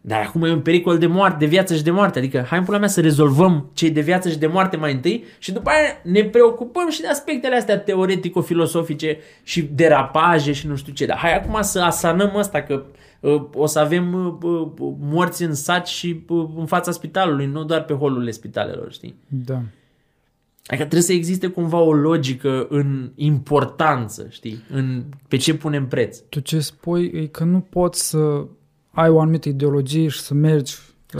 [SPEAKER 2] Dar acum e un pericol de moarte, de viață și de moarte. Adică hai în pula mea să rezolvăm cei de viață și de moarte mai întâi și după aia ne preocupăm și de aspectele astea teoretico-filosofice și derapaje și nu știu ce. Dar hai acum să asanăm asta că uh, o să avem uh, uh, morți în sat și uh, în fața spitalului, nu doar pe holurile spitalelor, știi?
[SPEAKER 1] Da.
[SPEAKER 2] Adică trebuie să existe cumva o logică în importanță, știi? În pe ce punem preț.
[SPEAKER 1] Tu ce spui e că nu poți să ai o anumită ideologie și să mergi
[SPEAKER 2] 100%,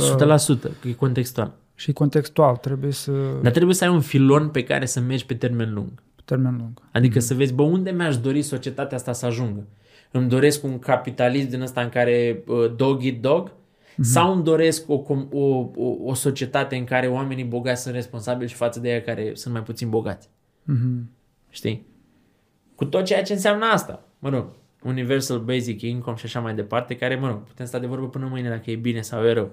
[SPEAKER 2] că e contextual.
[SPEAKER 1] și contextual. Trebuie să...
[SPEAKER 2] Dar trebuie să ai un filon pe care să mergi pe termen lung.
[SPEAKER 1] pe termen lung.
[SPEAKER 2] Adică să vezi, bă, unde mi-aș dori societatea asta să ajungă? Îmi doresc un capitalism din ăsta în care uh, dog eat dog? Sau îmi doresc o, com- o, o, o societate în care oamenii bogați sunt responsabili și față de ei care sunt mai puțin bogați?
[SPEAKER 1] Mhm.
[SPEAKER 2] Știi? Cu tot ceea ce înseamnă asta. Mă rog, Universal Basic Income și așa mai departe, care, mă rog, putem sta de vorbă până mâine dacă e bine sau e rău.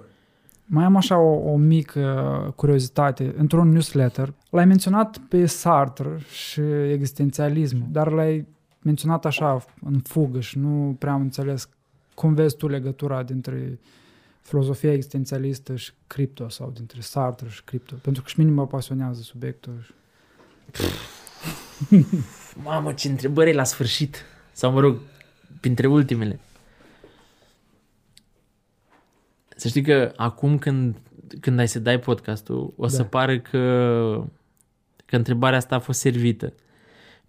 [SPEAKER 1] Mai am așa o, o mică curiozitate. Într-un newsletter l-ai menționat pe Sartre și existențialism, dar l-ai menționat așa în fugă și nu prea am înțeles cum vezi tu legătura dintre filozofia existențialistă și cripto sau dintre Sartre și cripto. Pentru că și mine mă pasionează subiectul. și-
[SPEAKER 2] Mamă, ce întrebări e la sfârșit. Sau, mă rog, printre ultimele. Să știi că acum când, când ai să dai podcastul, o să
[SPEAKER 1] Da.
[SPEAKER 2] pară că, că întrebarea asta a fost servită.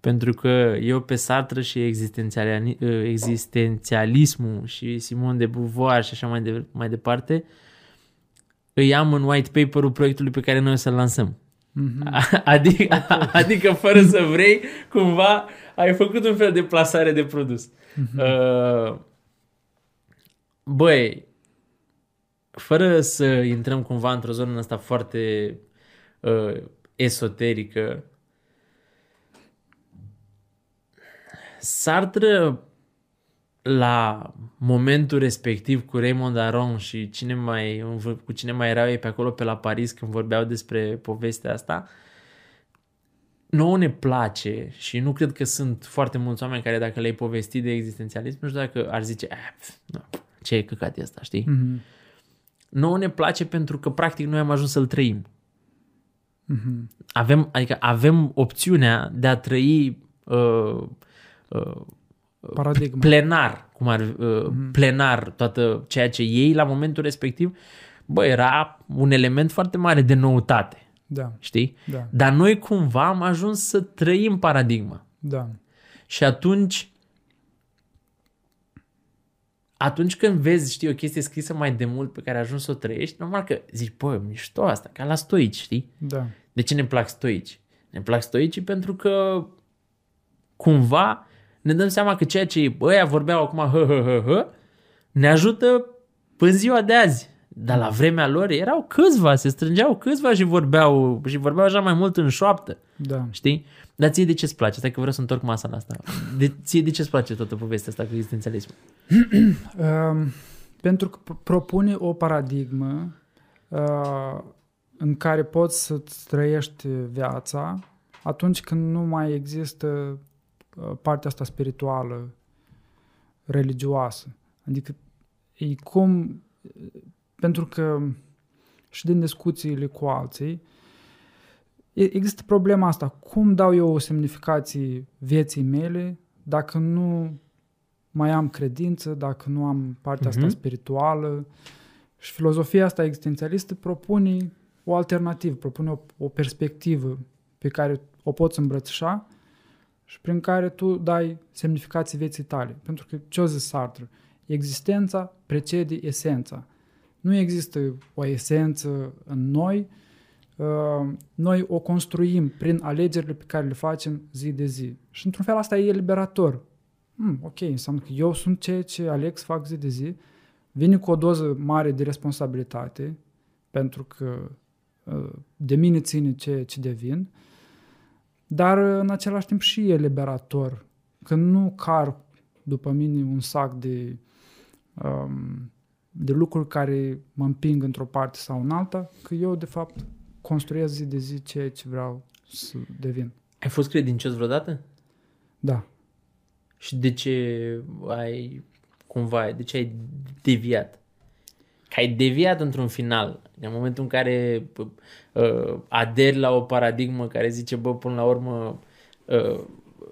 [SPEAKER 2] Pentru că eu pe Sartre și existențiali- existențialismul și Simon de Beauvoir și așa mai, de, mai departe, îi am în white paper-ul proiectului pe care noi o să-l lansăm.
[SPEAKER 1] Mhm.
[SPEAKER 2] Adică, adică fără să vrei, cumva ai făcut un fel de plasare de produs. Uh, băi, fără să intrăm cumva într-o zonă asta foarte uh, esoterică, Sartre la momentul respectiv cu Raymond Aron și cine mai, cu cine mai erau ei pe acolo pe la Paris când vorbeau despre povestea asta, nouă ne place și nu cred că sunt foarte mulți oameni care dacă le-ai povestit de existențialism, nu știu dacă ar zice, "Ah, pf, nu, ce e căcat e asta, știi?
[SPEAKER 1] Mhm.
[SPEAKER 2] Nouă ne place pentru că practic noi am ajuns să-l trăim.
[SPEAKER 1] Mhm.
[SPEAKER 2] Avem, adică avem opțiunea de a trăi uh, uh,
[SPEAKER 1] Paradigma.
[SPEAKER 2] plenar, cum ar, uh, plenar toată ceea ce ei la momentul respectiv, bă, era un element foarte mare de noutate,
[SPEAKER 1] Da,
[SPEAKER 2] știi?
[SPEAKER 1] da,
[SPEAKER 2] Dar noi cumva am ajuns să trăim paradigma.
[SPEAKER 1] da.
[SPEAKER 2] Și atunci atunci când vezi, știi, o chestie scrisă mai de mult pe care ai ajuns să o trăiești, normal că zici, bă, mișto asta, ca la stoici, știi?
[SPEAKER 1] Da.
[SPEAKER 2] De ce ne plac stoici? Ne plac stoicii pentru că cumva ne dăm seama că ceea ce ăia vorbeau acum hă, hă, hă, hă, ne ajută în ziua de azi. Dar la vremea lor erau câțiva, se strângeau câțiva și vorbeau, și vorbeau așa mai mult în șoaptă,
[SPEAKER 1] Da.
[SPEAKER 2] știi? Dar ție de ce-ți place? Stai că vreau să întorc masa la asta. De, ție de ce-ți place toată povestea asta cu existențialismul?
[SPEAKER 1] Um, pentru că pro- propune o paradigmă uh, în care poți să-ți trăiești viața atunci când nu mai există uh, partea asta spirituală, religioasă. Adică e cum, pentru că și din discuțiile cu alții, e- există problema asta. Cum dau eu o semnificație vieții mele dacă nu mai am credință, dacă nu am partea asta
[SPEAKER 2] Mhm.
[SPEAKER 1] spirituală. Și filozofia asta existențialistă propune o alternativă, propune o, o perspectivă pe care o poți îmbrățișa și prin care tu dai semnificații vieții tale. Pentru că ce o zis Sartre? Existența precede esența. Nu există o esență în noi, uh, noi o construim prin alegerile pe care le facem zi de zi. Și într-un fel asta e liberator. Hmm, ok, înseamnă că eu sunt ceea ce aleg să fac zi de zi, vine cu o doză mare de responsabilitate, pentru că uh, de mine ține ce, ce devin, dar uh, în același timp și e liberator, că nu car după mine un sac de, um, de lucruri care mă împing într-o parte sau în alta, că eu de fapt construiesc zi de zi ceea ce vreau să devin.
[SPEAKER 2] Ai fost credincios vreodată?
[SPEAKER 1] Da.
[SPEAKER 2] Și de ce ai, cumva, de ce ai deviat? Că ai deviat într-un final, în momentul în care uh, aderi la o paradigmă care zice, bă, până la urmă, uh,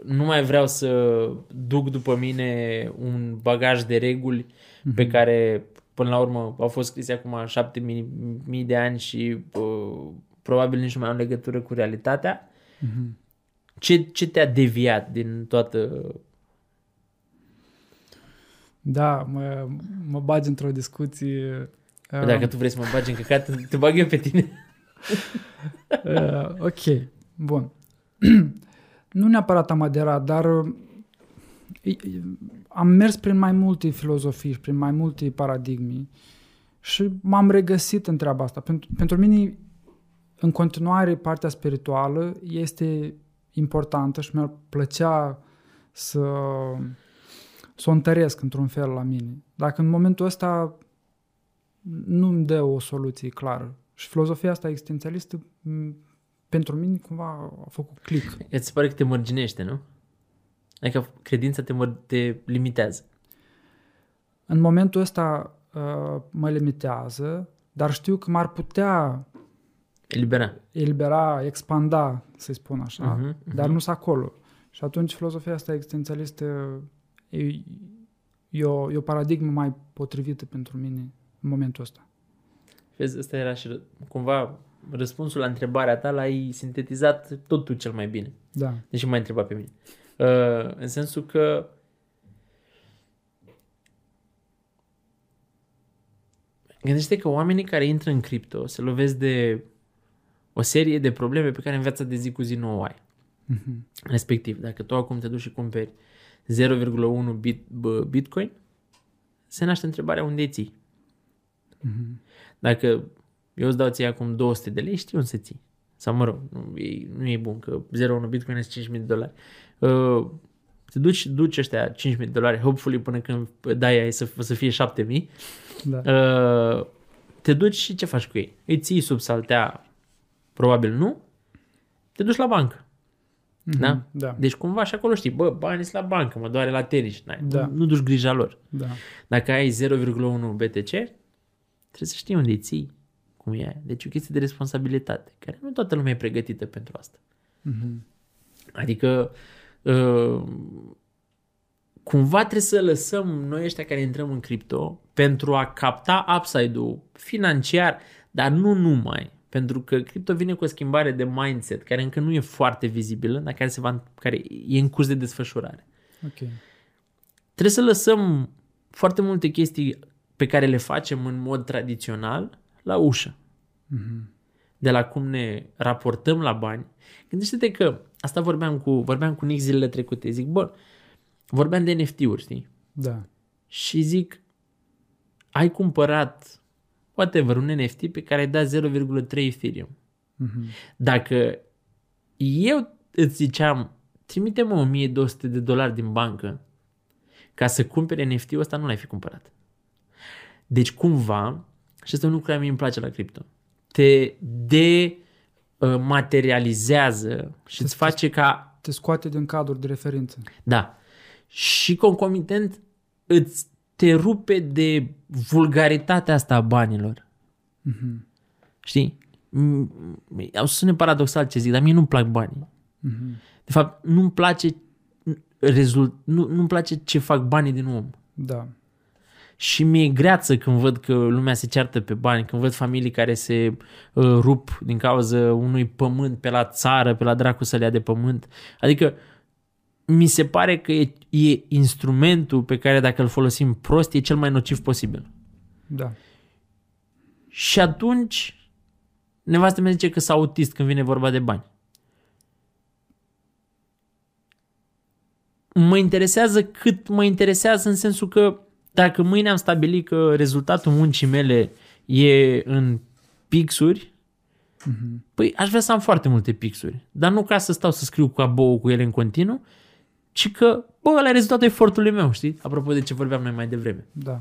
[SPEAKER 2] nu mai vreau să duc după mine un bagaj de reguli mm-hmm. pe care până la urmă au fost scrise acum șapte mii, mii de ani și uh, probabil nici nu mai au legătură cu realitatea. Mm-hmm. Ce, ce te-a deviat din toată...
[SPEAKER 1] Da, mă, mă bagi într-o discuție...
[SPEAKER 2] Păi dacă tu vrei să mă bagi în căcat, te bag eu pe tine.
[SPEAKER 1] uh, ok, bun. nu neapărat am aderat, dar am mers prin mai multe filozofii, prin mai multe paradigme și m-am regăsit în treaba asta. Pentru, pentru mine, în continuare, partea spirituală este importantă și mi-ar plăcea să, să o întăresc într-un fel la mine. Dacă în momentul ăsta nu îmi dă o soluție clară și filozofia asta existențialistă pentru mine cumva a făcut click.
[SPEAKER 2] Îți pare că te mărginește, nu? Adică credința te, mă, te limitează.
[SPEAKER 1] În momentul ăsta uh, mă limitează, dar știu că m-ar putea
[SPEAKER 2] elibera,
[SPEAKER 1] elibera expanda, să spun așa, uh-huh, uh-huh. dar nu sunt acolo. Și atunci filozofia asta existențialistă e, e, o, e o paradigmă mai potrivită pentru mine în momentul ăsta.
[SPEAKER 2] Vezi, ăsta era și cumva răspunsul la întrebarea ta l-ai sintetizat tot tu cel mai bine.
[SPEAKER 1] Da.
[SPEAKER 2] Deși m-ai întrebat pe mine. Uh, în sensul că gândește că oamenii care intră în cripto se lovesc de o serie de probleme pe care în viața de zi cu zi nu o ai. Uh-huh. Respectiv, dacă tu acum te duci și cumperi 0,1 bit, bitcoin, se naște întrebarea unde ții. Uh-huh. Dacă eu îți dau ție acum 200 de lei, știi unde să ții. Sau mă rog, nu e, nu e bun, că 0,1 bitcoin este 5.000 de dolari. Uh, te duci, duci ăștia 5.000 de dolari, hopefully până când dai aia să, să fie 7.000. Da. Uh, te duci și ce faci cu ei? Îi ții sub saltea? Probabil nu. Te duci la bancă. Mm-hmm, da?
[SPEAKER 1] da?
[SPEAKER 2] Deci cumva și acolo știi, bă, banii sunt la bancă, mă doare la tenis. Da. Nu, nu duci grija lor.
[SPEAKER 1] Da.
[SPEAKER 2] Dacă ai 0,1 BTC, trebuie să știi unde îi ții, cum e. Deci e o chestie de responsabilitate, care nu toată lumea e pregătită pentru asta. Mm-hmm. Adică uh, cumva trebuie să lăsăm noi ăștia care intrăm în cripto pentru a capta upside-ul financiar, dar nu numai. Pentru că cripto vine cu o schimbare de mindset care încă nu e foarte vizibilă, dar care, se va, care e în curs de desfășurare.
[SPEAKER 1] Okay.
[SPEAKER 2] Trebuie să lăsăm foarte multe chestii pe care le facem în mod tradițional la ușă. Mm-hmm. De la cum ne raportăm la bani. Gândește-te că Asta vorbeam cu, vorbeam cu Nick zilele trecute. Zic, bă, vorbeam de NFT-uri, știi?
[SPEAKER 1] Da.
[SPEAKER 2] Și zic, ai cumpărat, whatever, un NFT pe care ai dat 0,3 Ethereum. Mm-hmm. Dacă eu îți ziceam, trimite-mă 1200 de dolari din bancă ca să cumpere NFT-ul ăsta, nu l-ai fi cumpărat. Deci cumva, și asta nu cred mie îmi place la cripto, te de Uh, materializează și îți face ca...
[SPEAKER 1] Te scoate din cadrul de referință.
[SPEAKER 2] Da. Și concomitent îți te rupe de vulgaritatea asta a banilor. Mm-hmm. Știi? Au să sune paradoxal ce zic, dar mie nu-mi plac banii. Mm-hmm. De fapt, nu-mi place rezult, nu, nu-mi place ce fac banii din om.
[SPEAKER 1] Da
[SPEAKER 2] și mi-e greață când văd că lumea se ceartă pe bani, când văd familii care se uh, rup din cauza unui pământ pe la țară, pe la dracu să le ia de pământ. Adică mi se pare că e, e instrumentul pe care dacă îl folosim prost e cel mai nociv posibil.
[SPEAKER 1] Da.
[SPEAKER 2] Și atunci nevastă mea zice că sunt autist când vine vorba de bani. Mă interesează cât mă interesează în sensul că dacă mâine am stabilit că rezultatul muncii mele e în pixuri, mm-hmm. păi aș vrea să am foarte multe pixuri. Dar nu ca să stau să scriu cu abou cu ele în continuu, ci că, bă, ăla e rezultatul efortului meu, știi? Apropo de ce vorbeam noi mai devreme.
[SPEAKER 1] Da.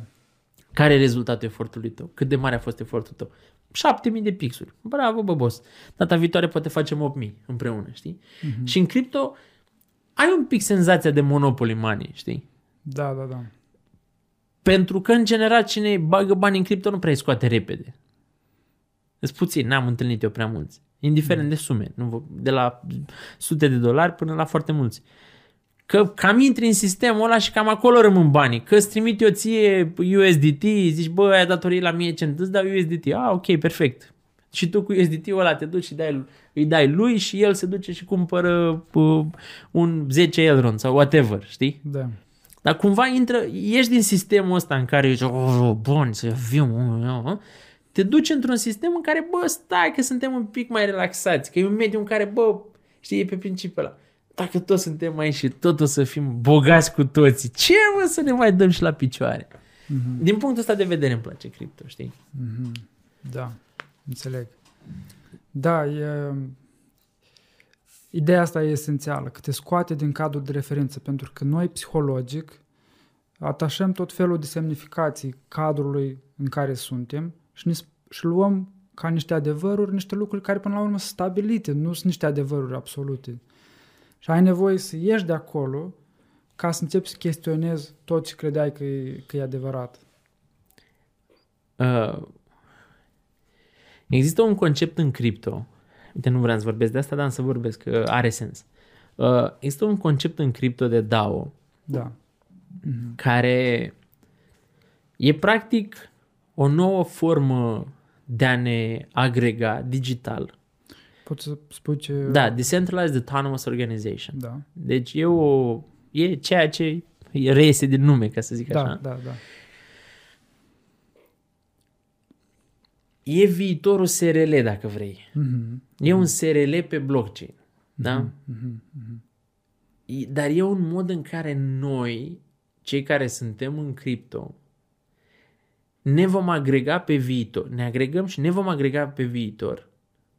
[SPEAKER 2] Care e rezultatul efortului tău? Cât de mare a fost efortul tău? 7000 de pixuri. Bravo, bă, boss. Data viitoare poate facem 8000 împreună, știi? Mm-hmm. Și în cripto ai un pic senzația de monopoly money, știi?
[SPEAKER 1] Da, da, da.
[SPEAKER 2] Pentru că, în general, cine bagă bani în cripto nu prea îi scoate repede. Sunt puțin, n-am întâlnit eu prea mulți. Indiferent de sume, nu, de la sute de dolari până la foarte mulți. Că cam intri în sistemul ăla și cam acolo rămân banii. Că îți trimit eu ție USDT, zici, bă, ai datorii la mie cent, îți dau USDT. Ah, ok, perfect. Și tu cu USDT-ul ăla te duci și dai, îi dai lui și el se duce și cumpără uh, un 10 Elrond sau whatever, știi?
[SPEAKER 1] Da.
[SPEAKER 2] Dar cumva intră, ieși din sistemul ăsta în care ești, oh, bun, să fiu, te duci într-un sistem în care, bă, stai că suntem un pic mai relaxați, că e un mediu în care, bă, știi, e pe principiul ăla. Dacă toți suntem aici și tot o să fim bogați cu toții, ce mă să ne mai dăm și la picioare? Mm-hmm. Din punctul ăsta de vedere îmi place cripto, știi?
[SPEAKER 1] Mm-hmm. Da, înțeleg. Da, e, Ideea asta e esențială, că te scoate din cadrul de referință, pentru că noi, psihologic, atașăm tot felul de semnificații cadrului în care suntem și, ne, și luăm ca niște adevăruri, niște lucruri care până la urmă sunt stabilite, nu sunt niște adevăruri absolute. Și ai nevoie să ieși de acolo ca să începi să chestionezi tot ce credeai că e, că e adevărat. Uh,
[SPEAKER 2] există un concept în cripto Uite, nu vreau să vorbesc de asta, dar am să vorbesc, că are sens. Uh, este un concept în cripto de DAO.
[SPEAKER 1] Da.
[SPEAKER 2] Mm-hmm. Care e practic o nouă formă de a ne agrega digital.
[SPEAKER 1] Poți să spui ce...
[SPEAKER 2] Da, Decentralized Autonomous Organization.
[SPEAKER 1] Da.
[SPEAKER 2] Deci e, o, e ceea ce reiese din nume, ca să zic
[SPEAKER 1] da,
[SPEAKER 2] așa.
[SPEAKER 1] Da, da.
[SPEAKER 2] e viitorul SRL, dacă vrei.
[SPEAKER 1] Mm-hmm.
[SPEAKER 2] E un SRL pe blockchain. Mm-hmm. Da?
[SPEAKER 1] Mm-hmm.
[SPEAKER 2] Dar e un mod în care noi, cei care suntem în cripto, ne vom agrega pe viitor. Ne agregăm și ne vom agrega pe viitor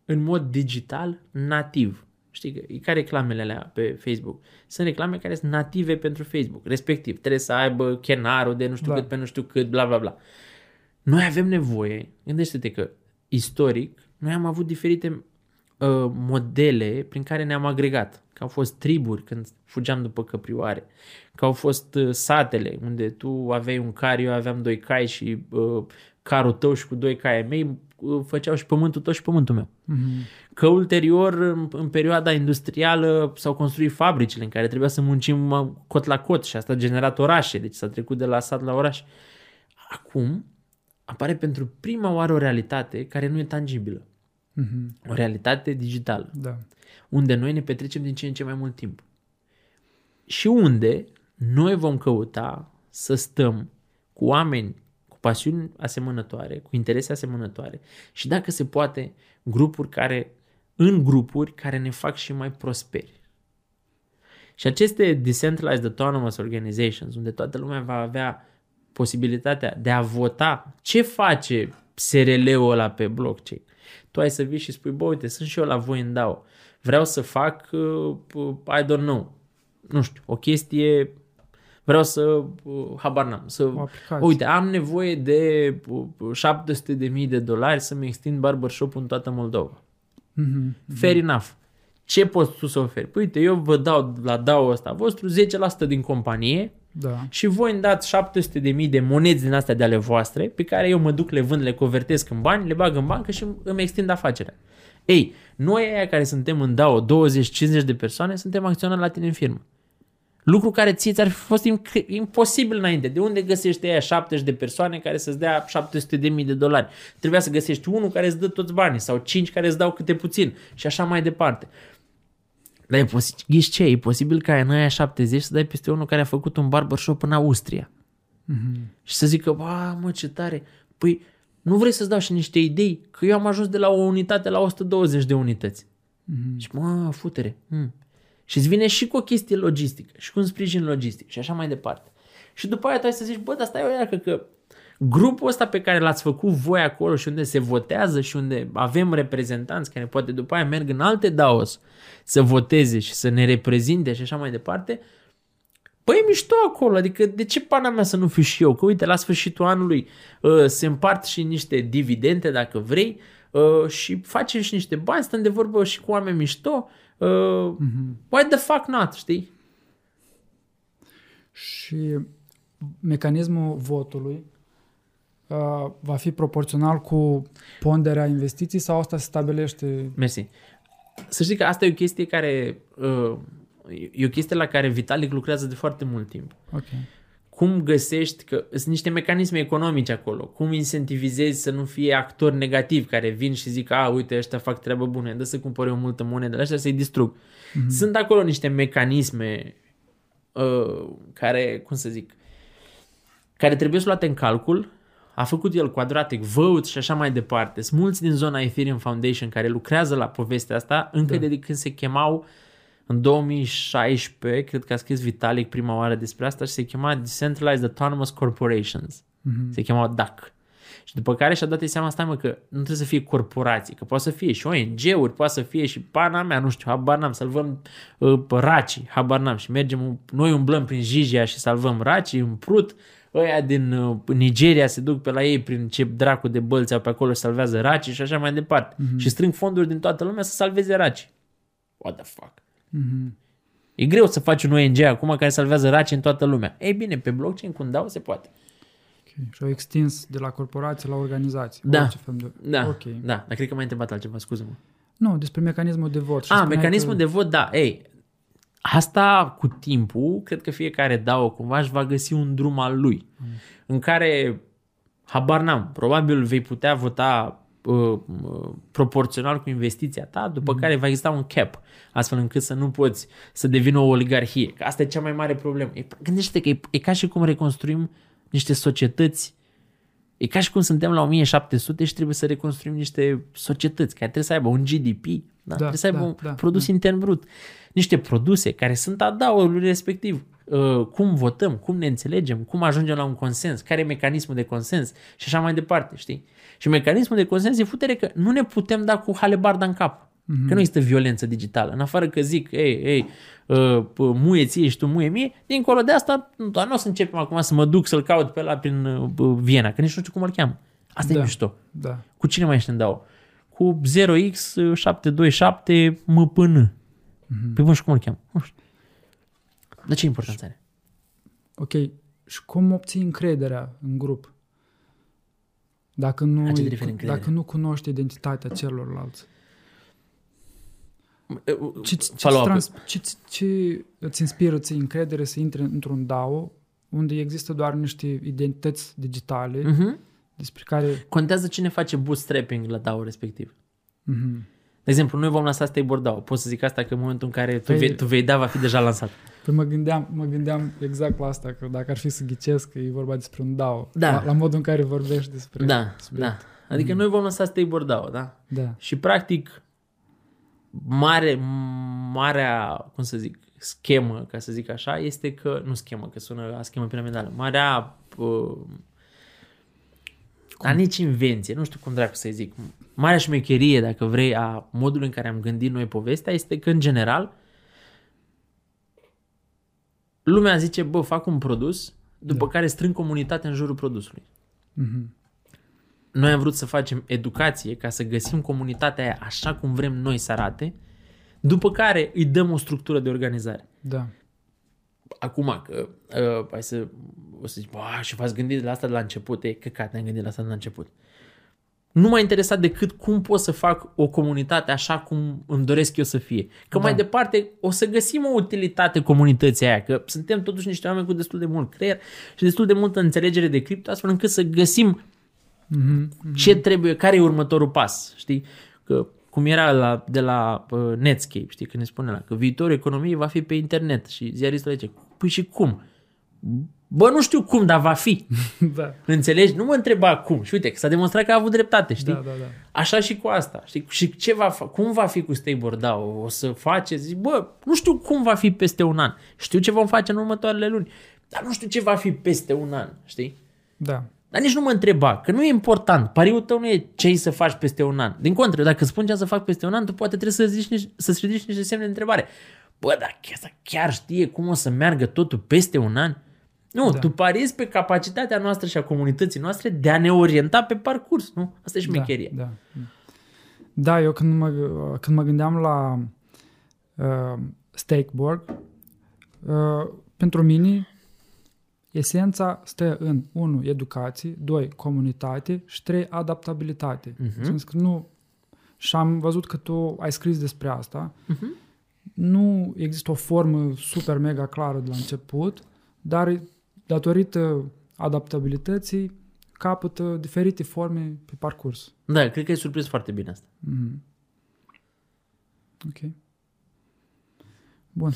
[SPEAKER 2] în mod digital nativ. Știi, e ca reclamele alea pe Facebook. Sunt reclame care sunt native pentru Facebook. Respectiv, trebuie să aibă chenarul de nu știu da. cât pe nu știu cât, bla bla bla. Noi avem nevoie, gândește-te că istoric, noi am avut diferite uh, modele prin care ne-am agregat. Că au fost triburi când fugeam după căprioare, că au fost uh, satele unde tu aveai un car, eu aveam doi cai și uh, carul tău și cu doi cai ai mei uh, făceau și pământul tău și pământul meu.
[SPEAKER 1] Mm-hmm.
[SPEAKER 2] Că ulterior, în, în perioada industrială, s-au construit fabricile în care trebuia să muncim cot la cot și asta a generat orașe, deci s-a trecut de la sat la oraș. Acum, apare pentru prima oară o realitate care nu e tangibilă.
[SPEAKER 1] Mm-hmm.
[SPEAKER 2] O realitate digitală.
[SPEAKER 1] Da.
[SPEAKER 2] Unde noi ne petrecem din ce în ce mai mult timp. Și unde noi vom căuta să stăm cu oameni cu pasiuni asemănătoare, cu interese asemănătoare și dacă se poate, grupuri care, în grupuri care ne fac și mai prosperi. Și aceste decentralized autonomous organizations, unde toată lumea va avea posibilitatea de a vota ce face SRL-ul ăla pe blockchain. Tu ai să vii și spui, bă, uite, sunt și eu la voi în DAO. Vreau să fac, uh, I don't know, nu știu, o chestie, vreau să, uh, habar n-am, să, uite, am nevoie de uh, 700 de mii de dolari să-mi extind barbershop în toată Moldova.
[SPEAKER 1] Mm-hmm.
[SPEAKER 2] Fair enough. Ce poți tu să oferi? Păi uite, eu vă dau la DAO ăsta vostru 10% din companie,
[SPEAKER 1] da.
[SPEAKER 2] și voi îmi dați 700 de mii de monezi din astea de ale voastre, pe care eu mă duc, le vând, le convertesc în bani, le bag în bancă și îmi extind afacerea. Ei, noi aia care suntem în DAO, 20-50 de persoane, suntem acționari la tine în firmă. Lucru care ție ți-ar fi fost imposibil înainte. De unde găsești aia 70 de persoane care să-ți dea 700 de mii de dolari? Trebuia să găsești unul care îți dă toți banii sau cinci care îți dau câte puțin și așa mai departe. Dar e posibil, ghiși ce, e posibil ca în aia 70 să dai peste unul care a făcut un barbershop în Austria.
[SPEAKER 1] Mm-hmm.
[SPEAKER 2] Și să zică, ba, mă, ce tare. Păi, nu vrei să-ți dau și niște idei? Că eu am ajuns de la o unitate la 120 de unități.
[SPEAKER 1] Mm-hmm.
[SPEAKER 2] Și mă, futere. Mm. Și îți vine și cu o chestie logistică și cu un sprijin logistic și așa mai departe. Și după aia tu ai să zici, bă, dar stai o iacă că grupul ăsta pe care l-ați făcut voi acolo și unde se votează și unde avem reprezentanți care poate după aia merg în alte DAOs să voteze și să ne reprezinte și așa mai departe, Păi e mișto acolo, adică de ce pana mea să nu fiu și eu? Că uite, la sfârșitul anului uh, se împart și niște dividende, dacă vrei, uh, și facem și niște bani, stăm de vorbă și cu oameni mișto. Uh, mm-hmm. Why the fuck not, știi?
[SPEAKER 1] Și mecanismul votului uh, va fi proporțional cu ponderea investiției sau asta se stabilește?
[SPEAKER 2] Mersi. Să știi că asta e o chestie care... Uh, e o chestie la care Vitalik lucrează de foarte mult timp.
[SPEAKER 1] Ok.
[SPEAKER 2] Cum găsești că sunt niște mecanisme economice acolo, cum incentivizezi să nu fie actori negativi care vin și zic, a, uite, ăștia fac treabă bună, dă să cumpăr eu multă monedă, ăștia să-i distrug. Mm-hmm. Sunt acolo niște mecanisme uh, care, cum să zic, care trebuie să luate în calcul. A făcut el quadratic, vote și așa mai departe. Sunt mulți din zona Ethereum Foundation care lucrează la povestea asta încă da. de când se chemau în 2016, cred că a scris Vitalik prima oară despre asta și se chema Decentralized Autonomous Corporations. Mm-hmm. Se chemau DAC. Și după care și-a dat seama, stai mă, că nu trebuie să fie corporații, că poate să fie și ONG-uri, poate să fie și pana mea, nu știu, habar n-am, salvăm uh, racii, habar n-am, și mergem, noi umblăm prin Jijia și salvăm racii, în prut, ăia din uh, Nigeria se duc pe la ei prin ce dracu de bălți au pe acolo și salvează racii și așa mai departe. Mm-hmm. Și strâng fonduri din toată lumea să salveze racii. What the fuck? Mm-hmm. E greu să faci un ONG acum care salvează racii în toată lumea. Ei bine, pe blockchain cu un DAO se poate.
[SPEAKER 1] Okay. Și au extins de la corporație la organizație.
[SPEAKER 2] Da, fel de... da, okay. da, dar cred că m-ai întrebat altceva, scuză-mă.
[SPEAKER 1] Nu, despre mecanismul de vot.
[SPEAKER 2] Ah, mecanismul că... de vot, da. Ei, asta cu timpul, cred că fiecare DAO cumva își va găsi un drum al lui, mm. în care, habar n-am, probabil vei putea vota uh, uh, proporțional cu investiția ta, după mm. care va exista un cap, astfel încât să nu poți să devină o oligarhie. Că asta e cea mai mare problemă. E, gândește că e, e ca și cum reconstruim niște societăți E ca și cum suntem la 1700 și trebuie să reconstruim niște societăți care trebuie să aibă un GDP, da? Da, trebuie să aibă da, un da, produs da. intern brut. Niște produse care sunt adaurul respectiv. Uh, cum votăm, cum ne înțelegem, cum ajungem la un consens, care e mecanismul de consens și așa mai departe, știi? Și mecanismul de consens e futere că nu ne putem da cu halebarda în cap. Mm-hmm. Că nu există violență digitală. În afară că zic, ei, ei, uh, muie ție și tu muie mie, dincolo de asta, nu, nu o să începem acum să mă duc să-l caut pe la prin uh, Viena, că nici nu știu cum îl cheamă. Asta
[SPEAKER 1] da.
[SPEAKER 2] e mișto.
[SPEAKER 1] Da.
[SPEAKER 2] Cu cine mai ești în DAO? Cu 0x727 MPN. Mm-hmm. Păi bun, și cum îl cheamă? Nu știu. Dar ce importanță are?
[SPEAKER 1] Ok. Și cum obții încrederea în grup? Dacă nu, dacă nu cunoști identitatea celorlalți. Ce, ce, trans, ce, ce îți inspiră ți încredere să intri într-un DAO unde există doar niște identități digitale uh-huh. despre care...
[SPEAKER 2] Contează cine face bootstrapping la DAO respectiv. Uh-huh. De exemplu, noi vom lansa Stable DAO. Pot să zic asta că în momentul în care tu, păi, vei, tu vei da, va fi deja lansat.
[SPEAKER 1] Păi mă gândeam, mă gândeam exact la asta, că dacă ar fi să ghicesc că e vorba despre un DAO.
[SPEAKER 2] Da.
[SPEAKER 1] La, la modul în care vorbești despre...
[SPEAKER 2] Da, subiect. da. Adică mm. noi vom lansa Stable DAO, da?
[SPEAKER 1] Da.
[SPEAKER 2] Și practic mare, marea, cum să zic, schemă, ca să zic așa, este că, nu schemă, că sună a schemă piramidală, marea, uh, dar nici invenție, nu știu cum dracu să zic, marea șmecherie, dacă vrei, a modului în care am gândit noi povestea este că, în general, lumea zice, bă, fac un produs, după da. care strâng comunitatea în jurul produsului. Mm-hmm. Noi am vrut să facem educație ca să găsim comunitatea aia așa cum vrem noi să arate, după care îi dăm o structură de organizare.
[SPEAKER 1] Da.
[SPEAKER 2] Acum, că uh, hai să, o să zici, și v-ați gândit la asta de la început, e căcat, ne-am gândit la asta de la început. Nu m-a interesat decât cum pot să fac o comunitate așa cum îmi doresc eu să fie. Că da. mai departe o să găsim o utilitate comunității aia, că suntem totuși niște oameni cu destul de mult creier și destul de multă înțelegere de cripto, astfel încât să găsim Mm-hmm. Ce trebuie, care e următorul pas, știi? Că cum era la, de la uh, Netscape, știi, când ne spune la, că viitorul economiei va fi pe internet și ziaristul zice, păi și cum? Bă, nu știu cum, dar va fi.
[SPEAKER 1] da.
[SPEAKER 2] Înțelegi? Nu mă întreba cum. Și uite, că s-a demonstrat că a avut dreptate, știi?
[SPEAKER 1] Da, da, da.
[SPEAKER 2] Așa și cu asta. Știi? Și ce va fa- cum va fi cu Stable Da, O să face? Zic, bă, nu știu cum va fi peste un an. Știu ce vom face în următoarele luni, dar nu știu ce va fi peste un an, știi?
[SPEAKER 1] Da.
[SPEAKER 2] Dar nici nu mă întreba, că nu e important. Pariul tău nu e ce ai să faci peste un an. Din contră, dacă spun ce să fac peste un an, tu poate trebuie să-ți ridici, să-ți ridici niște semne de întrebare. Bă, dar chiar, chiar știe cum o să meargă totul peste un an? Nu, da. tu pariezi pe capacitatea noastră și a comunității noastre de a ne orienta pe parcurs, nu? Asta e șmecheria.
[SPEAKER 1] Da, da. da eu când mă, când mă gândeam la uh, Steakborg, uh, pentru mine esența stă în 1. educație, 2. comunitate și 3. adaptabilitate.
[SPEAKER 2] Mhm.
[SPEAKER 1] Uh-huh. Că nu, și am văzut că tu ai scris despre asta.
[SPEAKER 2] Mhm.
[SPEAKER 1] Nu există o formă super mega clară de la început, dar datorită adaptabilității capătă diferite forme pe parcurs.
[SPEAKER 2] Da, cred că ai surprins foarte bine asta.
[SPEAKER 1] Mhm. Ok. Bun.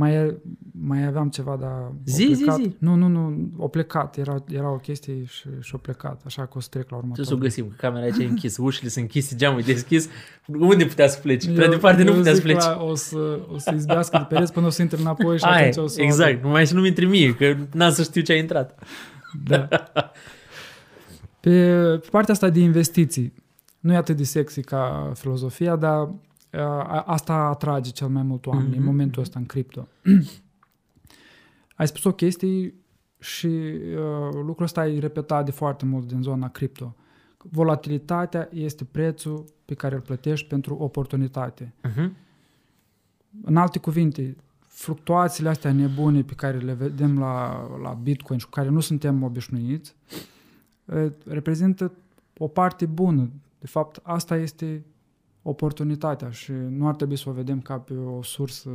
[SPEAKER 1] Mai, mai aveam ceva, dar...
[SPEAKER 2] Zi,
[SPEAKER 1] o
[SPEAKER 2] zi,
[SPEAKER 1] plecat.
[SPEAKER 2] zi.
[SPEAKER 1] Nu, nu, nu, o plecat. Era, era o chestie și, și o plecat. Așa că o să trec la următorul.
[SPEAKER 2] Trebuie să o găsim, că camera aici e închisă, ușile sunt închise, geamul e deschis. Unde putea să pleci? Prea
[SPEAKER 1] Eu-
[SPEAKER 2] departe nu
[SPEAKER 1] eu
[SPEAKER 2] putea să
[SPEAKER 1] zic
[SPEAKER 2] pleci.
[SPEAKER 1] la- O să, o să izbească de pereți până o să intre înapoi și
[SPEAKER 2] Aia,
[SPEAKER 1] atunci o să... o
[SPEAKER 2] exact, numai să nu-mi intri mie, că n-am să știu ce a intrat.
[SPEAKER 1] Da. Pe, pe partea asta de investiții, nu e atât de sexy ca filozofia, dar a, asta atrage cel mai mult oameni
[SPEAKER 2] Mhm.
[SPEAKER 1] în momentul ăsta în cripto. Ai spus o chestie și uh, lucrul ăsta e repetat de foarte mult din zona cripto. Volatilitatea este prețul pe care îl plătești pentru oportunitate.
[SPEAKER 2] Uh-huh.
[SPEAKER 1] În alte cuvinte, fluctuațiile astea nebune pe care le vedem la, la Bitcoin și cu care nu suntem obișnuiți, eh, reprezintă o parte bună. De fapt, asta este oportunitatea și nu ar trebui să o vedem ca pe o sursă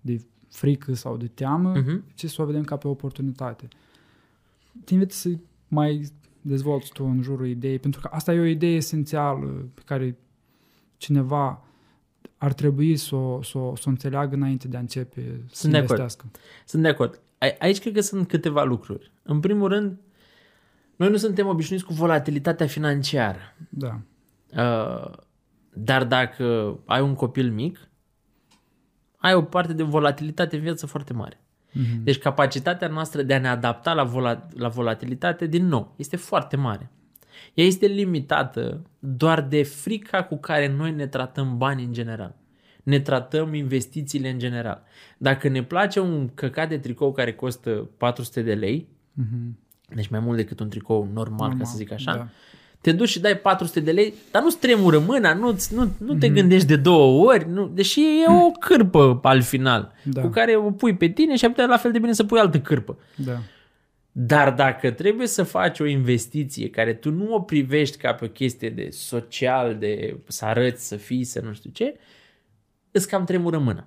[SPEAKER 1] de frică sau de teamă,
[SPEAKER 2] Mhm.
[SPEAKER 1] ci să o vedem ca pe o oportunitate. Te invit să mai dezvolți tu în jurul ideii, pentru că asta e o idee esențială pe care cineva ar trebui să o, să o, să o înțeleagă înainte de a începe să
[SPEAKER 2] Sunt de acord.
[SPEAKER 1] investească.
[SPEAKER 2] Sunt de acord. A- Aici cred că sunt câteva lucruri. În primul rând, noi nu suntem obișnuiți cu volatilitatea financiară.
[SPEAKER 1] Da.
[SPEAKER 2] Uh, dar dacă ai un copil mic, ai o parte de volatilitate în viață foarte mare.
[SPEAKER 1] Mhm.
[SPEAKER 2] Deci capacitatea noastră de a ne adapta la, vola- la volatilitate, din nou, este foarte mare. Ea este limitată doar de frica cu care noi ne tratăm banii în general. Ne tratăm investițiile în general. Dacă ne place un căcat de tricou care costă 400 de lei,
[SPEAKER 1] Mhm.
[SPEAKER 2] deci mai mult decât un tricou normal, ca să zic așa,
[SPEAKER 1] Da.
[SPEAKER 2] Te duci și dai 400 de lei, dar nu-ți tremură mâna, nu, nu, nu
[SPEAKER 1] Mhm.
[SPEAKER 2] te gândești de două ori, nu, deși e o cârpă al final,
[SPEAKER 1] Da.
[SPEAKER 2] cu care o pui pe tine și ai putea la fel de bine să pui altă cârpă.
[SPEAKER 1] Da.
[SPEAKER 2] Dar dacă trebuie să faci o investiție care tu nu o privești ca pe o chestie de social, de să arăți, să fii, să nu știu ce, îți cam tremură mâna.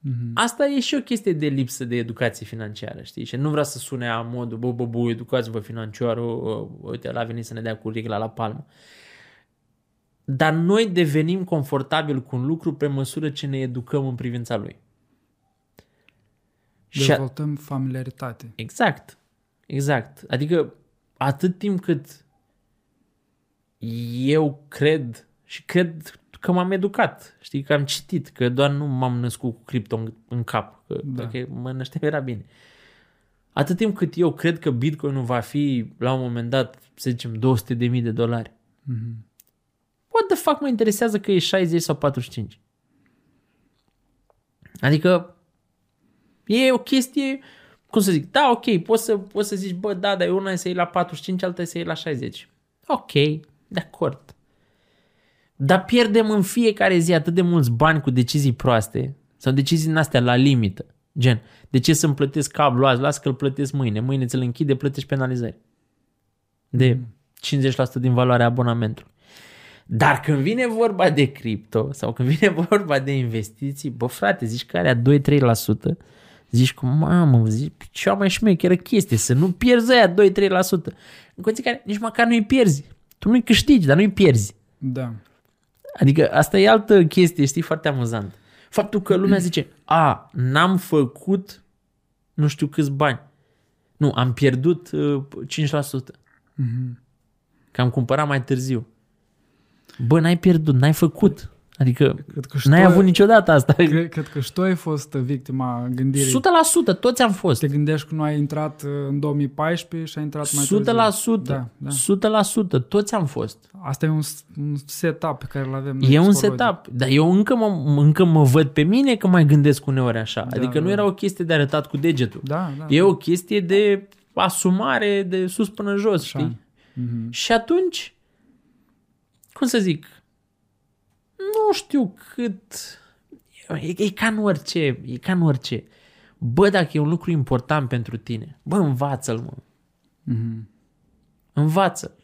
[SPEAKER 1] Mhm.
[SPEAKER 2] Asta e și o chestie de lipsă de educație financiară, știi? Și nu vreau să sune a modul, bă, bă, bă, educați-vă financiară, uh, uite, la venit să ne dea cu regla la palmă. Dar noi devenim confortabil cu un lucru pe măsură ce ne educăm în privința lui. Și a-
[SPEAKER 1] Dezvoltăm familiaritate.
[SPEAKER 2] Exact. Exact. Adică atât timp cât eu cred și cred că m-am educat, știi, că am citit, că doar nu m-am născut cu cripto în, în cap, că
[SPEAKER 1] Da.
[SPEAKER 2] dacă mă nășteam era bine. Atât timp cât eu cred că Bitcoin va fi la un moment dat, să zicem, 200 de mii de dolari,
[SPEAKER 1] Mhm.
[SPEAKER 2] what the fuck mă interesează că e 60 sau 45? Adică e o chestie, cum să zic, da, ok, poți să, poți să zici, bă, da, dar una e să iei la 45, alta e să iei la 60. Ok, de acord. Dar pierdem în fiecare zi atât de mulți bani cu decizii proaste sau decizii din astea la limită. Gen, de ce să-mi plătesc cablu azi? Las că îl plătesc mâine. Mâine ți-l închide, plătești penalizări. De 50% din valoarea abonamentului. Dar când vine vorba de cripto sau când vine vorba de investiții, bă frate, zici că are 2-3%, zici cu mamă, zici, cea mai șmecheră chestie, să nu pierzi aia 2-3%. În condiții care nici măcar nu-i pierzi. Tu nu-i câștigi, dar nu-i pierzi.
[SPEAKER 1] Da.
[SPEAKER 2] Adică asta e altă chestie, știi, foarte amuzant. Faptul că lumea zice, a, n-am făcut nu știu câți bani. Nu, am pierdut uh, 5%.
[SPEAKER 1] Mhm.
[SPEAKER 2] Că am cumpărat mai târziu. Bă, n-ai pierdut, n-ai făcut. Adică
[SPEAKER 1] Cred că și
[SPEAKER 2] n-ai
[SPEAKER 1] tu-
[SPEAKER 2] avut niciodată asta. 100%
[SPEAKER 1] Cred, cred că și tu ai fost victima gândirii.
[SPEAKER 2] toți am fost.
[SPEAKER 1] Te gândești că nu ai intrat uh, în 2014 și ai intrat mai
[SPEAKER 2] 100%.
[SPEAKER 1] târziu. Da, da.
[SPEAKER 2] 100%. Toți am fost.
[SPEAKER 1] Asta e un, un setup pe care îl avem noi
[SPEAKER 2] E un
[SPEAKER 1] psihologic.
[SPEAKER 2] setup. Dar eu încă mă, încă mă văd pe mine că mai gândesc uneori așa.
[SPEAKER 1] Da,
[SPEAKER 2] Adică nu
[SPEAKER 1] da.
[SPEAKER 2] era o chestie de arătat cu degetul.
[SPEAKER 1] Da, da.
[SPEAKER 2] E o chestie de asumare de sus până jos,
[SPEAKER 1] Așa.
[SPEAKER 2] știi?
[SPEAKER 1] Mhm.
[SPEAKER 2] Și atunci, cum să zic, nu știu cât... E, e ca în orice, e ca în orice. Bă, dacă e un lucru important pentru tine, bă, învață-l, mă.
[SPEAKER 1] Mhm.
[SPEAKER 2] Învață-l.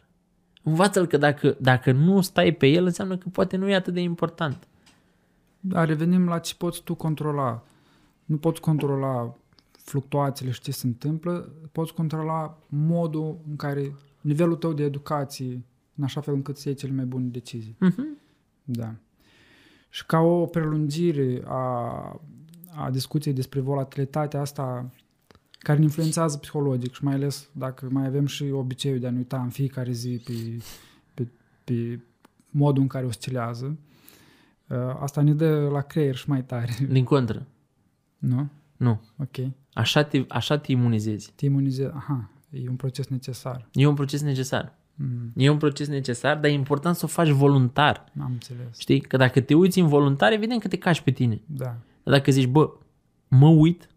[SPEAKER 2] Învață-l că dacă, dacă nu stai pe el, înseamnă că poate nu e atât de important.
[SPEAKER 1] Da, revenim la ce poți tu controla. Nu poți controla fluctuațiile și ce se întâmplă, poți controla modul în care nivelul tău de educație, în așa fel încât să iei cele mai bune decizii.
[SPEAKER 2] Mhm.
[SPEAKER 1] Da. Și ca o prelungire a, a discuției despre volatilitatea asta care ne influențează psihologic și mai ales dacă mai avem și obiceiul de a ne uita în fiecare zi pe, pe, pe modul în care oscilează, uh, asta ne dă la creier și mai tare,
[SPEAKER 2] Din contră.
[SPEAKER 1] nu?
[SPEAKER 2] Nu.
[SPEAKER 1] Ok.
[SPEAKER 2] Așa te, așa te imunizezi.
[SPEAKER 1] Te imunizezi. Aha, e un proces necesar.
[SPEAKER 2] E un proces necesar.
[SPEAKER 1] Mm,
[SPEAKER 2] E un proces necesar, dar e important să o faci voluntar.
[SPEAKER 1] am înțeles.
[SPEAKER 2] Știi? Că dacă te uiți involuntar, evident că te cași pe tine.
[SPEAKER 1] Da.
[SPEAKER 2] Dar dacă zici, bă, mă uit,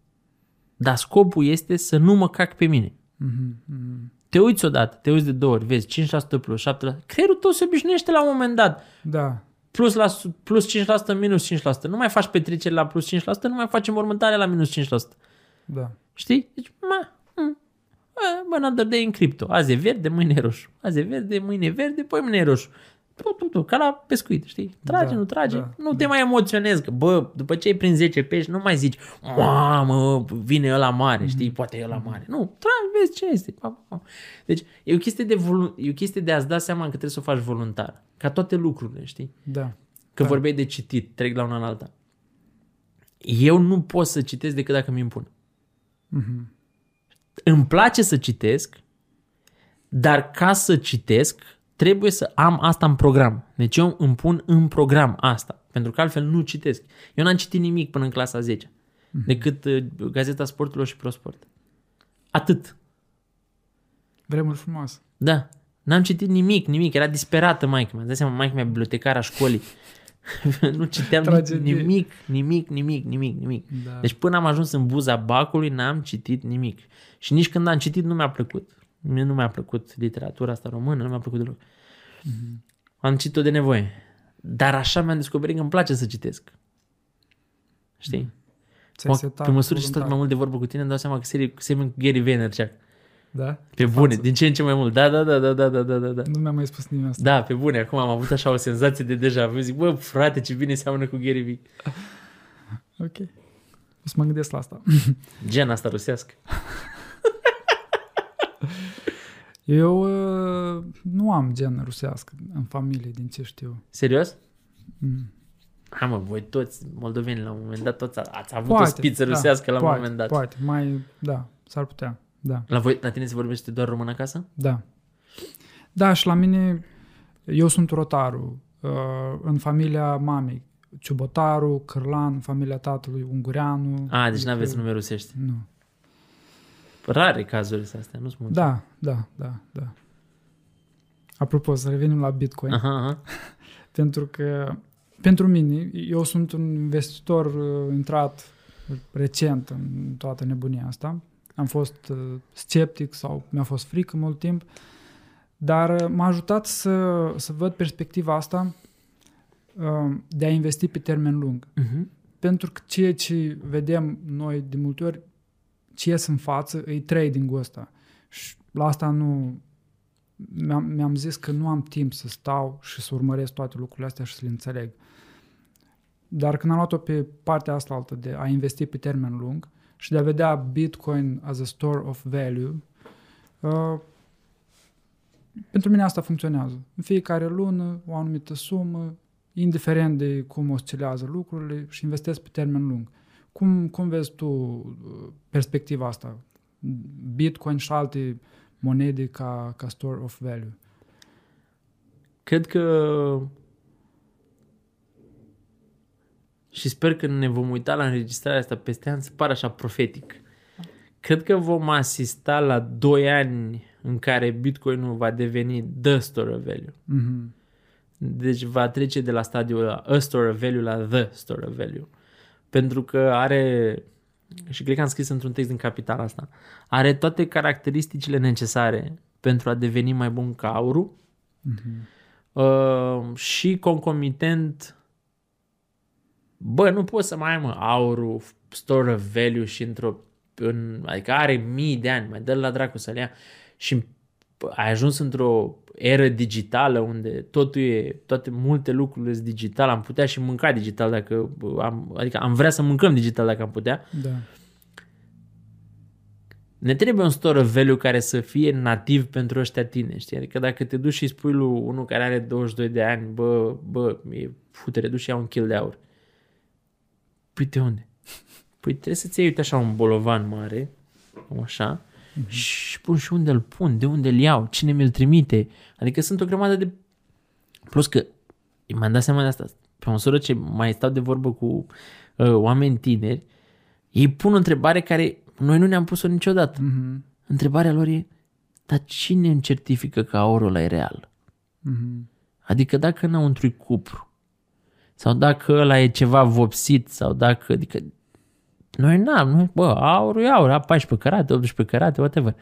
[SPEAKER 2] dar scopul este să nu mă cac pe mine.
[SPEAKER 1] Mhm, mhm.
[SPEAKER 2] Te uiți odată, te uiți de două ori, vezi 5% plus 7%. Creierul tău se obișnuiește la un moment dat.
[SPEAKER 1] Da.
[SPEAKER 2] Plus, la, su- plus 5%, minus 5%. Nu mai faci petreceri la plus 5%, nu mai faci înmormântare la minus 5%.
[SPEAKER 1] Da.
[SPEAKER 2] Știi? Deci, ma, hm, a, bă, another day în cripto. Azi e verde, mâine e roșu. Azi e verde, mâine e verde, poi mâine e roșu. Tu, tu, tu, ca la pescuit, știi? Trage,
[SPEAKER 1] Da,
[SPEAKER 2] nu trage.
[SPEAKER 1] da,
[SPEAKER 2] nu te mai emoționezi, că bă, după ce ai prins 10 pești, nu mai zici, mamă, vine ăla mare,
[SPEAKER 1] Mhm.
[SPEAKER 2] știi? Poate e ăla mare. Nu, tragi, vezi ce este. Pa, pa, pa. Deci, e o chestie de, volu- e o chestie de a-ți da seama că trebuie să o faci voluntar. Ca toate lucrurile, știi?
[SPEAKER 1] Da.
[SPEAKER 2] Că
[SPEAKER 1] Da.
[SPEAKER 2] vorbeai de citit, trec la una în alta. Eu nu pot să citesc decât dacă mi impun.
[SPEAKER 1] Mhm.
[SPEAKER 2] Îmi place să citesc, dar ca să citesc, trebuie să am asta în program. Deci eu îmi pun în program asta, pentru că altfel nu citesc. Eu n-am citit nimic până în clasa 10, decât uh, Gazeta Sporturilor și ProSport. Atât.
[SPEAKER 1] Vremuri frumoase.
[SPEAKER 2] Da. N-am citit nimic, nimic. Era disperată maica mea. Îți dai seama, maica mea bibliotecara școlii. nu citeam
[SPEAKER 1] Tragedie.
[SPEAKER 2] nimic, nimic, nimic, nimic, nimic.
[SPEAKER 1] Da.
[SPEAKER 2] Deci până am ajuns în buza bacului, n-am citit nimic. Și nici când am citit nu mi-a plăcut. Mie nu mi-a plăcut literatura asta română, nu mi-a plăcut deloc.
[SPEAKER 1] Mhm.
[SPEAKER 2] Am citit-o de nevoie. Dar așa mi-am descoperit că îmi place să citesc. Știi?
[SPEAKER 1] Ți-ai
[SPEAKER 2] Mă,
[SPEAKER 1] setat
[SPEAKER 2] pe măsură ce stau
[SPEAKER 1] voluntar.
[SPEAKER 2] mai mult de vorbă cu tine, îmi dau seama că serii, semeni cu Gary Vaynerchuk.
[SPEAKER 1] Da?
[SPEAKER 2] Pe bune,
[SPEAKER 1] față.
[SPEAKER 2] din ce în ce mai mult. Da, da, da, da, da, da, da, da.
[SPEAKER 1] Nu mi-a mai spus nimeni asta.
[SPEAKER 2] Da, pe bune, acum am avut așa o senzație de deja vu. Zic, bă, frate, ce bine seamănă cu Gary Vee.
[SPEAKER 1] Ok. O să mă gândesc la asta.
[SPEAKER 2] Gen asta rusească.
[SPEAKER 1] Eu uh, nu am gen rusească în familie, din ce știu.
[SPEAKER 2] Serios?
[SPEAKER 1] Mm.
[SPEAKER 2] Ha, mă, voi toți moldoveni la un moment dat, toți ați avut poate, o spiță da, rusească
[SPEAKER 1] da, la poate, un
[SPEAKER 2] moment dat.
[SPEAKER 1] Poate, mai, da, s-ar putea da,
[SPEAKER 2] La, voi, la tine se vorbește doar român acasă?
[SPEAKER 1] da. Da, și la mine, eu sunt rotaru, uh, în familia mamei, Ciubotaru, Cârlan, în familia tatălui, Ungureanu.
[SPEAKER 2] A, deci
[SPEAKER 1] adică-
[SPEAKER 2] n-aveți nume rusești.
[SPEAKER 1] Nu.
[SPEAKER 2] Rare cazurile astea, nu sunt multe.
[SPEAKER 1] Da, da, da, da. Apropo, să revenim la Bitcoin.
[SPEAKER 2] Aha, aha.
[SPEAKER 1] Pentru că, pentru mine, eu sunt un investitor uh, intrat recent în toată nebunia asta. Am fost uh, sceptic sau mi-a fost frică mult timp, dar uh, m-a ajutat să, să văd perspectiva asta uh, de a investi pe termen lung.
[SPEAKER 2] Mhm.
[SPEAKER 1] Pentru că ceea ce vedem noi de multe ori, ce ies în față, e trading-ul ăsta. Și la asta nu... Mi-am, mi-am zis că nu am timp să stau și să urmăresc toate lucrurile astea și să le înțeleg. Dar când am luat-o pe partea asta altă de a investi pe termen lung și de a vedea Bitcoin as a store of value, uh, pentru mine asta funcționează. În fiecare lună, o anumită sumă, indiferent de cum oscilează lucrurile și investesc pe termen lung. Cum, cum vezi tu uh, perspectiva asta? Bitcoin și alte monede ca, ca store of value.
[SPEAKER 2] Cred că și sper că ne vom uita la înregistrarea asta peste an să pară așa profetic. Cred că vom asista la 2 ani în care Bitcoinul va deveni the store of value.
[SPEAKER 1] Mm-hmm.
[SPEAKER 2] Deci va trece de la stadiul la a store of value la the store of value. Pentru că are, și cred că am scris într-un text din Capital asta, are toate caracteristicile necesare pentru a deveni mai bun ca aurul
[SPEAKER 1] Mm-hmm.
[SPEAKER 2] uh, și concomitent bă, nu poți să mai ai mă aurul store of value și într-o în, adică are mii de ani, mai dă la dracu să le ia și ai ajuns într-o eră digitală unde totul e, toate multe lucruri sunt digital, am putea și mânca digital dacă am, adică am vrea să mâncăm digital dacă am putea.
[SPEAKER 1] Da.
[SPEAKER 2] Ne trebuie un store of value care să fie nativ pentru ăștia tine, știi? Adică dacă te duci și spui lui unul care are 22 de ani, bă, bă, e futere, duci și ia un kill de aur. Păi de unde? Păi trebuie să-ți iei, uite așa, un bolovan mare, așa, mm-hmm. și pun și unde îl pun, de unde îl iau, cine mi-l trimite. Adică sunt o grămadă de... Plus că mi-am dat seama de asta. Pe măsură ce mai stau de vorbă cu uh, oameni tineri, ei pun o întrebare care noi nu ne-am pus-o niciodată.
[SPEAKER 1] Mm-hmm.
[SPEAKER 2] Întrebarea lor e, dar cine îmi certifică că aurul ăla e real?
[SPEAKER 1] Mm-hmm.
[SPEAKER 2] Adică dacă înăuntru e cupru, sau dacă ăla e ceva vopsit, sau dacă, adică noi n-am, noi, bă, aurul e aur, a 14 carate, 18 carate, whatever.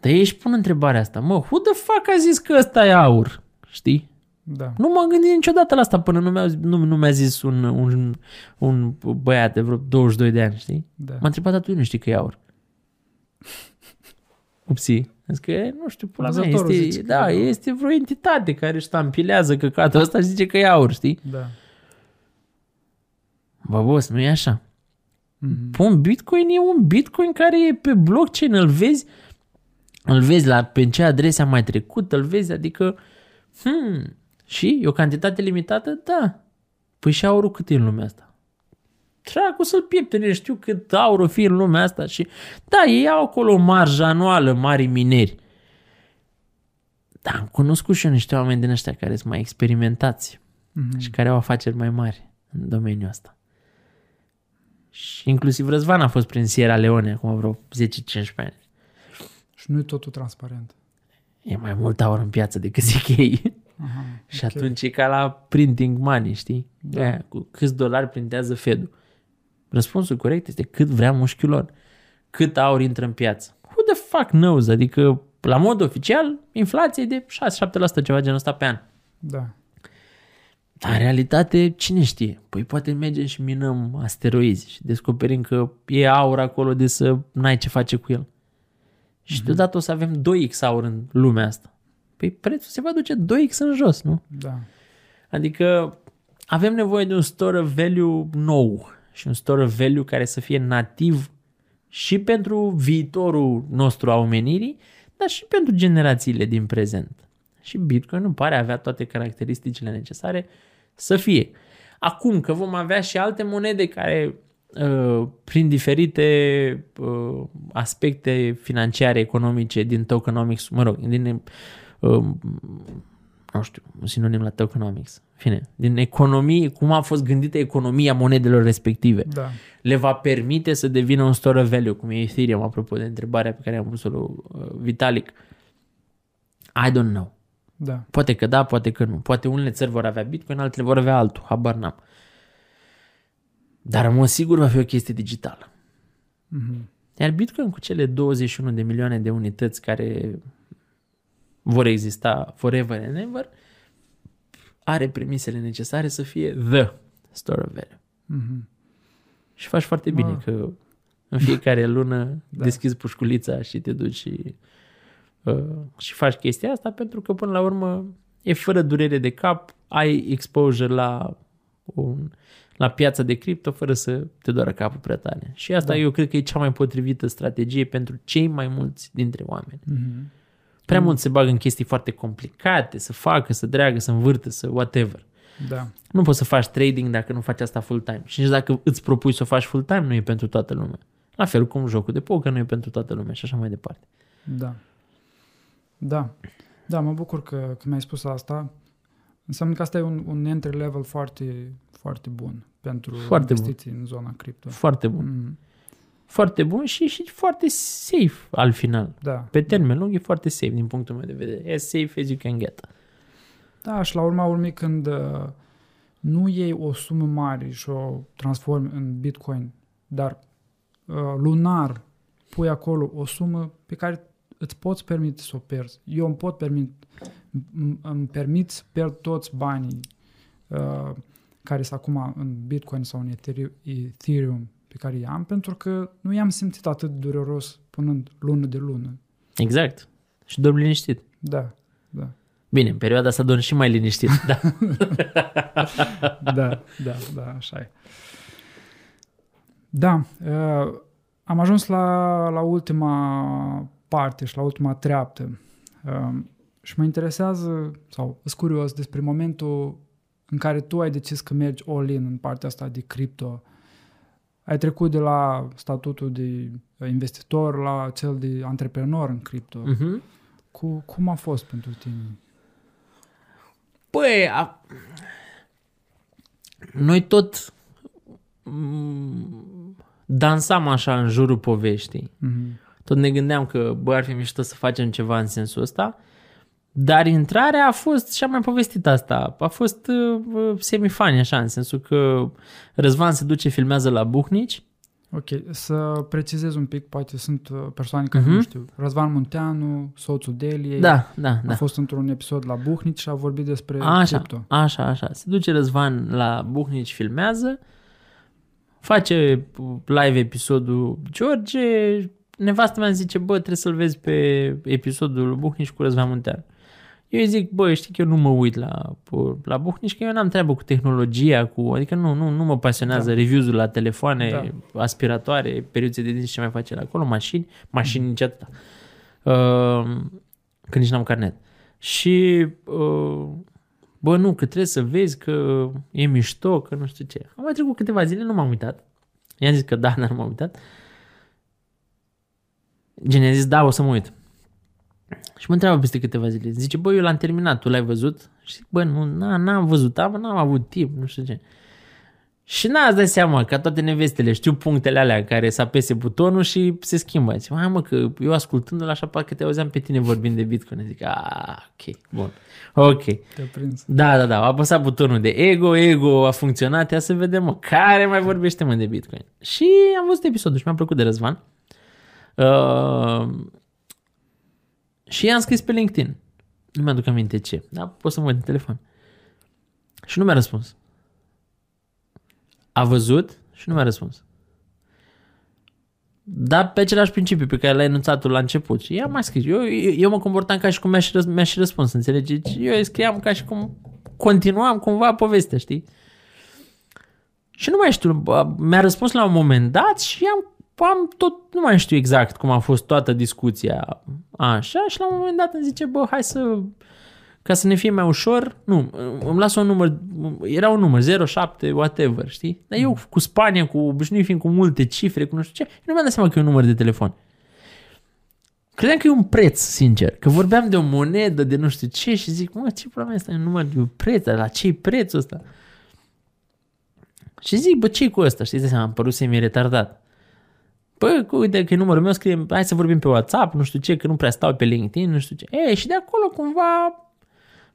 [SPEAKER 2] Dar ei își pun întrebarea asta, mă, who the fuck a zis că ăsta e aur? Știi?
[SPEAKER 1] Da.
[SPEAKER 2] Nu m-am gândit niciodată la asta până nu mi-a, nu, nu mi-a zis un, un, un băiat de vreo 22 de ani, știi?
[SPEAKER 1] Da.
[SPEAKER 2] M-a întrebat atunci, nu știi că e aur. Upsi. Zic că, nu știu, pula mea,
[SPEAKER 1] Văzătorul
[SPEAKER 2] este,
[SPEAKER 1] zice că
[SPEAKER 2] da,
[SPEAKER 1] e aur.
[SPEAKER 2] este vreo entitate care își stampilează căcatul ăsta și zice că e aur, știi?
[SPEAKER 1] Da.
[SPEAKER 2] Bă, boss, nu e așa.
[SPEAKER 1] Mm-hmm.
[SPEAKER 2] Pun Bitcoin, e un Bitcoin care e pe blockchain, îl vezi, îl vezi la, pe ce adrese a mai trecut, îl vezi, adică, hmm, și e o cantitate limitată? Da. Păi și aurul cât e în lumea asta? Dracu să-l pieptene, știu cât aur o fi în lumea asta și da, ei au acolo o marjă anuală, mari mineri. Da, am cunoscut și eu niște oameni din ăștia care sunt mai experimentați
[SPEAKER 1] Mm-hmm.
[SPEAKER 2] și care au afaceri mai mari în domeniul ăsta. Și inclusiv Răzvan a fost prin Sierra Leone acum vreo 10-15 ani.
[SPEAKER 1] Și nu e totul transparent.
[SPEAKER 2] E mai mult aur în piață decât zic ei.
[SPEAKER 1] Aha,
[SPEAKER 2] Și
[SPEAKER 1] ok.
[SPEAKER 2] atunci e ca la printing money, știi?
[SPEAKER 1] Da.
[SPEAKER 2] Aia, cu câți dolari printează Fed-ul. Răspunsul corect este cât vrea mușchiul lor. Cât aur intră în piață. Who the fuck knows? Adică, la mod oficial, inflația e de 6-7% ceva genul ăsta pe an.
[SPEAKER 1] Da.
[SPEAKER 2] Dar în realitate, cine știe? Păi poate mergem și minăm asteroizi și descoperim că e aur acolo de să n-ai ce face cu el. Și deodată o să avem 2x aur în lumea asta. Păi prețul se va duce 2x în jos, nu?
[SPEAKER 1] Da.
[SPEAKER 2] Adică avem nevoie de un store of value nou și un store of value care să fie nativ și pentru viitorul nostru a omenirii, dar și pentru generațiile din prezent. Și Bitcoin nu pare a avea toate caracteristicile necesare să fie. Acum că vom avea și alte monede care uh, prin diferite uh, aspecte financiare, economice din tokenomics, mă rog, din uh, nu știu, un sinonim la tokenomics, în fine, din economie, cum a fost gândită economia monedelor respective,
[SPEAKER 1] Da.
[SPEAKER 2] le va permite să devină un store of value, cum e Ethereum, apropo de întrebarea pe care am pus-o lui uh, Vitalik. I don't know.
[SPEAKER 1] Da.
[SPEAKER 2] Poate că da, poate că nu. Poate unele țări vor avea Bitcoin, altele vor avea altul, habar n-am. Dar în mod sigur va fi o chestie digitală.
[SPEAKER 1] Mhm.
[SPEAKER 2] Iar Bitcoin cu cele 21 de milioane de unități care vor exista forever and ever, are premisele necesare să fie the store of value.
[SPEAKER 1] Mhm.
[SPEAKER 2] Și faci foarte bine
[SPEAKER 1] Ah.
[SPEAKER 2] că în fiecare lună
[SPEAKER 1] Da.
[SPEAKER 2] deschizi pușculița și te duci și, uh, și faci chestia asta pentru că până la urmă e fără durere de cap, ai exposure la un, la piața de cripto fără să te doară capul prea tare. Și asta
[SPEAKER 1] Da.
[SPEAKER 2] eu cred că e cea mai potrivită strategie pentru cei mai mulți dintre oameni.
[SPEAKER 1] Mhm.
[SPEAKER 2] Prea mult se bagă în chestii foarte complicate, să facă, să dreagă, să învârtă, să whatever.
[SPEAKER 1] Da.
[SPEAKER 2] Nu poți să faci trading dacă nu faci asta full-time. Și nici dacă îți propui să o faci full-time, nu e pentru toată lumea. La fel cum jocul de poker nu e pentru toată lumea și așa mai departe.
[SPEAKER 1] Da. Da. Da, mă bucur că, că mi-ai spus asta. Înseamnă că asta e un, un entry level foarte, foarte bun pentru
[SPEAKER 2] Foarte bun.
[SPEAKER 1] investiții în zona cripto.
[SPEAKER 2] Foarte bun.
[SPEAKER 1] Mm,
[SPEAKER 2] Foarte bun și, și foarte safe al final.
[SPEAKER 1] da.
[SPEAKER 2] Pe termen lung e foarte safe din punctul meu de vedere. As safe as you can get.
[SPEAKER 1] Da, și la urma urmei când uh, nu iei o sumă mare și o transformi în Bitcoin, dar uh, lunar pui acolo o sumă pe care îți poți permite să o pierzi. Eu îmi pot permit, îmi- îmi permit să pierd toți banii uh, care sunt acum în Bitcoin sau în Ether- Ethereum pe care i-am, pentru că nu i-am simțit atât de dureros punând lună de lună.
[SPEAKER 2] Exact. Și dorm liniștit.
[SPEAKER 1] Da, da.
[SPEAKER 2] Bine, în perioada asta dorm și mai liniștit. Da.
[SPEAKER 1] da, da, da, așa e. Da, uh, am ajuns la, la ultima parte și la ultima treaptă. Uh, și mă interesează, sau sunt curios despre momentul în care tu ai decis că mergi all-in în partea asta de cripto. Ai trecut de la statutul de investitor la cel de antreprenor în cripto.
[SPEAKER 2] Uh-huh.
[SPEAKER 1] Cu, cum a fost pentru tine?
[SPEAKER 2] Păi, a... noi tot mm, dansam așa în jurul poveștii.
[SPEAKER 1] Mm-hmm.
[SPEAKER 2] Tot ne gândeam că, bă, ar fi mișto să facem ceva în sensul ăsta. Dar intrarea a fost, și am mai povestit asta, a fost uh, semifani așa, în sensul că Răzvan se duce, filmează la Buhnici.
[SPEAKER 1] Ok, să precizez un pic, poate sunt uh, persoane care uh-huh. nu știu. Răzvan Munteanu, soțul Deliei,
[SPEAKER 2] da, da,
[SPEAKER 1] a
[SPEAKER 2] da.
[SPEAKER 1] fost într-un episod la Buhnici și a vorbit despre
[SPEAKER 2] așa,
[SPEAKER 1] cripto.
[SPEAKER 2] Așa, așa. Se duce Răzvan la Buhnici, filmează, face live episodul George, nevastă mea zice, bă, trebuie să-l vezi pe episodul Buhnici cu Răzvan Munteanu. Eu îi zic, băi, știi că eu nu mă uit la, la Buhnici, că eu n-am treabă cu tehnologia, cu, adică nu, nu, nu mă pasionează da. reviews-ul la telefoane, da. aspiratoare, periuțe de dinți ce mai face la acolo, mașini, mașini mm. nici atâta. Uh, că nici n-am carnet. Și, uh, bă, nu, că trebuie să vezi că e mișto, că nu știu ce. Am mai trecut câteva zile, nu m-am uitat. I-am zis că da, nu m-am uitat. Gen, i-a zis, da, o să mă uit. Și mă întreabă peste câteva zile. Zice, bă, eu l-am terminat, tu l-ai văzut? Și zic, bă, nu, n-am văzut, am, n-am avut timp, nu știu ce. Și n-ați dat seama, ca toate nevestele, știu punctele alea care să apese butonul și se schimbă. Zic, mă, că eu ascultându-l așa, parcă te auzeam pe tine vorbind de Bitcoin. Zic, a, ok, bun, ok.
[SPEAKER 1] Te-a prins.
[SPEAKER 2] Da, da, da, a apăsat butonul de ego, ego a funcționat, ia să vedem, mă, care mai vorbește, mă, de Bitcoin. Și am văzut episodul și mi-a plăcut de Răzvan. Uh, și i-am scris pe LinkedIn. Nu mi-aduc aminte ce, dar pot să mă uit în telefon. Și nu mi-a răspuns. A văzut și nu mi-a răspuns. Dar pe același principiu pe care l-ai enunțat la început. Și i-am mai scris. Eu, eu, eu mă comportam ca și cum mi-aș și, răs, mi-aș și răspuns, înțelegi? Eu îi scriam ca și cum continuam cumva povestea, știi? Și nu mai știu, mi-a răspuns la un moment dat și am am tot, nu mai știu exact cum a fost toată discuția așa și la un moment dat îmi zice, bă, hai să, ca să ne fie mai ușor, nu, îmi lasă un număr, era un număr, 07, whatever, știi? Dar eu cu Spania, cu obișnuit fiind cu multe cifre, cu nu știu ce, nu mi-am dat seama că e un număr de telefon. Credeam că e un preț, sincer, că vorbeam de o monedă, de nu știu ce și zic, mă, ce problema asta e un număr de un preț, dar la ce prețul ăsta? Și zic, bă, ce cu ăsta? Știi, am părut să-mi retardat. Bă, uite că e numărul meu, scrie, hai să vorbim pe WhatsApp, nu știu ce, că nu prea stau pe LinkedIn, nu știu ce. E, și de acolo cumva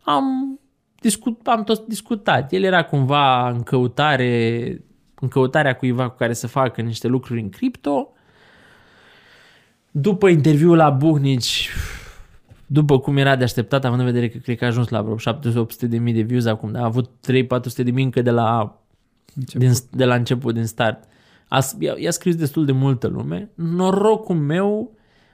[SPEAKER 2] am, discut, am tot discutat. El era cumva în căutare, în căutarea cuiva cu care să facă niște lucruri în cripto. După interviul la Buhnici, după cum era de așteptat, având în vedere că cred că a ajuns la vreo 700 de mii de views acum, dar a avut 3-400 de mii încă de la, din, de la început, din start. A, i-a scris destul de multă lume. Norocul meu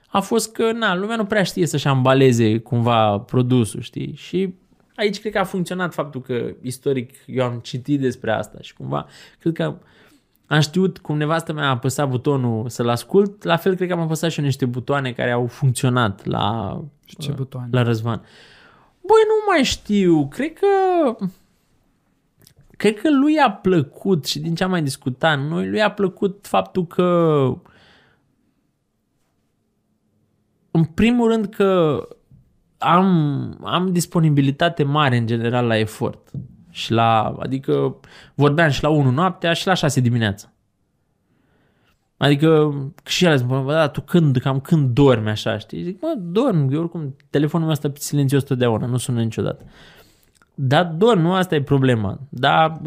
[SPEAKER 2] a fost că, na, lumea nu prea știe să-și ambaleze cumva produsul, știi? Și aici cred că a funcționat faptul că istoric eu am citit despre asta și cumva cred că am știut cum nevastă mea a apăsat butonul să-l ascult, la fel cred că am apăsat și eu niște butoane care au funcționat la,
[SPEAKER 1] ce butoane?
[SPEAKER 2] la Răzvan. Băi, nu mai știu, cred că cred că lui a plăcut și din ce am mai discutat noi, lui a plăcut faptul că în primul rând că am, am disponibilitate mare în general la efort. Și la, adică vorbeam și la 1 noaptea și la 6 dimineața. Adică și el zice, bă, da, tu când, cam când dormi așa, știi? Zic, mă, dorm, eu oricum, telefonul meu ăsta silențios totdeauna, nu sună niciodată. Dar doar nu asta e problema. Dar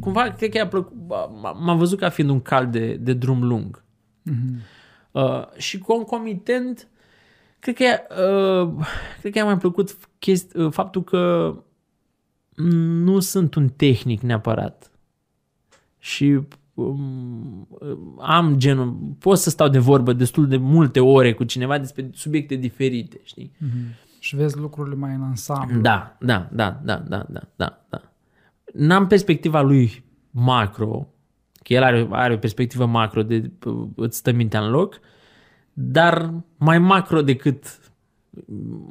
[SPEAKER 2] cumva cred că i-a plăcut, m-am văzut ca fiind un cal de, de drum lung. Mm-hmm. Uh, și concomitent, cred că, uh, cred că i-a mai plăcut chesti, uh, faptul că nu sunt un tehnic neapărat. Și um, am genul, pot să stau de vorbă destul de multe ore cu cineva despre subiecte diferite, știi?
[SPEAKER 1] Mm-hmm. Și vezi lucrurile mai în ansamblu.
[SPEAKER 2] Da, da, da, da, da, da, da, da. N-am perspectiva lui macro, că el are, are o perspectivă macro de îți stă mintea în loc, dar mai macro decât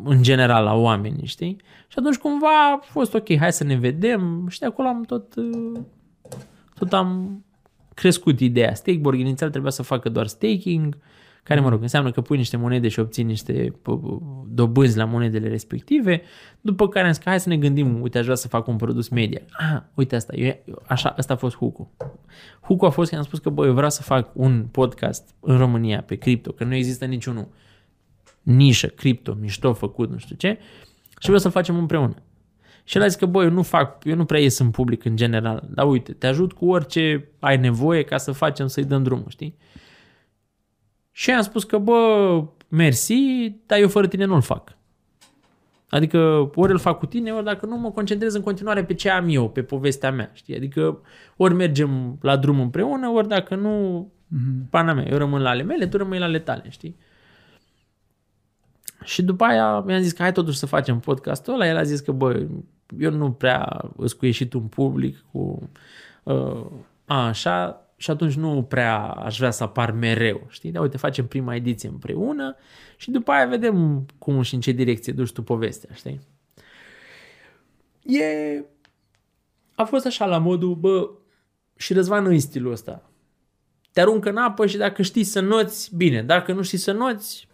[SPEAKER 2] în general la oameni, știi? Și atunci cumva a fost ok, hai să ne vedem și de acolo am tot, tot am crescut ideea. Stakeboard inițial trebuia să facă doar staking, care, mă rog, înseamnă că pui niște monede și obții niște dobânzi la monedele respective, după care am zis că hai să ne gândim, uite, aș vrea să fac un produs media. Ah, uite asta, eu, așa, asta a fost hook hook a fost că am spus că, bă, eu vreau să fac un podcast în România pe cripto, că nu există niciunul nișă, cripto, mișto făcut, nu știu ce, și vreau să-l facem împreună. Și el a zis că, bă, eu nu fac, eu nu prea ies în public în general, dar uite, te ajut cu orice ai nevoie ca să facem, să-i dăm drumul, știi? Și am spus că, bă, mersi, dar eu fără tine nu-l fac. Adică ori îl fac cu tine, ori dacă nu mă concentrez în continuare pe ce am eu, pe povestea mea, știi? Adică ori mergem la drum împreună, ori dacă nu, mm-hmm. pana mea, eu rămân la ale mele, tu rămâi la ale tale, știi? Și după aia mi-am zis că hai totuși să facem podcastul ăla, el a zis că bă, eu nu prea îți cu ieșit un public cu uh, a, așa, și atunci nu prea aș vrea să apar mereu, știi? Dar uite, facem prima ediție împreună și după aia vedem cum și în ce direcție duci tu povestea, știi? E... A fost așa la modul, bă, și Răzvan nu stilul ăsta. Te aruncă în apă și dacă știi să noți, bine. Dacă nu știi să noți,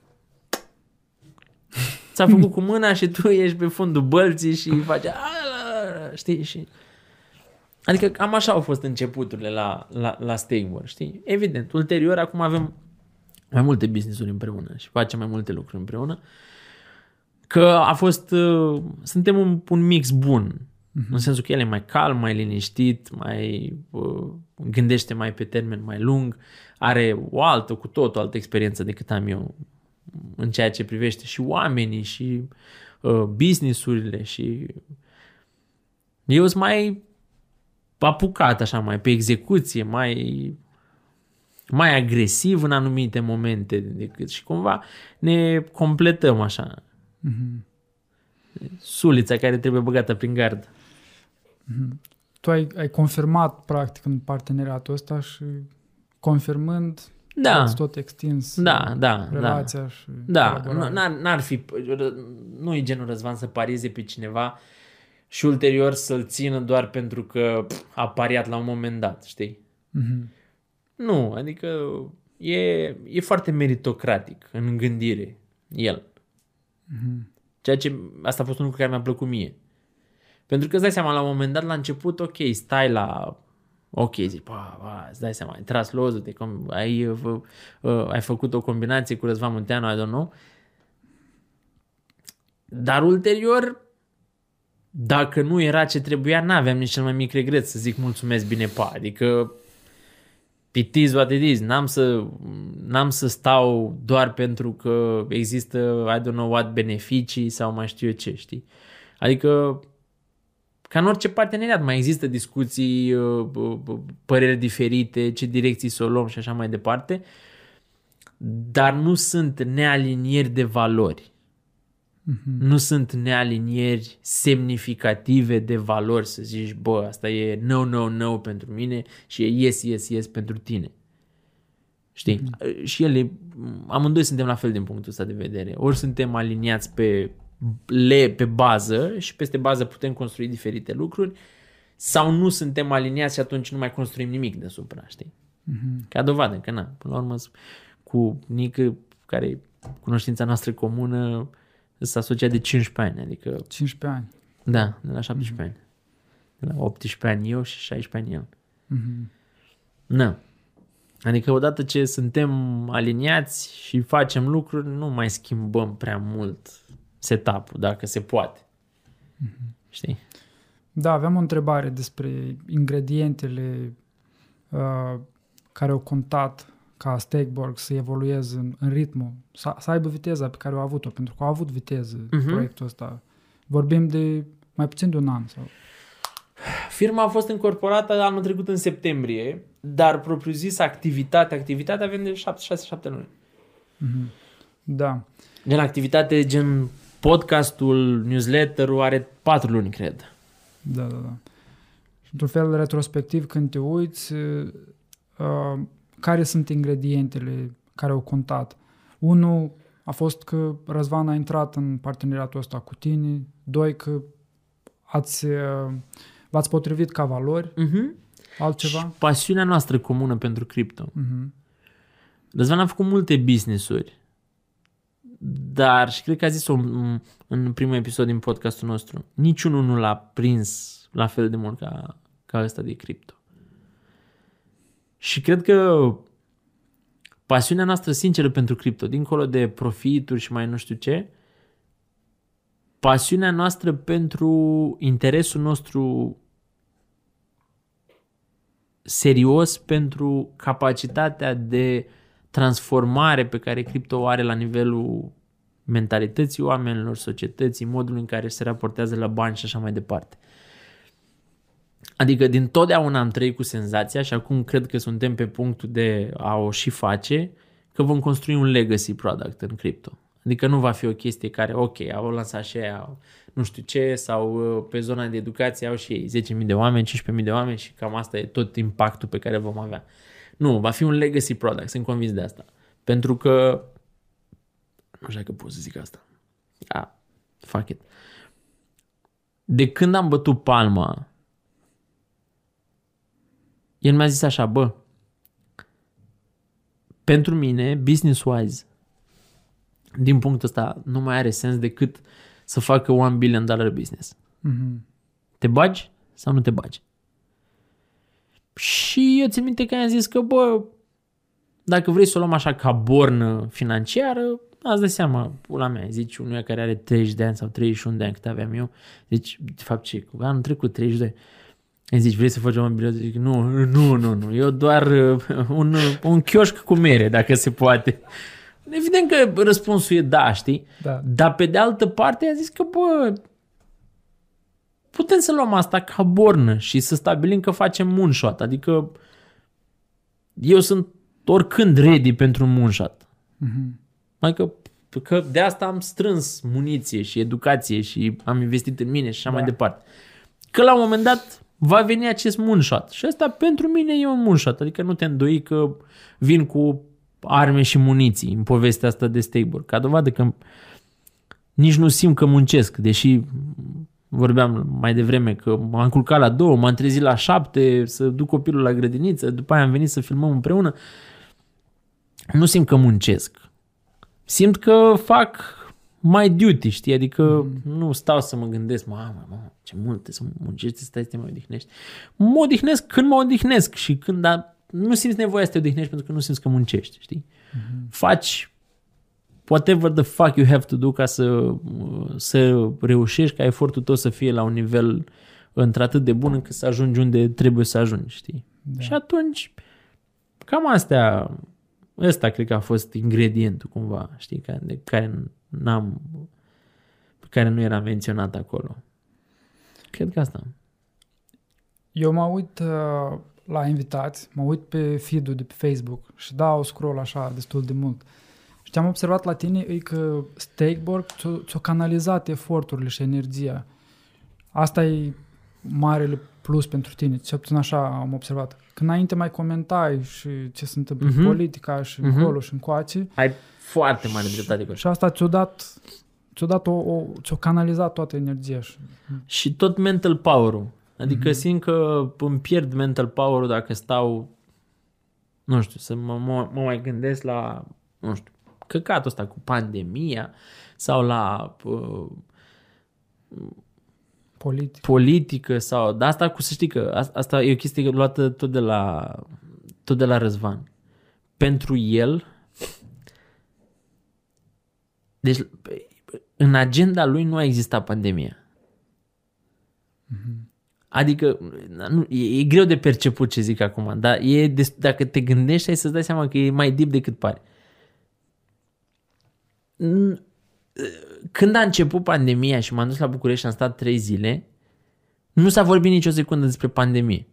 [SPEAKER 2] ți-a făcut cu mâna și tu ești pe fundul bălții și faci, știi, și Adică cam așa au fost începuturile la, la, la Stakeboard, știi? Evident, ulterior acum avem mai multe business-uri împreună și facem mai multe lucruri împreună. Că a fost, uh, suntem un, un mix bun, uh-huh. în sensul că el e mai calm, mai liniștit, mai uh, gândește mai pe termen mai lung, are o altă, cu tot o altă experiență decât am eu în ceea ce privește și oamenii și uh, business-urile și eu sunt mai apucat așa mai pe execuție, mai mai agresiv în anumite momente decât și cumva ne completăm așa. Mm-hmm. Sulița care trebuie băgată prin gard.
[SPEAKER 1] Mm-hmm. Tu ai, ai confirmat practic în parteneriatul ăsta și confirmând
[SPEAKER 2] da.
[SPEAKER 1] ați tot extins
[SPEAKER 2] da, da,
[SPEAKER 1] relația
[SPEAKER 2] da.
[SPEAKER 1] și
[SPEAKER 2] Da, n-ar, n-ar fi, nu e genul Răzvan să parieze pe cineva și ulterior să-l țină doar pentru că a pariat la un moment dat, știi? Mm-hmm. Nu, adică e, e foarte meritocratic în gândire el. Mm-hmm. Ceea ce, asta a fost un lucru care mi-a plăcut mie. Pentru că îți dai seama, la un moment dat, la început, ok, stai la... Ok, zic, pa, pa, îți dai seama, ai tras lozul, de ai, uh, uh, ai făcut o combinație cu Răzvan Munteanu, I don't know. Dar ulterior, dacă nu era ce trebuia, n-aveam nici cel mai mic regret să zic mulțumesc bine pa. Adică it is what it is. N-am să, n-am să stau doar pentru că există, I don't know what, beneficii sau mai știu eu ce, știi? Adică ca în orice parteneriat mai există discuții, uh, păreri diferite, ce direcții să o luăm și așa mai departe, dar nu sunt nealinieri de valori. Mm-hmm. Nu sunt nealinieri semnificative de valori să zici, bă, asta e no, no, no pentru mine și e yes, yes, yes pentru tine. Știi? Mm-hmm. Și ele, amândoi suntem la fel din punctul ăsta de vedere. Ori suntem aliniați pe le pe bază și peste bază putem construi diferite lucruri sau nu suntem aliniați și atunci nu mai construim nimic deasupra, știi? Mm-hmm. Ca dovadă că na, până la urmă cu Nică, care e cunoștința noastră comună, s-a asociat de 15 ani, adică...
[SPEAKER 1] 15 ani.
[SPEAKER 2] Da, de la 17 mm-hmm. ani. De la 18 ani eu și 16 ani el. Mm-hmm. Na. Adică odată ce suntem aliniați și facem lucruri, nu mai schimbăm prea mult setup-ul, dacă se poate. Mm-hmm. Știi?
[SPEAKER 1] Da, aveam o întrebare despre ingredientele uh, care au contat ca Steakborg să evolueze în, în ritmul, să, să aibă viteza pe care au avut-o, pentru că au avut viteză uh-huh. proiectul ăsta. Vorbim de mai puțin de un an. Sau...
[SPEAKER 2] Firma a fost încorporată anul trecut în septembrie, dar propriu-zis activitate, activitatea avem de 6-7 luni.
[SPEAKER 1] Da.
[SPEAKER 2] Gen activitate, gen podcastul, newsletterul are 4 luni, cred.
[SPEAKER 1] Da, da, da. Și într-un fel retrospectiv, când te uiți, uh, care sunt ingredientele care au contat? Unul a fost că Răzvan a intrat în parteneriatul ăsta cu tine, doi că ați, uh, v-ați potrivit ca valori,
[SPEAKER 2] Uh-huh.
[SPEAKER 1] altceva?
[SPEAKER 2] Și pasiunea noastră comună pentru cripto.
[SPEAKER 1] Uh-huh.
[SPEAKER 2] Răzvan a făcut multe business-uri, dar, și cred că a zis-o în, în primul episod din podcastul nostru, niciunul nu l-a prins la fel de mult ca, ca ăsta de cripto. Și cred că pasiunea noastră sinceră pentru cripto, dincolo de profituri și mai nu știu ce, pasiunea noastră pentru interesul nostru serios pentru capacitatea de transformare pe care cripto o are la nivelul mentalității oamenilor, societății, modul în care se raportează la bani și așa mai departe. Adică din totdeauna am trăit cu senzația și acum cred că suntem pe punctul de a o și face, că vom construi un legacy product în cripto. Adică nu va fi o chestie care, ok, au lansat și aia, nu știu ce, sau uh, pe zona de educație au și ei 10.000 de oameni, 15.000 de oameni și cam asta e tot impactul pe care vom avea. Nu, va fi un legacy product, sunt convins de asta. Pentru că, nu știu dacă pot să zic asta. Ah, fuck it. De când am bătut palma, el mi-a zis așa, bă, pentru mine, business-wise, din punctul ăsta, nu mai are sens decât să facă one billion dollar business.
[SPEAKER 1] Uh-huh.
[SPEAKER 2] Te bagi sau nu te bagi? Și eu țin minte că am zis că, bă, dacă vrei să o luăm așa ca bornă financiară, ați de seama, pula mea, zici unuia care are 30 de ani sau 31 de ani cât aveam eu, zici, de fapt ce, cu anul trecut 32, îmi zici, vrei să facem un bilet? Zic, nu, nu, nu, nu, eu doar uh, un, un chioșc cu mere, dacă se poate. Evident că răspunsul e da, știi?
[SPEAKER 1] Da.
[SPEAKER 2] Dar pe de altă parte a zis că, bă, putem să luăm asta ca bornă și să stabilim că facem moonshot. Adică eu sunt oricând ready pentru un moonshot.
[SPEAKER 1] Uh-huh.
[SPEAKER 2] Adică că de asta am strâns muniție și educație și am investit în mine și așa
[SPEAKER 1] Da.
[SPEAKER 2] mai departe. Că la un moment dat va veni acest moonshot. Și asta pentru mine e un moonshot. Adică nu te îndoi că vin cu arme și muniții în povestea asta de Stabor. Ca dovadă că nici nu simt că muncesc, deși vorbeam mai devreme că m-am culcat la două, m-am trezit la șapte să duc copilul la grădiniță, după aia am venit să filmăm împreună. Nu simt că muncesc. Simt că fac my duty, știi? Adică mm. nu stau să mă gândesc, mamă, mamă, ce multe să muncești, să stai să te mai odihnești. Mă odihnesc când mă odihnesc și când dar nu simți nevoia să te odihnești pentru că nu simți că muncești, știi? Mm-hmm. Faci whatever the fuck you have to do ca să, să reușești ca efortul tău să fie la un nivel într-atât de bun încât să ajungi unde trebuie să ajungi, știi? Da. Și atunci, cam astea, ăsta cred că a fost ingredientul cumva, știi, care, de care n-am, pe care nu era menționat acolo. Cred că asta.
[SPEAKER 1] Eu mă uit uh, la invitați, mă uit pe feed-ul de pe Facebook și dau scroll așa destul de mult. Și ce am observat la tine e că Steakborg ți-o, ți-o canalizat eforturile și energia. Asta e marele plus pentru tine, ce puțin așa am observat. Că înainte mai comentai și ce se întâmplă
[SPEAKER 2] Mhm.
[SPEAKER 1] în politica și
[SPEAKER 2] Mhm.
[SPEAKER 1] încolo și încoace
[SPEAKER 2] Ai foarte mare dreptate cu
[SPEAKER 1] și asta ți-o dat, ți-o, dat o, o, ți-o canalizat toată energia. Și,
[SPEAKER 2] Și tot mental power-ul. Adică mm-hmm. simt că îmi pierd mental power-ul dacă stau, nu știu, să mă, mă, mă mai gândesc la, nu știu, căcatul ăsta cu pandemia sau la uh,
[SPEAKER 1] politic.
[SPEAKER 2] politică sau... Dar asta cu să știi că asta, asta e o chestie luată tot de la, tot de la Răzvan. Pentru el, deci în agenda lui nu a existat pandemia. Adică, nu, e, e greu de perceput ce zic acum, dar e des, dacă te gândești, ai să-ți dai seama că e mai deep decât pare. N- Când a început pandemia și m-am dus la București și am stat trei zile, Nu s-a vorbit nicio secundă despre pandemie.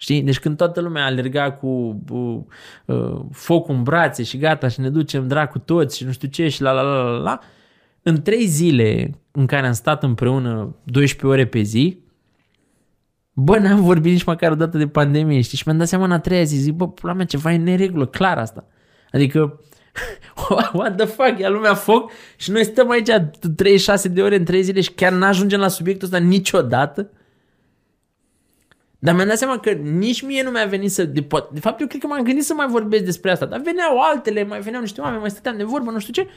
[SPEAKER 2] Știi? Deci când toată lumea alerga cu uh, uh, focul în brațe și gata și ne ducem dracu toți și nu știu ce și la la la la la, în trei zile în care am stat împreună 12 ore pe zi, bă, n-am vorbit nici măcar o dată de pandemie, știi? Și mi-am dat seama în a treia zi, zic, bă, la mea, ceva e neregulă, clar asta. Adică, what the fuck, ia lumea foc și noi stăm aici 36 de ore în 3 zile și chiar n-ajungem la subiectul ăsta niciodată. Dar mi-am dat seama că nici mie nu mi-a venit să... De, de fapt, eu cred că m-am gândit să mai vorbesc despre asta, dar veneau altele, mai veneau niște oameni, mai stăteam de vorbă, nu știu ce.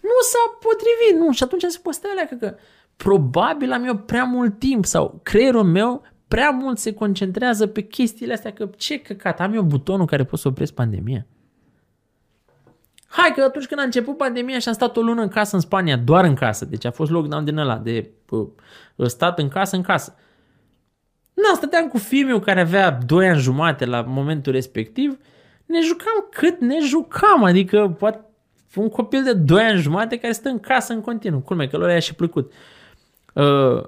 [SPEAKER 2] Nu s-a potrivit, nu. Și atunci se postea alea, că, că probabil am eu prea mult timp sau creierul meu prea mult se concentrează pe chestiile astea, că ce căcat, am eu butonul care pot să opresc pandemia. Hai că atunci când a început pandemia și am stat o lună în casă în Spania, doar în casă, deci a fost lockdown din ăla de uh, stat în casă, în casă. Nu, stăteam cu filmul care avea 2 ani jumate la momentul respectiv, ne jucam cât ne jucam, adică poate un copil de 2 ani jumate care stă în casă în continuu. Culme, că lor i-a și plăcut. Uh,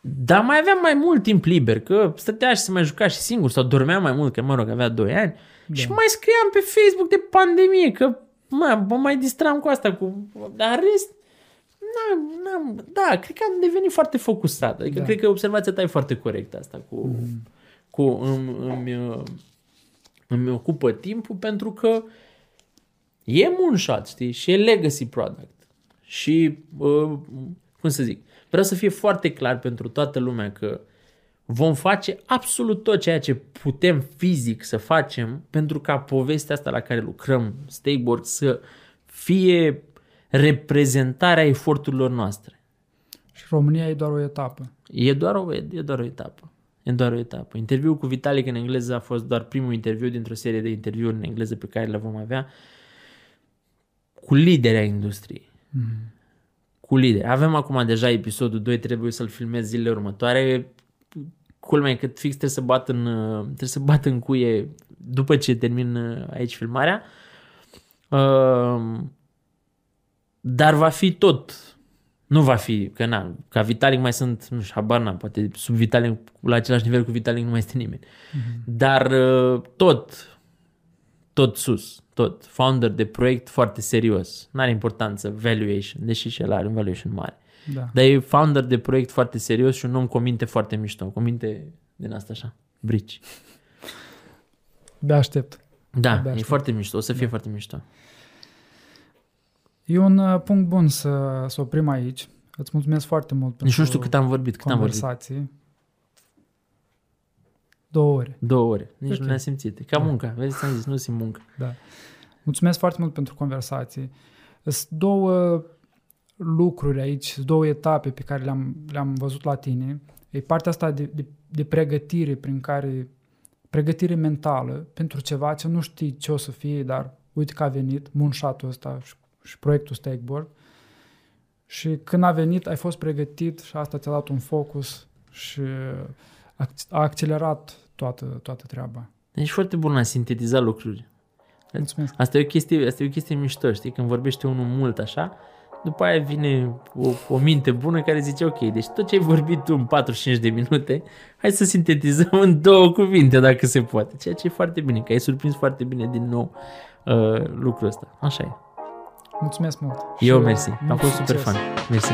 [SPEAKER 2] dar mai aveam mai mult timp liber, că stătea și se mai juca și singur sau dormea mai mult, că mă rog, avea 2 ani. Da. Și mai scriam pe Facebook de pandemie, că mă, mă mai distram cu asta, cu... dar în rest, n-am, n-am, da, cred că am devenit foarte focusat. Adică da. cred că observația ta e foarte corectă asta cu, mm. cu îmi, îmi, îmi ocupă timpul pentru că e moonshot, știi? Și e legacy product. Și, uh, cum să zic, vreau să fie foarte clar pentru toată lumea că vom face absolut tot ceea ce putem fizic să facem pentru ca povestea asta la care lucrăm, Stayboard, să fie reprezentarea eforturilor noastre.
[SPEAKER 1] Și România e doar o etapă.
[SPEAKER 2] E doar o, e doar o etapă. E doar o etapă. Interviul cu Vitalik în engleză a fost doar primul interviu dintr-o serie de interviuri în engleză pe care le vom avea cu lideri ai industriei. Mm. Cu lideri. Avem acum deja episodul 2, trebuie să-l filmez zilele următoare. Culmea e că fix trebuie să bat în, trebuie să bat în cuie după ce termin aici filmarea. Uh, dar va fi tot. Nu va fi, că na, ca Vitalik mai sunt, nu știu, habar n poate sub Vitalik, la același nivel cu Vitalik nu mai este nimeni. Mm-hmm. Dar uh, tot, tot sus, tot. Founder de proiect foarte serios. N-are importanță valuation, deși și el are un valuation mare. Da. Dar e founder de proiect foarte serios și un om cu o minte foarte mișto, cu o minte din asta așa, brici.
[SPEAKER 1] De aștept.
[SPEAKER 2] Da, Abia e aștept. foarte mișto, o să fie da. foarte mișto.
[SPEAKER 1] E un uh, punct bun să, să oprim aici. Îți mulțumesc foarte mult pentru
[SPEAKER 2] Nici nu știu cât am vorbit, cât am vorbit.
[SPEAKER 1] Două ore.
[SPEAKER 2] Două ore. Nici okay. nu ne-am simțit. E ca da. munca. Vezi, ți-am zis, nu simt muncă.
[SPEAKER 1] Da. Mulțumesc foarte mult pentru conversații. Sunt două lucruri aici, două etape pe care le-am, le-am văzut la tine. E partea asta de, de, de pregătire prin care pregătire mentală pentru ceva ce nu știi ce o să fie, dar uite că a venit moonshot-ul ăsta și și proiectul Stakeboard. Și când a venit, ai fost pregătit și asta ți-a dat un focus și a accelerat toată, toată treaba.
[SPEAKER 2] Ești foarte bun la sintetiza lucruri.
[SPEAKER 1] Mulțumesc.
[SPEAKER 2] Asta e, o chestie, asta e o chestie mișto, știi? Când vorbește unul mult așa, după aia vine o, o minte bună care zice, ok, deci tot ce ai vorbit tu în 45 de minute, hai să sintetizăm în două cuvinte dacă se poate. Ceea ce e foarte bine, că ai surprins foarte bine din nou uh, lucrul ăsta. Așa e.
[SPEAKER 1] Mulțumesc mult.
[SPEAKER 2] Eu mersi. Am fost super fan. Mersi.